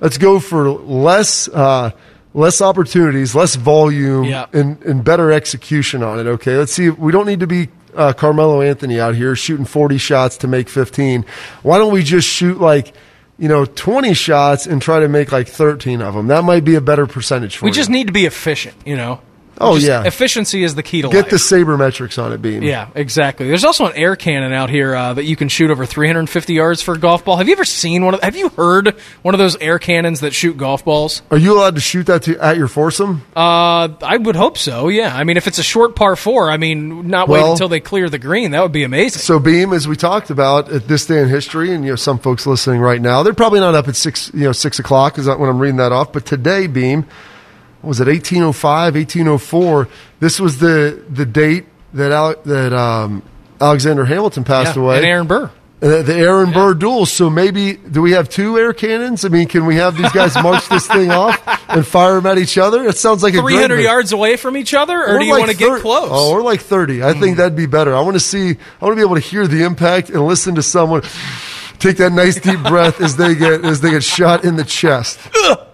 let's go for less. Uh, Less opportunities, less volume, Yeah. and, and better execution on it. Okay, let's see. We don't need to be uh, Carmelo Anthony out here shooting 40 shots to make 15. Why don't we just shoot like, you know, 20 shots and try to make like 13 of them? That might be a better percentage for us. we you. just need to be efficient, you know. Oh, yeah. efficiency is the key to Get life. the sabermetrics on it, Beam. Yeah, exactly. There's also an air cannon out here uh, that you can shoot over 350 yards for a golf ball. Have you ever seen one of? Have you heard one of those air cannons that shoot golf balls? Are you allowed to shoot that to, at your foursome? Uh, I would hope so. Yeah. I mean, if it's a short par four, I mean, not wait until they clear the green. That would be amazing. So Beam, as we talked about at this day in history, and you know some folks listening right now, they're probably not up at six, you know, six o'clock is when I'm reading that off. But today, Beam, was it 1805, 1804? This was the the date that Ale- that um, Alexander Hamilton passed Yeah, away. and Aaron Burr. Uh, the Aaron Burr duel. So maybe do we have two air cannons? I mean, can we have these guys march this thing off and fire them at each other? It sounds like a great 300 yards away from each other, or, do you like want to get close? Hmm. Oh, or like 30. I think that'd be better. I want to see, I want to be able to hear the impact and listen to someone take that nice deep breath as they get, as they get shot in the chest.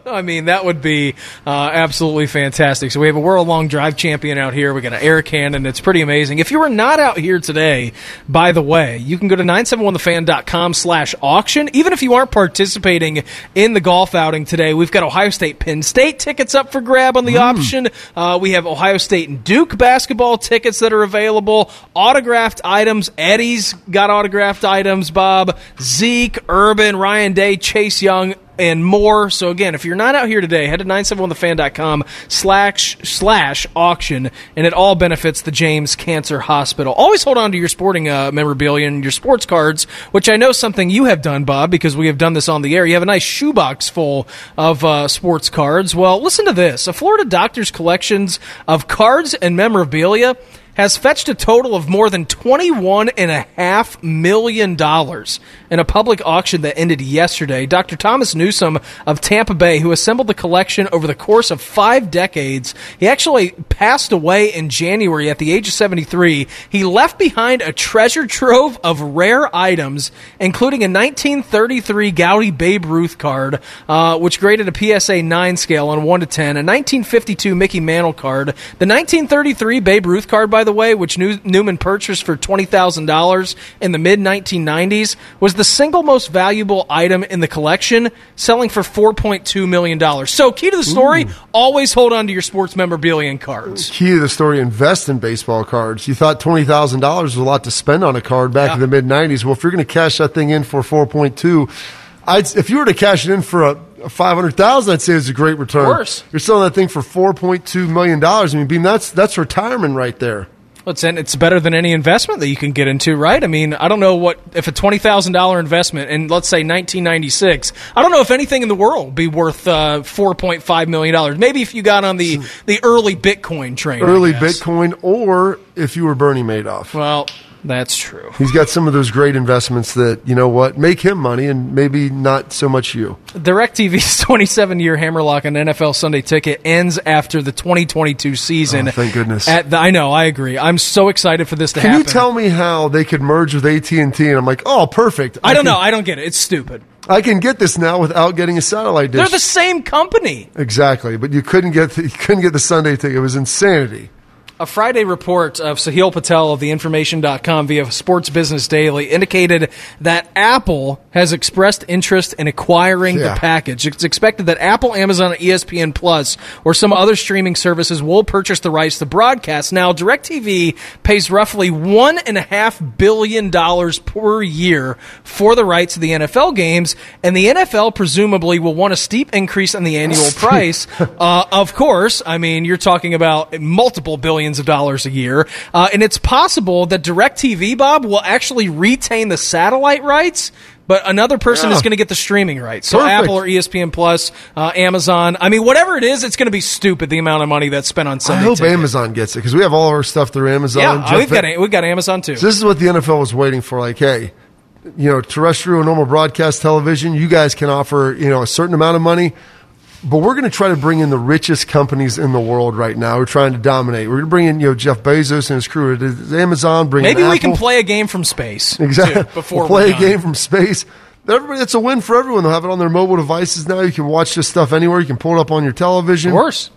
I mean, that would be uh, absolutely fantastic. So we have a world long drive champion out here. We got an air cannon. It's pretty amazing. If you are not out here today, by the way, you can go to 971thefan.com slash auction. Even if you aren't participating in the golf outing today, we've got Ohio State Penn State tickets up for grab on the option. Uh, we have Ohio State and Duke basketball tickets that are available. Autographed items. Eddie's got autographed items, Bob. Zeke, Urban, Ryan Day, Chase Young, and more. So again, if you're not out here today, head to 971thefan.com slash slash auction, and it all benefits the James Cancer Hospital. Always hold on to your sporting uh, memorabilia and your sports cards, which I know something you have done, Bob, because we have done this on the air. You have a nice shoebox full of uh, sports cards. Well, listen to this: a Florida doctor's collections of cards and memorabilia has fetched a total of more than $21.5 million in a public auction that ended yesterday. Dr. Thomas Newsom of Tampa Bay, who assembled the collection over the course of five decades, he actually passed away in January at the age of 73. He left behind a treasure trove of rare items, including a 1933 Goudey Babe Ruth card, uh, which graded a PSA 9 scale on 1 to 10, a 1952 Mickey Mantle card, the 1933 Babe Ruth card, by the way, which New- Newman purchased for $20,000 in the mid 1990s, was the single most valuable item in the collection, selling for $4.2 million. So, key to the story always hold on to your sports memorabilia and cards. Key to the story: invest in baseball cards. You thought twenty thousand dollars was a lot to spend on a card back in the mid '90s. Well, if you're going to cash that thing in for four point two, I'd if you were to cash it in for a, five hundred thousand, I'd say it's a great return. Of course. you're selling that thing for four point two million dollars. I mean, Beam, that's that's retirement right there. It's, and it's better than any investment that you can get into, right? I mean, I don't know what if a twenty thousand dollar investment in let's say nineteen ninety six. I don't know if anything in the world be worth uh, four point five million dollars. Maybe if you got on the the early Bitcoin train, Early. Bitcoin, or if you were Bernie Madoff. Well, that's true. He's got some of those great investments that you know what make him money, and maybe not so much you. DirecTV's 27 year hammerlock on NFL Sunday Ticket ends after the 2022 season. Oh, thank goodness. At the, I know, I agree. I'm so excited for this to Can happen. Can you tell me how they could merge with AT and I'm like, oh, perfect. I don't can- know. I don't get it. It's stupid. I can get this now without getting a satellite dish. They're the same company. exactly, but you couldn't get the, you couldn't get the Sunday ticket. It was insanity. A Friday report of Sahil Patel of theinformation.com via Sports Business Daily indicated that Apple has expressed interest in acquiring Yeah. the package. It's expected that Apple, Amazon, ESPN Plus, or some other streaming services will purchase the rights to broadcast. Now, DirecTV pays roughly one and a half billion dollars per year for the rights to the NFL games, and the NFL presumably will want a steep increase in the annual price. Uh, of course, I mean you're talking about multiple billions of dollars a year, uh, and it's possible that DirecTV, Bob, will actually retain the satellite rights. But another person Yeah. is going to get the streaming rights. So Perfect. Apple or ESPN Plus, uh, Amazon. I mean, whatever it is, it's going to be stupid the amount of money that's spent on I hope ticket. Amazon gets it because we have all of our stuff through Amazon. Yeah, Jeff we've got we've got Amazon too. So this is what the NFL was waiting for. Like, hey, you know, terrestrial normal broadcast television, you guys can offer you know a certain amount of money, but we're going to try to bring in the richest companies in the world right now. We're trying to dominate. We're going to bring in you know Jeff Bezos and his crew. Amazon. Bring Maybe we can play a game from space. Exactly. too, before we'll play a game from space. Everybody, it's a win for everyone. They'll have it on their mobile devices now. You can watch this stuff anywhere. You can pull it up on your television. Of course.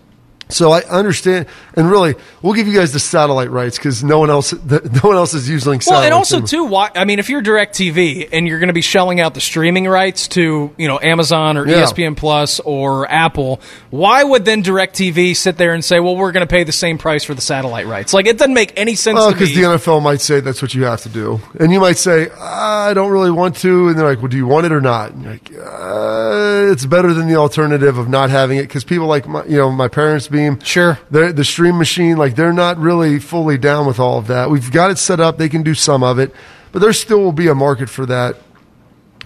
So I understand, and really, we'll give you guys the satellite rights because no one else, no one else is using Satellite Well, and also too, why? I mean, if you're DirecTV and you're going to be shelling out the streaming rights to you know Amazon or Yeah. ESPN Plus or Apple, why would then DirecTV sit there and say, "Well, we're going to pay the same price for the satellite rights"? Like it doesn't make any sense Well, because the NFL might say that's what you have to do, and you might say I don't really want to, and they're like, "Well, do you want it or not?" And you're like, uh, "It's better than the alternative of not having it," because people like my, you know my parents beam sure they're, the stream machine like they're not really fully down with all of that. We've got it set up; they can do some of it, but there still will be a market for that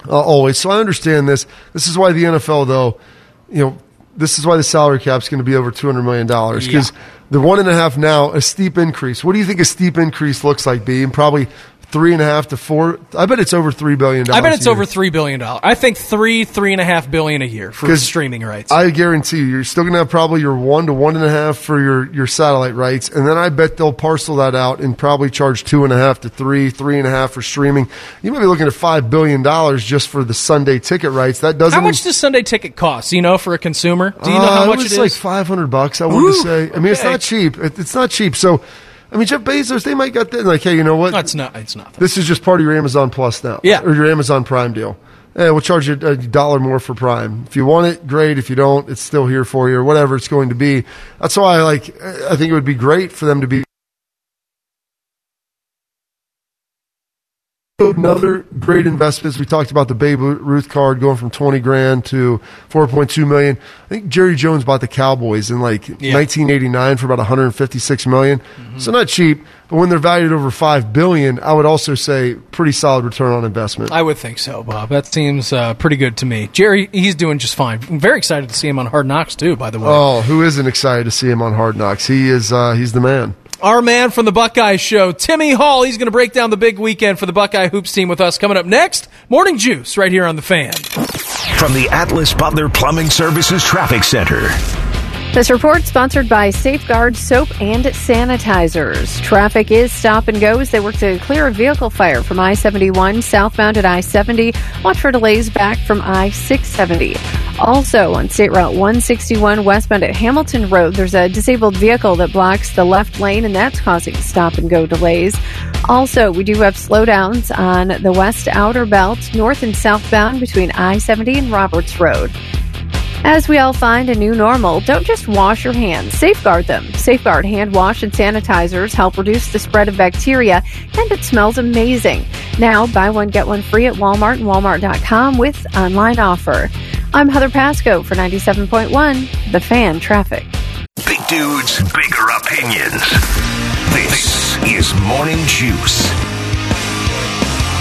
uh, always. So I understand this. This is why the NFL, though, you know, this is why the salary cap is going to be over two hundred million dollars because the one and a half now a steep increase. What do you think a steep increase looks like? Being probably three and a half to four. I bet it's over three billion dollars. I bet it's over three billion dollars. I think three, three and a half billion a year for streaming rights. I guarantee you, you're still going to have probably your one to one and a half for your, your satellite rights, and then I bet they'll parcel that out and probably charge two and a half to three, three and a half for streaming. You might be looking at five billion dollars just for the Sunday ticket rights. That doesn't. how much does Sunday ticket cost? You know for a consumer? Do you know how Uh, much it was it is? like five hundred bucks. I want to say. I mean, it's not cheap. It, it's not cheap. So, I mean, Jeff Bezos, they might got that. Like, hey, you know what? It's not. It's not. This is just part of your Amazon Plus now. Yeah. Or your Amazon Prime deal. Eh, we'll charge you a dollar more for Prime. If you want it, great. If you don't, it's still here for you or whatever it's going to be. That's why I like, I think it would be great for them to be Another great investments. We talked about the Babe Ruth card going from twenty grand to four point two million. I think Jerry Jones bought the Cowboys in like Yeah. nineteen eighty nine for about one hundred fifty six million. So not cheap, but when they're valued over five billion, I would also say pretty solid return on investment. I would think so, Bob. That seems uh, pretty good to me. Jerry, he's doing just fine. I'm very excited to see him on Hard Knocks too. By the way, Oh, who isn't excited to see him on Hard Knocks? He is. Uh, he's the man. Our man from the Buckeye Show, Timmy Hall. He's going to break down the big weekend for the Buckeye Hoops team with us coming up next. Morning Juice right here on the fan. From the Atlas Butler Plumbing Services Traffic Center. This report sponsored by Safeguard Soap and Sanitizers. Traffic is stop and go as they work to clear a vehicle fire from I 71 southbound at I 70. Watch for delays back from I 670. Also on State Route 161 westbound at Hamilton Road, there's a disabled vehicle that blocks the left lane and that's causing stop and go delays. Also, we do have slowdowns on the west outer belt, north and southbound between I 70 and Roberts Road. As we all find a new normal, don't just wash your hands, safeguard them. Safeguard hand wash and sanitizers help reduce the spread of bacteria, and it smells amazing. Now, buy one, get one free at Walmart and Walmart.com with online offer. I'm Heather Pasco for 97.1, The Fan Traffic. Big dudes, bigger opinions. This is Morning Juice.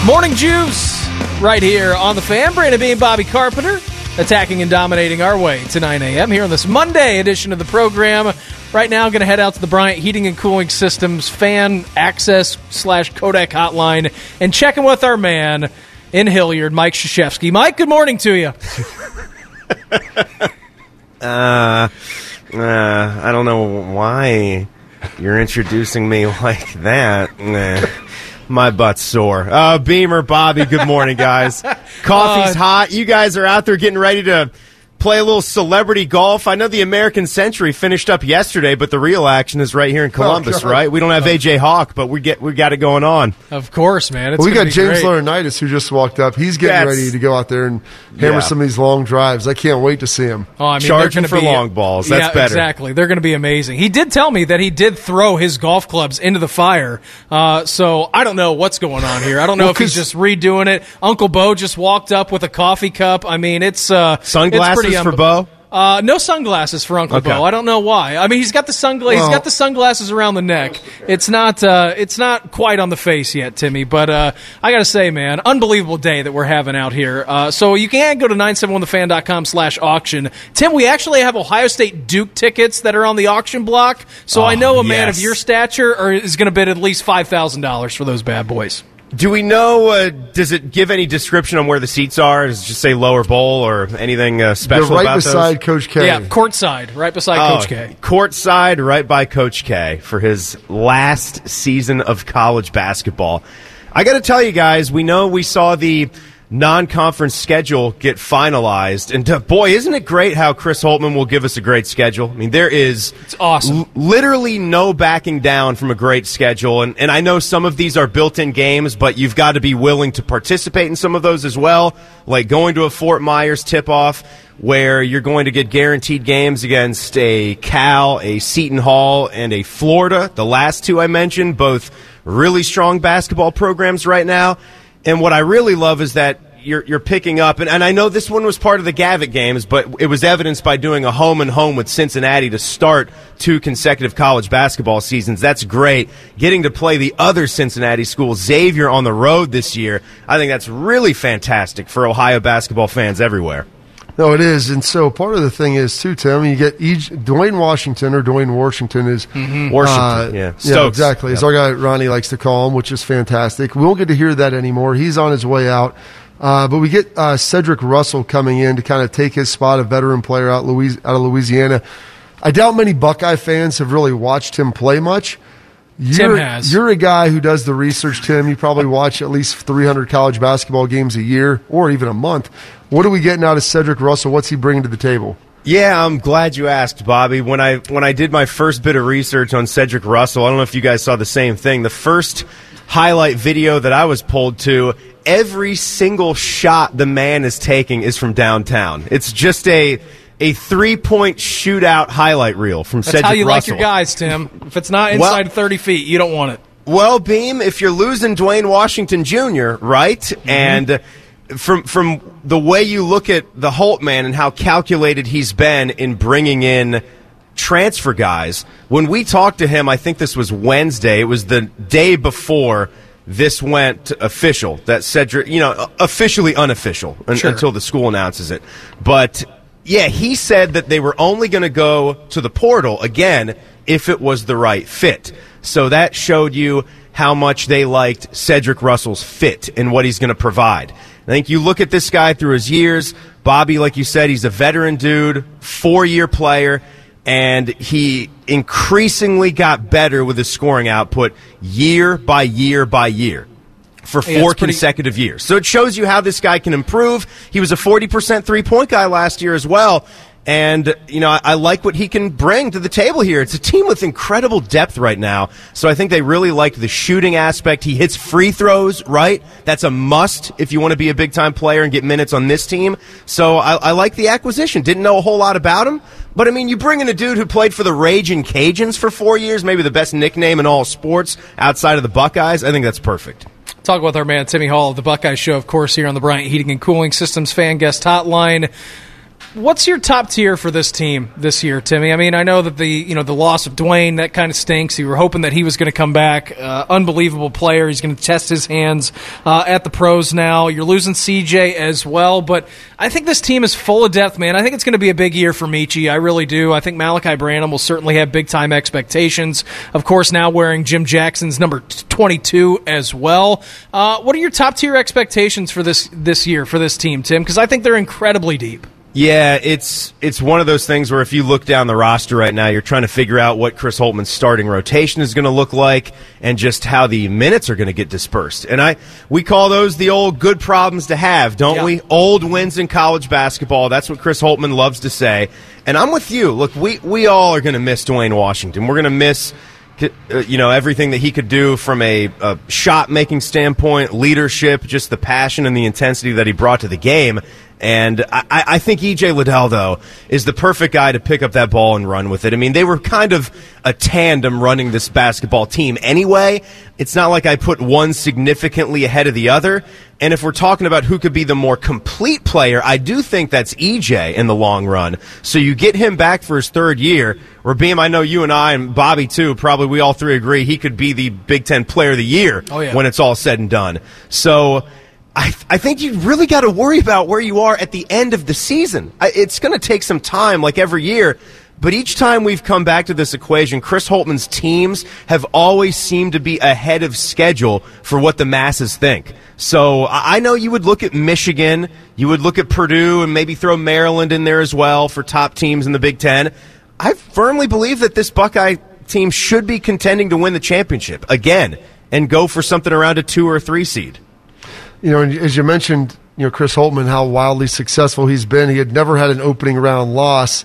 Morning Juice right here on the fan. Brandon Beam, Bobby Carpenter attacking and dominating our way to 9 a.m. here on this Monday edition of the program. Right now, I'm going to head out to the Bryant Heating and Cooling Systems fan access slash Kodak hotline and check in with our man in Hilliard, Mike Krzyzewski. Mike, good morning to you. Uh, uh, I don't know why you're introducing me like that. My butt's sore. Uh, Beamer, Bobby, good morning, guys. Coffee's Uh, hot. You guys are out there getting ready to play a little celebrity golf. I know the American Century finished up yesterday, but the real action is right here in Columbus, God. right? We don't have AJ Hawk, but we get we got it going on. Of course, man. It's Well, we got be James great. Laurinaitis who just walked up. He's getting That's- ready to go out there and hammer Yeah. some of these long drives. I can't wait to see him. Oh, I mean, Charging they're for be, long balls. That's yeah, better. Exactly. They're going to be amazing. He did tell me that he did throw his golf clubs into the fire. Uh, so I don't know what's going on here. I don't know Well, if he's just redoing it. Uncle Bo just walked up with a coffee cup. I mean, it's uh, Sunglasses it's for Bo? Uh, no sunglasses for Uncle Okay. Bo. I don't know why. I mean, he's got the sunglasses. Well- he's got the sunglasses around the neck. It's not. Uh, it's not quite on the face yet, Timmy. But uh, I got to say, man, unbelievable day that we're having out here. Uh, so you can go to 971thefan.com slash auction. Tim, we actually have Ohio State Duke tickets that are on the auction block. So I Oh, know a man of your stature is going to bid at least five thousand dollars for those bad boys. Do we know? Uh, does it give any description on where the seats are? Does it just say lower bowl or anything uh, special They're right about beside those? Coach K. Yeah, courtside, right beside Oh, Coach K. Courtside, right by Coach K for his last season of college basketball. I got to tell you guys, we know we saw the non-conference schedule get finalized, and uh, boy, isn't it great how Chris Holtmann will give us a great schedule? I mean, there is It's awesome. l- literally no backing down from a great schedule, and and I know some of these are built-in games, but you've got to be willing to participate in some of those as well, like going to a Fort Myers tip-off where you're going to get guaranteed games against a Cal, a Seton Hall, and a Florida. The last two I mentioned, both really strong basketball programs right now. And what I really love is that you're, you're picking up, and, and I know this one was part of the Gavitt games, but it was evidenced by doing a home and home with Cincinnati to start two consecutive college basketball seasons. That's great. Getting to play the other Cincinnati school, Xavier, on the road this year, I think that's really fantastic for Ohio basketball fans everywhere. No, it is, and so part of the thing is too, Tim. You get each, Duane Washington or Duane Washington is Washington, uh, yeah. yeah, Stokes. exactly. As our guy Ronnie likes to call him, which is fantastic. We won't get to hear that anymore. He's on his way out, uh, but we get uh, Cedric Russell coming in to kind of take his spot, a veteran player out Louis, out of Louisiana. I doubt many Buckeye fans have really watched him play much. You're, has. You're a guy who does the research, Tim. You probably watch at least 300 college basketball games a year or even a month. What are we getting out of Cedric Russell? What's he bringing to the table? Yeah, I'm glad you asked, Bobby. When I when I did my first bit of research on Cedric Russell, I don't know if you guys saw the same thing. The first highlight video that I was pulled to, every single shot the man is taking is from downtown. It's just a a three point shootout highlight reel from That's Cedric how you like your guys, Tim. If it's not Well- inside 30 feet, you don't want it. Well, Beam, if you're losing Duane Washington Jr., right, Mm-hmm. and uh, from from the way you look at the Holtmann and how calculated he's been in bringing in transfer guys, when we talked to him, I think this was Wednesday. It was the day before this went official. That Cedric, you know, officially unofficial un- Sure. until the school announces it, but. Yeah, he said that they were only going to go to the portal again if it was the right fit. So that showed you how much they liked Cedric Russell's fit and what he's going to provide. I think you look at this guy through his years. Bobby, like you said, he's a veteran dude, four year player, and he increasingly got better with his scoring output year by year by year for Yeah, four pretty- consecutive years. So it shows you how this guy can improve. He was a 40% three point guy last year as well. And, you know, I, I like what he can bring to the table here. It's a team with incredible depth right now. So I think they really liked the shooting aspect. He hits free throws, right? That's a must if you want to be a big time player and get minutes on this team. So I, I like the acquisition. Didn't know a whole lot about him. But I mean, you bring in a dude who played for the Raging Cajuns for four years, maybe the best nickname in all sports outside of the Buckeyes. I think that's perfect. Talk with our man Timmy Hall of the Buckeye Show, of course, here on the Bryant Heating and Cooling Systems fan guest hotline. What's your top tier for this team this year, Timmy? I mean, I know that the you know the loss of Duane that kind of stinks. You were hoping that he was going to come back, uh, unbelievable player. He's going to test his hands uh, at the pros now. You're losing CJ as well, but I think this team is full of depth, man. I think it's going to be a big year for Meechie. I really do. I think Malachi Branham will certainly have big time expectations. Of course, now wearing Jim Jackson's number 22 as well. Uh, what are your top tier expectations for this this year for this team, Tim? Because I think they're incredibly deep. Yeah, it's it's one of those things where if you look down the roster right now, you're trying to figure out what Chris Holtmann's starting rotation is going to look like and just how the minutes are going to get dispersed. And I we call those the old good problems to have, don't we? Old wins in college basketball. That's what Chris Holtmann loves to say. And I'm with you. Look, we we all are going to miss Duane Washington. We're going to miss Uh, you know everything that he could do from a, a shot making standpoint, leadership, just the passion and the intensity that he brought to the game. And I, I think EJ Liddell, though, is the perfect guy to pick up that ball and run with it. I mean, they were kind of a tandem running this basketball team anyway. It's not like I put one significantly ahead of the other. And if we're talking about who could be the more complete player, I do think that's EJ in the long run. So you get him back for his third year. Rabeem, I know you and I and Bobby too, probably we all three agree he could be the Big Ten player of the year Oh, yeah. when it's all said and done. So I, I think you really got to worry about where you are at the end of the season. I, it's going to take some time, like every year. But each time we've come back to this equation, Chris Holtmann's teams have always seemed to be ahead of schedule for what the masses think. So I I know you would look at Michigan, you would look at Purdue, and maybe throw Maryland in there as well for top teams in the Big Ten. I firmly believe that this Buckeye team should be contending to win the championship again and go for something around a two or a three seed. you know, as you mentioned, you know, Chris Holtmann, how wildly successful he's been. He had never had an opening round loss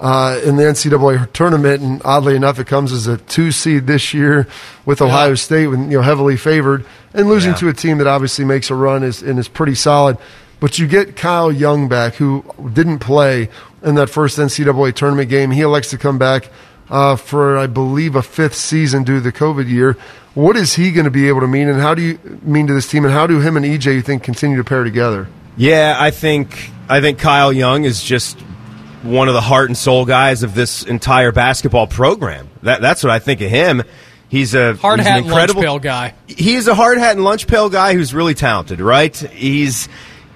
uh, in the NCAA tournament, and oddly enough, it comes as a two seed this year with Ohio State, when you know heavily favored, and losing Yeah. to a team that obviously makes a run is and is pretty solid. But you get Kyle Young back, who didn't play in that first NCAA tournament game. He elects to come back uh, for, I believe, a fifth season due to the COVID year. What is he going to be able to mean, and how do you mean to this team, and how do him and EJ you think continue to pair together? Yeah, I think I think Kyle Young is just one of the heart and soul guys of this entire basketball program. That, that's what I think of him. He's a Hard he's hat an and lunch incredible pail guy. He's a hard hat and lunch pail guy who's really talented, right? He's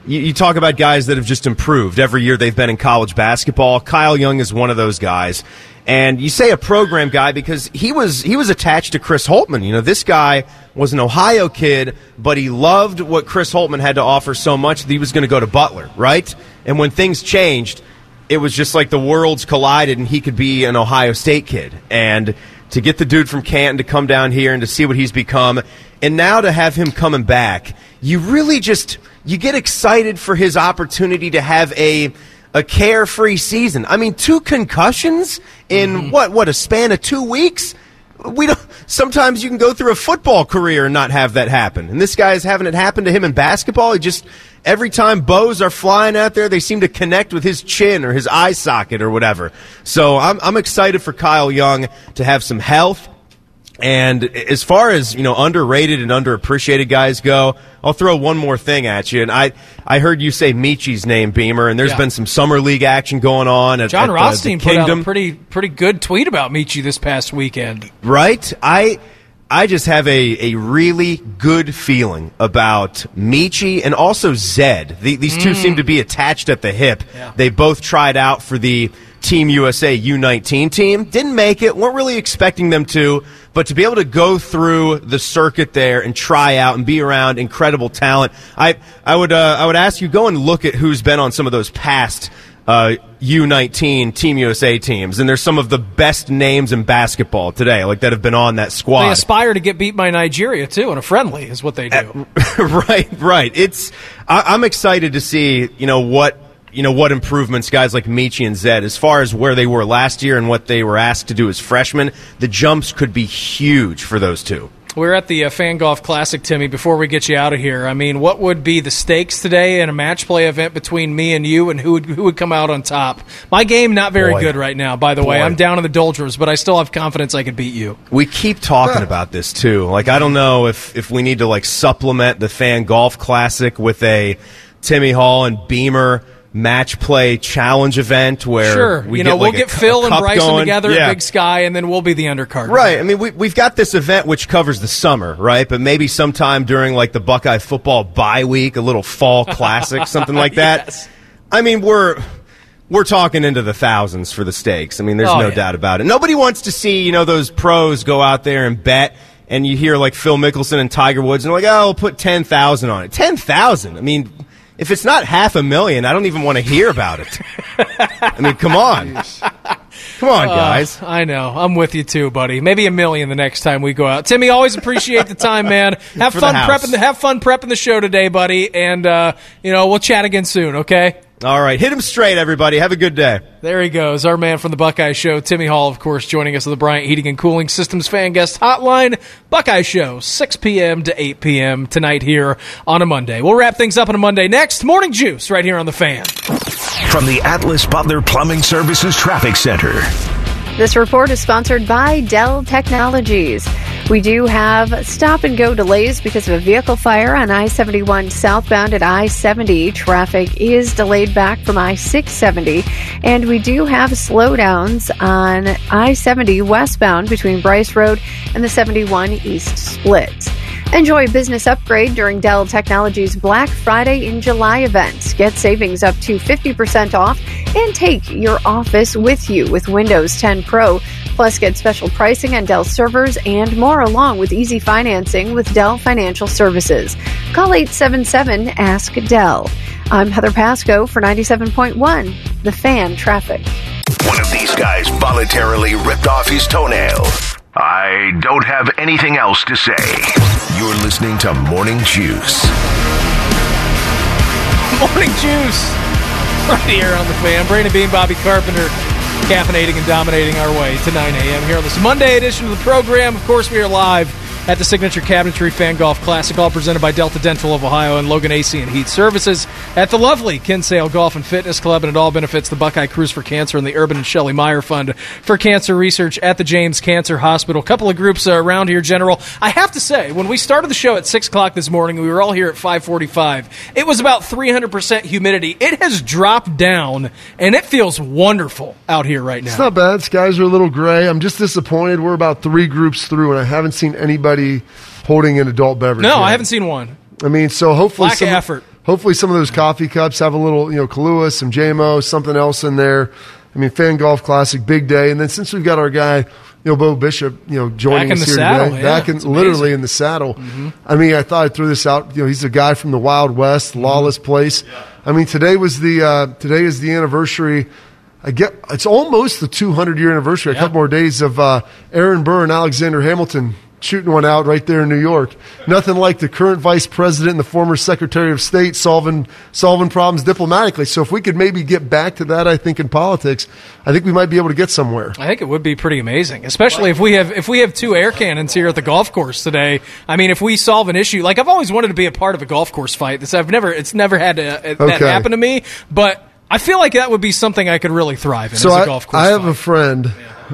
you, you talk about guys that have just improved every year they've been in college basketball. Kyle Young is one of those guys. And you say a program guy because he was he was attached to Chris Holtmann. You know, this guy was an Ohio kid, but he loved what Chris Holtmann had to offer so much that he was going to go to Butler, right? And when things changed, it was just like the worlds collided and he could be an Ohio State kid. And to get the dude from Canton to come down here and to see what he's become, and now to have him coming back, you really just you get excited for his opportunity to have a a carefree season. I mean, two concussions in mm-hmm. what what a span of two weeks. We don't. Sometimes you can go through a football career and not have that happen. And this guy is having it happen to him in basketball. He just every time bows are flying out there, they seem to connect with his chin or his eye socket or whatever. So I'm I'm excited for Kyle Young to have some health. And as far as you know, underrated and underappreciated guys go, I'll throw one more thing at you. And I, I heard you say Meechie's name, Beamer, and there's Yeah. been some summer league action going on. At, Jon at the- Rothstein the put out a Kingdom. pretty pretty good tweet about Meechie this past weekend. right? I I just have a, a really good feeling about Meechie and also Zed. The, these two Mm. seem to be attached at the hip. They both tried out for the Team USA U19 team. Didn't make it. weren't really expecting them to, but to be able to go through the circuit there and try out and be around incredible talent, I I would uh, I would ask you go and look at who's been on some of those past uh, U19 Team USA teams, and there's some of the best names in basketball today, like that have been on that squad. They aspire to get beat by Nigeria too in a friendly, is what they do. right, right. It's I, I'm excited to see you know what you know what improvements guys like Meechie and Zed, as far as where they were last year and what they were asked to do as freshmen, the jumps could be huge for those two. We're at the uh, Fan Golf Classic, Timmy. Before we get you out of here, I mean, what would be the stakes today in a match play event between me and you, and who would who would come out on top? My game not very Boy. good right now, by the way. I'm down in the doldrums, but I still have confidence I could beat you. We keep talking about this too. Like I don't know if if we need to like supplement the Fan Golf Classic with a Timmy Hall and Beamer match play challenge event where Sure, we you know, get, we'll a get cu- Phil a and Bryson going. together Yeah. at Big Sky, and then we'll be the undercard. Right. I mean, we, we've got this event which covers the summer, right? But maybe sometime during like the Buckeye football bye week, a little fall classic, something like that. Yes. I mean, we're we're talking into the thousands for the stakes. I mean, there's Oh, no yeah. doubt about it. Nobody wants to see you know those pros go out there and bet. And you hear like Phil Mickelson and Tiger Woods, and they're like, "Oh, we'll put ten thousand on it." Ten thousand. I mean, if it's not half a million, I don't even want to hear about it. I mean, come on, come on, Uh, guys. I know. I'm with you too, buddy. Maybe a million the next time we go out. Timmy, always appreciate the time, man. Have For fun house. prepping the have fun prepping the show today, buddy. And uh, you know, we'll chat again soon, okay? All right, hit him straight, everybody. Have a good day. There he goes, our man from the Buckeye Show, Timmy Hall, of course, joining us on the Bryant Heating and Cooling Systems Fan Guest Hotline. Buckeye Show, 6 p.m. to 8 p.m. tonight here on a Monday. We'll wrap things up on a Monday next. Morning Juice right here on the Fan. From the Atlas Butler Plumbing Services Traffic Center. This report is sponsored by Dell Technologies. We do have stop and go delays because of a vehicle fire on I 71 southbound at I 70. Traffic is delayed back from I 670. And we do have slowdowns on I 70 westbound between Bryce Road and the 71 East split. Enjoy business upgrade during Dell Technologies Black Friday in July event. Get savings up to 50% off and take your office with you with Windows 10 Pro. Plus, get special pricing on Dell servers and more along with easy financing with Dell Financial Services. Call 877 Ask Dell. I'm Heather Pasco for 97.1, The Fan Traffic. One of these guys voluntarily ripped off his toenail. I don't have anything else to say. You're listening to Morning Juice. Morning Juice right here on the Fan. Brandon Beam, Bobby Carpenter, caffeinating and dominating our way to 9 a.m. here on this Monday edition of the program. Of course, we are live at the Signature Cabinetry Fan Golf Classic, all presented by Delta Dental of Ohio and Logan AC and Heat Services at the lovely Kinsale Golf and Fitness Club, and it all benefits the Buckeye Cruise for Cancer and the Urban and Shelley Meyer Fund for Cancer Research at the James Cancer Hospital. A couple of groups around here, General. I have to say, when we started the show at six o'clock this morning, we were all here at five forty-five. It was about three hundred percent humidity. It has dropped down, and it feels wonderful out here right now. It's not bad. Skies are a little gray. I'm just disappointed. We're about three groups through, and I haven't seen anybody holding an adult beverage. no, yet. I haven't seen one. I mean, so hopefully Lack some effort. Hopefully, some of those coffee cups have a little, you know, Kahlua, some JMO, something else in there. I mean, Fan Golf Classic, big day, and then since we've got our guy, you know, Bo Bishop, you know, joining us here saddle, today, yeah, back in literally. Mm-hmm. in the saddle. I mean, I thought I'd throw this out. You know, he's a guy from the Wild West, Mm-hmm. lawless place. I mean, today was the uh, today is the anniversary. I get it's almost the 200 year anniversary. A couple more days of uh, Aaron Burr and Alexander Hamilton shooting one out right there in New York. Nothing like the current vice president and the former secretary of state solving solving problems diplomatically. So if we could maybe get back to that, I think in politics, I think we might be able to get somewhere. I think it would be pretty amazing, especially if we have if we have two air cannons here at the golf course today. I mean, if we solve an issue, like I've always wanted to be a part of a golf course fight. This I've never it's never had to, uh, that Okay. happen to me, but I feel like that would be something I could really thrive in So as a I, golf course. I have fight. a friend.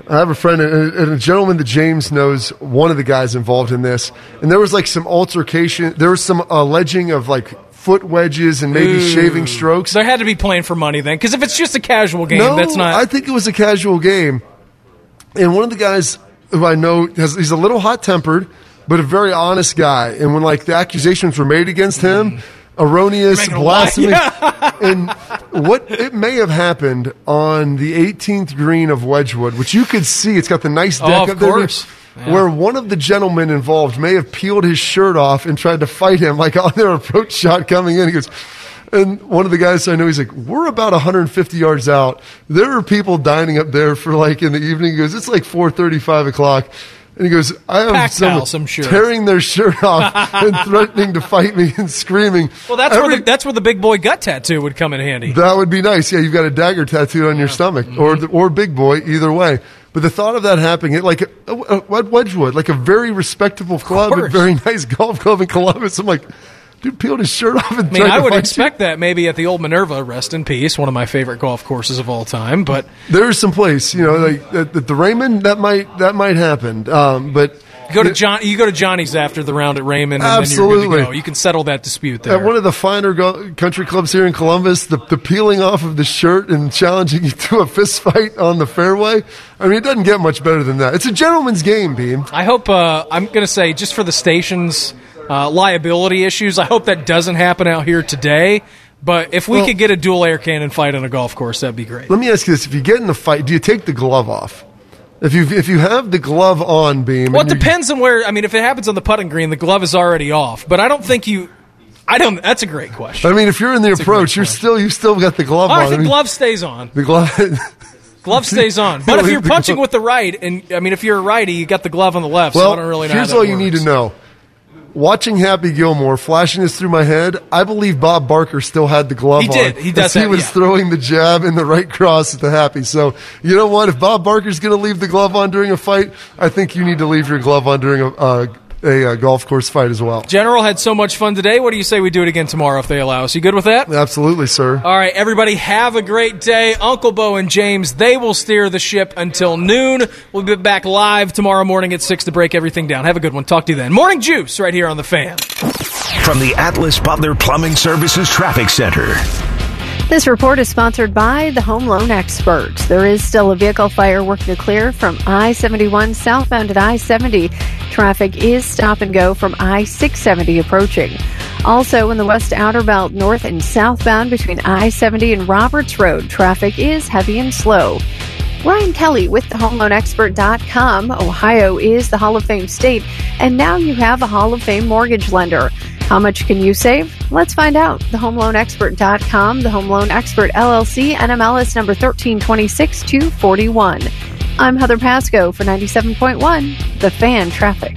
I have a friend and a gentleman that James knows. One of the guys involved in this, and there was like some altercation. There was some alleging of like foot wedges and maybe Ooh. shaving strokes. There had to be playing for money then, because if it's just a casual game, no, that's not. I think it was a casual game. And one of the guys who I know has he's a little hot tempered, but a very honest guy. And when like the accusations were made against him, mm. Erroneous, You're making a lie. blasphemous. and what it may have happened on the 18th green of Wedgewood, which you could see, it's got the nice Oh, deck of up there, course. Yeah. where one of the gentlemen involved may have peeled his shirt off and tried to fight him, like on their approach shot coming in. He goes. And one of the guys I know, he's like, "We're about 150 yards out. There are people dining up there for like in the evening." He goes, "It's like 4:30, 5 o'clock." And he goes, I have Packed someone house, I'm sure. tearing their shirt off and threatening to fight me and screaming. Well, that's where the, that's where the big boy gut tattoo would come in handy. that would be nice. Yeah, you've got a dagger tattooed on your stomach, or the, or big boy, either way. But the thought of that happening, it, like uh, uh, Wedgewood, like a very respectable club, a very nice golf club in Columbus. I'm like, dude, peeled his shirt off and I mean, I would expect that maybe at the old Minerva, rest in peace, one of my favorite golf courses of all time. But. There's some place, you know, like at, the Raymond, that might that might happen. Um, but go to John, you go to Johnny's after the round at Raymond, and then Absolutely. go. You can settle that dispute there. At one of the finer go- country clubs here in Columbus, the, the peeling off of the shirt and challenging you to a fist fight on the fairway. I mean, it doesn't get much better than that. It's a gentleman's game, Beam. I hope. Uh, I'm going to say just for the station's uh, liability issues. I hope that doesn't happen out here today. But if we Well- could get a dual air cannon fight on a golf course, that'd be great. Let me ask you this: If you get in the fight, do you take the glove off? If you if you have the glove on, Beam. Well, it depends on where. I mean, if it happens on the putting green, the glove is already off. But I don't think you. I don't. That's a great question. I mean, if you're in the That's approach, you're question. still you still got the glove Oh, on. I think mean, glove stays on. The glove. Glove stays on. But if you're punching with the right, and I mean, if you're a righty, you got the glove on the left. well, so I don't really know. here's all you need to know. Watching Happy Gilmore flashing this through my head, I believe Bob Barker still had the glove He on. did. He does He was yeah. throwing the jab and the right cross at the Happy. So you know what? If Bob Barker's going to leave the glove on during a fight, I think you need to leave your glove on during a, uh, a, uh golf course fight as well. General had so much fun today. What do you say we do it again tomorrow if they allow us? You good with that? Absolutely, sir. All right, everybody, have a great day. Uncle Bo and James, they will steer the ship until noon. We'll be back live tomorrow morning at 6 to break everything down. Have a good one. Talk to you then. Morning Juice right here on The Fan. From the Atlas Butler Plumbing Services Traffic Center. This report is sponsored by the Home Loan Experts. There is still a vehicle fire working to clear from I 71 southbound at I 70. Traffic is stop and go from I 670 approaching. Also, in the West Outer Belt, north and southbound between I 70 and Roberts Road, traffic is heavy and slow. Ryan Kelly with the thehomeloanexpert.com. Ohio is the Hall of Fame state, and now you have a Hall of Fame mortgage lender. How much can you save? Let's find out. TheHomeLoanExpert.com, the Home Loan Expert LLC, NMLS number 1326241. I'm Heather Pasco for 97.1, The Fan Traffic.